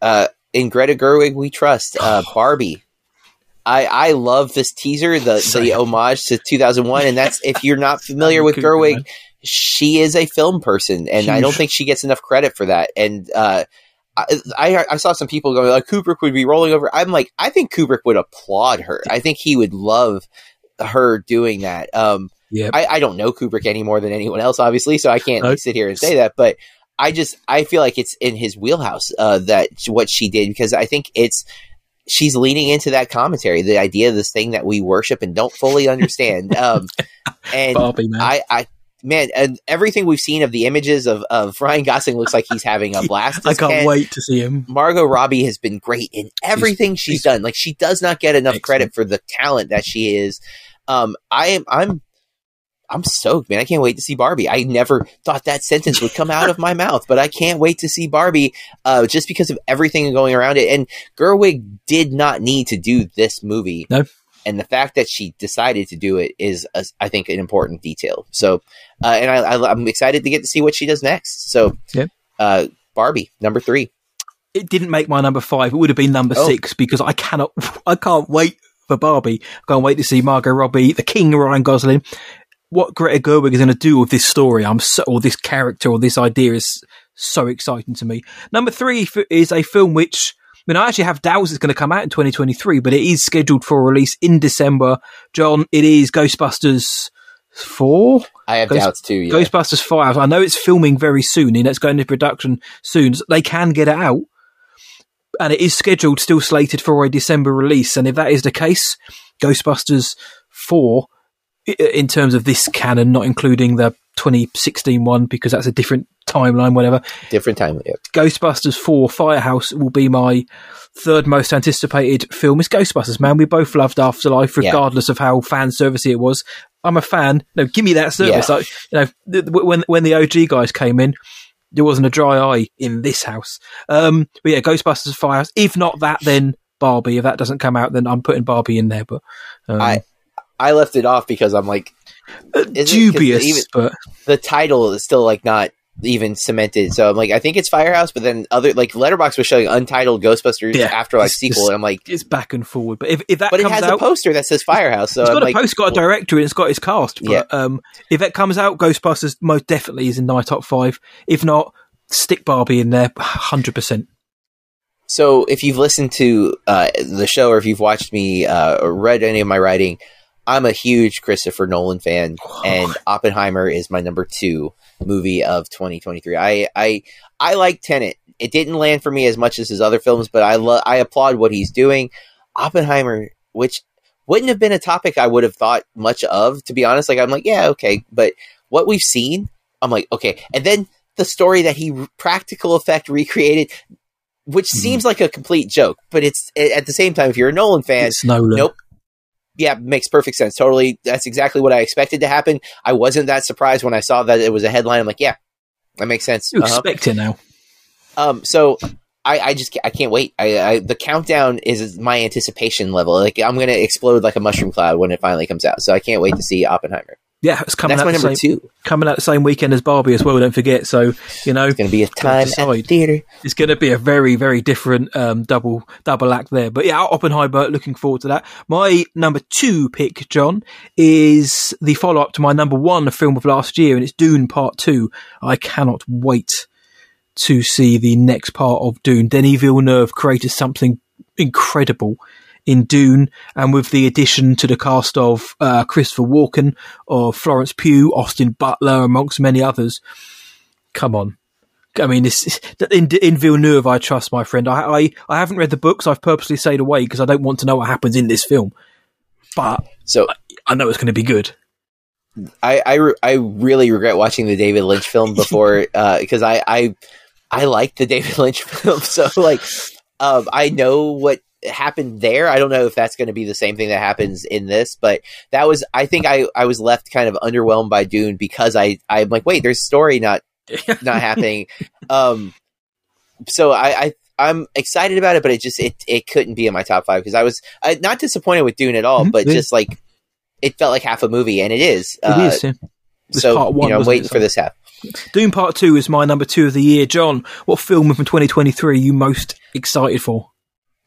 uh, in Greta Gerwig we trust, uh, Barbie. I I love this teaser, the the homage to 2001, and that's if you're not familiar with Gerwig, she is a film person, and I don't think she gets enough credit for that. And uh, I, I saw some people going like Kubrick would be rolling over. I'm like, I think Kubrick would applaud her. I think he would love her doing that. Um, Yeah, I, I don't know Kubrick any more than anyone else, obviously, so I can't sit here and say that. But I just I feel like it's in his wheelhouse uh, that what she did because I think it's she's leaning into that commentary, the idea of this thing that we worship and don't fully understand. um, and man. I, I man, and everything we've seen of the images of of Ryan Gosling looks like he's having a blast. I can't Ken. wait to see him. Margot Robbie has been great in everything she's, she's done. Like she does not get enough excellent. credit for the talent that she is. Um, I am I'm I'm stoked, man. I can't wait to see Barbie. I never thought that sentence would come out of my mouth, but I can't wait to see Barbie uh, just because of everything going around it. And Gerwig did not need to do this movie. No. And the fact that she decided to do it is, uh, I think, an important detail. So, uh, and I, I, I'm excited to get to see what she does next. So, Yep. uh, Barbie, number three. It didn't make my number five. It would have been number Oh. six because I cannot, I can't wait for Barbie. I can't wait to see Margot Robbie, the King Ryan Gosling. What Greta Gerwig is going to do with this story, I'm so, or this character, or this idea is so exciting to me. Number three is a film which, I mean, I actually have doubts it's going to come out in 2023, but it is scheduled for release in December. John, it is Ghostbusters 4? I have Ghost- doubts too. Yeah. Ghostbusters 5. I know it's filming very soon and it's going into production soon. So they can get it out. And it is scheduled, still slated for a December release. And if that is the case, Ghostbusters 4, i- in terms of this canon, not including the 2016 one, because that's a different timeline, whatever. Different timeline. Yeah. Ghostbusters 4 Firehouse will be my third most anticipated film. It's Ghostbusters, man. We both loved Afterlife, Yeah. regardless of how fan servicey it was. I'm a fan. No, give me that service. Yeah. Like, you know, when when the OG guys came in, there wasn't a dry eye in this house. Um, but yeah, Ghostbusters Firehouse. If not that, then Barbie. If that doesn't come out, then I'm putting Barbie in there. But um, I- I left it off because I'm like uh, dubious, even- but the title is still like not even cemented. So I'm like, I think it's Firehouse, but then other like Letterboxd was showing Untitled Ghostbusters Yeah. Afterlife It's- sequel, it's- and I'm like, It's back and forward, but if, if that but it has out, a poster that says Firehouse. So it's I'm got like, a post, got a director, and it's got his cast. But Yeah. um, if that comes out, Ghostbusters most definitely is in my top five. If not, stick Barbie in there, hundred percent. So if you've listened to uh, the show or if you've watched me uh, or read any of my writing, I'm a huge Christopher Nolan fan, and Oppenheimer is my number two movie of 2023. I I I like Tenet. It didn't land for me as much as his other films, but I love I applaud what he's doing. Oppenheimer, which wouldn't have been a topic I would have thought much of, to be honest. Like I'm like, yeah, okay, but what we've seen, I'm like, okay, and then the story that he practical effect recreated which Mhm. seems like a complete joke, but it's at the same time, if you're a Nolan fan, It's Nolan. nope. Yeah, makes perfect sense. Totally, that's exactly what I expected to happen. I wasn't that surprised when I saw that it was a headline. I'm like, yeah, that makes sense. You Uh-huh. expect it now. Um, so I, I just I can't wait. I, I the countdown is my anticipation level. Like I'm gonna explode like a mushroom cloud when it finally comes out. So I can't wait to see Oppenheimer. Yeah, it's coming That's out number same, two. coming out the same weekend as Barbie as well. Don't forget. So you know, It's gonna be a time at the theater. it's going to be a very, very different um, double double act there. But yeah, Oppenheimer, looking forward to that. My number two pick, John, is the follow up to my number one film of last year, and it's Dune Part Two. I cannot wait to see the next part of Dune. Denis Villeneuve created something incredible in Dune, and with the addition to the cast of uh, Christopher Walken, of Florence Pugh, Austin Butler, amongst many others. Come on. I mean, this, in, in Villeneuve, I trust my friend. I, I, I haven't read the books. I've purposely stayed away because I don't want to know what happens in this film. But So I know it's going to be good. I, I, re- I really regret watching the David Lynch film before because I, I I like the David Lynch film so like um, I know what happened there I don't know if that's going to be the same thing that happens in this but that was I think I, I was left kind of underwhelmed by Dune because I I'm like wait there's story not not happening um so I, I I'm excited about it but it just it it couldn't be in my top five because I was I, not disappointed with Dune at all Mhm. but just like it felt like half a movie and it is It uh, is. Yeah. so part one, you know, I'm waiting it? for this half. Dune Part Two is my number two of the year. John, what film from 2023 are you most excited for?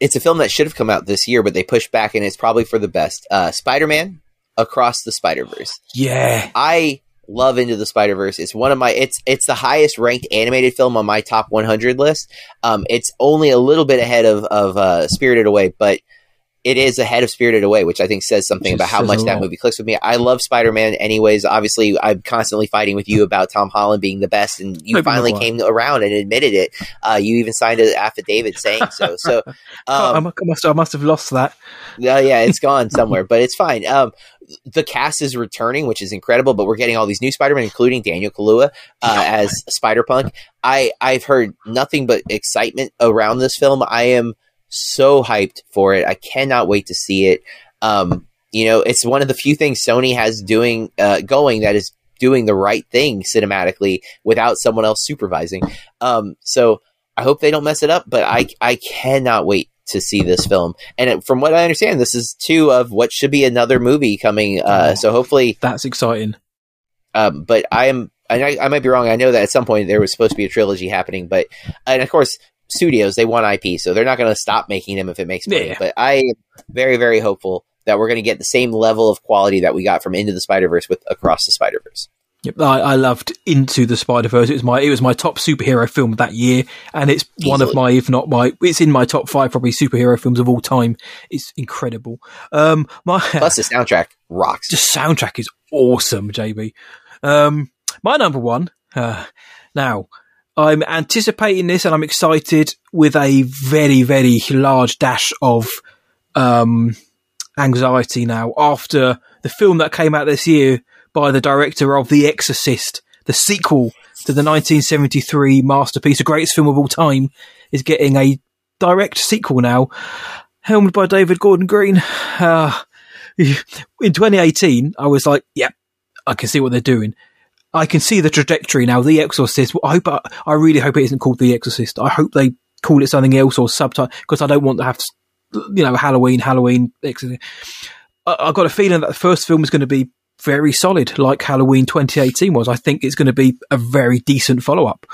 It's a film that should have come out this year, but they pushed back, and it's probably for the best. Uh, Spider-Man: Across the Spider-Verse. Yeah, I love Into the Spider-Verse. It's one of my it's it's the highest ranked animated film on my top 100 list. Um, it's only a little bit ahead of of uh, Spirited Away, but it is ahead of Spirited Away, which I think says something about how much that movie clicks with me. I love Spider-Man, anyways. Obviously, I'm constantly fighting with you about Tom Holland being the best, and you Maybe finally came around and admitted it. Uh, you even signed an affidavit saying so. So, I, um, mu- I must I must have lost that. uh, yeah, it's gone somewhere, but it's fine. Um, the cast is returning, which is incredible. But we're getting all these new Spider-Man, including Daniel Kaluuya uh, as Spider-Punk. I I've heard nothing but excitement around this film. I am so hyped for it. I cannot wait to see it. Um, you know, it's one of the few things Sony has doing uh, going that is doing the right thing cinematically without someone else supervising. Um, so I hope they don't mess it up, but I I cannot wait to see this film. And it, from what I understand, this is two of what should be another movie coming. Uh, Oh. so hopefully, That's exciting. um, but I am. And I, I might be wrong. I know that at some point there was supposed to be a trilogy happening, but and of course studios they want IP, so they're not going to stop making them if it makes money. Yeah. But I am very very hopeful that we're going to get the same level of quality that we got from Into the Spider Verse with Across the Spider Verse. Yep, I, I loved Into the Spider Verse. It was my it was my top superhero film of that year, and it's one of my, if not my, it's in my top five probably superhero films of all time. It's incredible. Um, my Plus the soundtrack rocks. the soundtrack is awesome, JB. Um, my number one. Uh, now, I'm anticipating this, and I'm excited with a very, very large dash of um, anxiety now after the film that came out this year by the director of The Exorcist, the sequel to the 1973 masterpiece, the greatest film of all time, is getting a direct sequel now, helmed by David Gordon Green. Uh, in 2018, I was like, yep, I can see what they're doing. I can see the trajectory now. The Exorcist. I hope. I really hope it isn't called The Exorcist. I hope they call it something else or subtitle because I don't want to have, to, you know, Halloween, Halloween. Exorcist. I, I got a feeling that the first film is going to be very solid, like Halloween 2018 was. I think it's going to be a very decent follow up.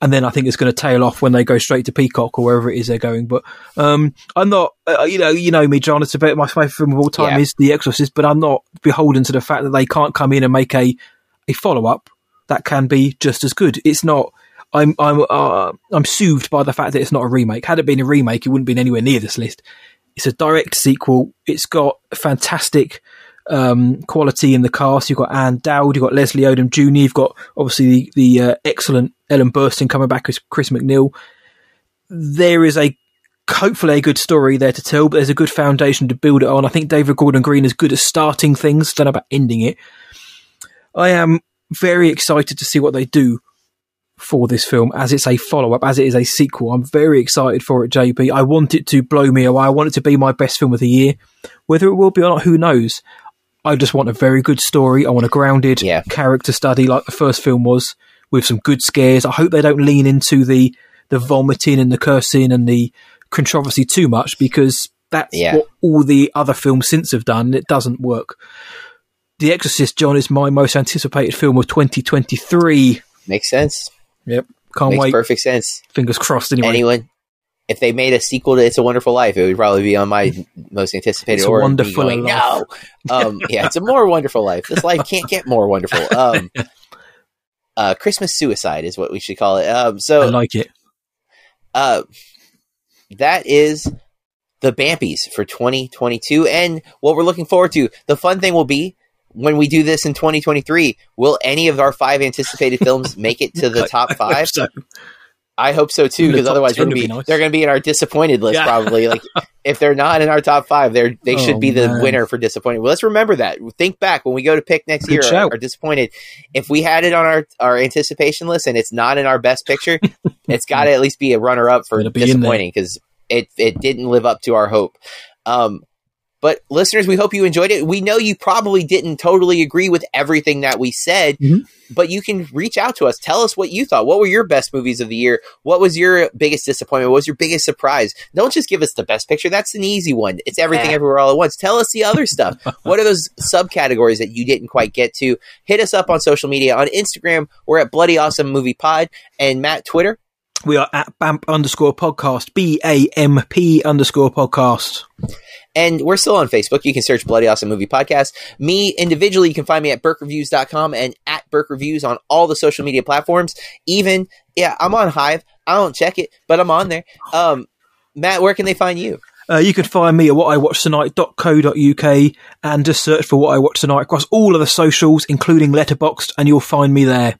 And then I think it's going to tail off when they go straight to Peacock or wherever it is they're going. But um, I'm not, uh, you know, you know me, John. It's about my favourite film of all time Yeah. is The Exorcist, but I'm not beholden to the fact that they can't come in and make a a follow up that can be just as good. It's not. I'm I'm uh, I'm soothed by the fact that it's not a remake. Had it been a remake, it wouldn't been anywhere near this list. It's a direct sequel. It's got fantastic um, quality in the cast. You've got Ann Dowd, you've got Leslie Odom Jr., you've got obviously the, the uh, excellent Ellen Burstyn coming back as Chris MacNeil. There is a hopefully a good story there to tell, but there's a good foundation to build it on. I think David Gordon Green is good at starting things, don't about ending it. I am very excited to see what they do for this film as it's a follow up, as it is a sequel. I'm very excited for it, JP. I want it to blow me away. I want it to be my best film of the year. Whether it will be or not, who knows? I just want a very good story. I want a grounded Yeah. character study like the first film was, with some good scares. I hope they don't lean into the the vomiting and the cursing and the controversy too much because that's Yeah. what all the other films since have done. It doesn't work. The Exorcist, John, is my most anticipated film of 2023. Makes sense. Yep, can't Makes wait. perfect sense. Fingers crossed. Anyway, Anyone, if they made a sequel to It's a Wonderful Life, it would probably be on my most anticipated. It's a Wonderful going, Life. No, um, yeah, it's a more wonderful life. This life can't get more wonderful. Um, uh, Christmas suicide is what we should call it. Um, I like it. uh, that is the Bampies for 2022, and what we're looking forward to. The fun thing will be when we do this in 2023. Will any of our five anticipated films make it to the top I hope five? so. I hope so too, because otherwise we're gonna be, be nice. they're going to be in our disappointed list Yeah. probably. Like if they're not in our top five, they're they should Oh, be the man. winner for disappointed. Well, let's remember that. Think back when we go to pick next Good year Are our disappointed. If we had it on our our anticipation list and it's not in our best picture, it's got to at least be a runner up for disappointing because it it didn't live up to our hope. Um, but listeners, we hope you enjoyed it. We know you probably didn't totally agree with everything that we said, Mhm. but you can reach out to us. Tell us what you thought. What were your best movies of the year? What was your biggest disappointment? What was your biggest surprise? Don't just give us the best picture. That's an easy one. It's everything Yeah. everywhere all at once. Tell us the other stuff. what are those subcategories that you didn't quite get to? Hit us up on social media. On Instagram, we're at Bloody Awesome Movie Pod. And Matt, Twitter? We are at BAMP underscore podcast, B A M P underscore podcast. And we're still on Facebook. You can search Bloody Awesome Movie Podcast. Me individually, you can find me at BurkeReviews.com and at Burke Reviews on all the social media platforms. Even, yeah, I'm on Hive. I don't check it, but I'm on there. Um, Matt, where can they find you? Uh, you can find me at whatIwatchtonight.co.uk and just search for What I Watch Tonight across all of the socials, including Letterboxd, and you'll find me there.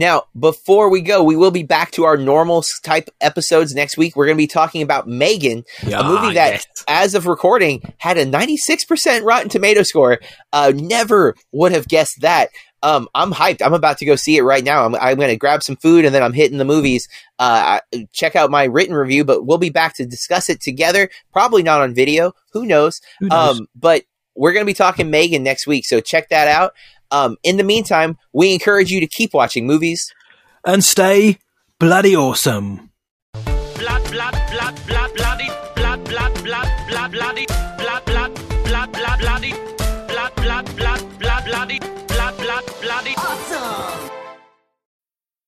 Now, before we go, we will be back to our normal type episodes next week. We're going to be talking about Megan, a movie that, as of recording, had a 96% Rotten Tomato score. Uh, never would have guessed that. Um, I'm hyped. I'm about to go see it right now. I'm, I'm going to grab some food and then I'm hitting the movies. Uh, check out my written review, but we'll be back to discuss it together. Probably not on video. Who knows? Who knows? Um, but we're going to be talking Megan next week, so check that out. Um, in the meantime, we encourage you to keep watching movies. and stay bloody awesome. blood, blood,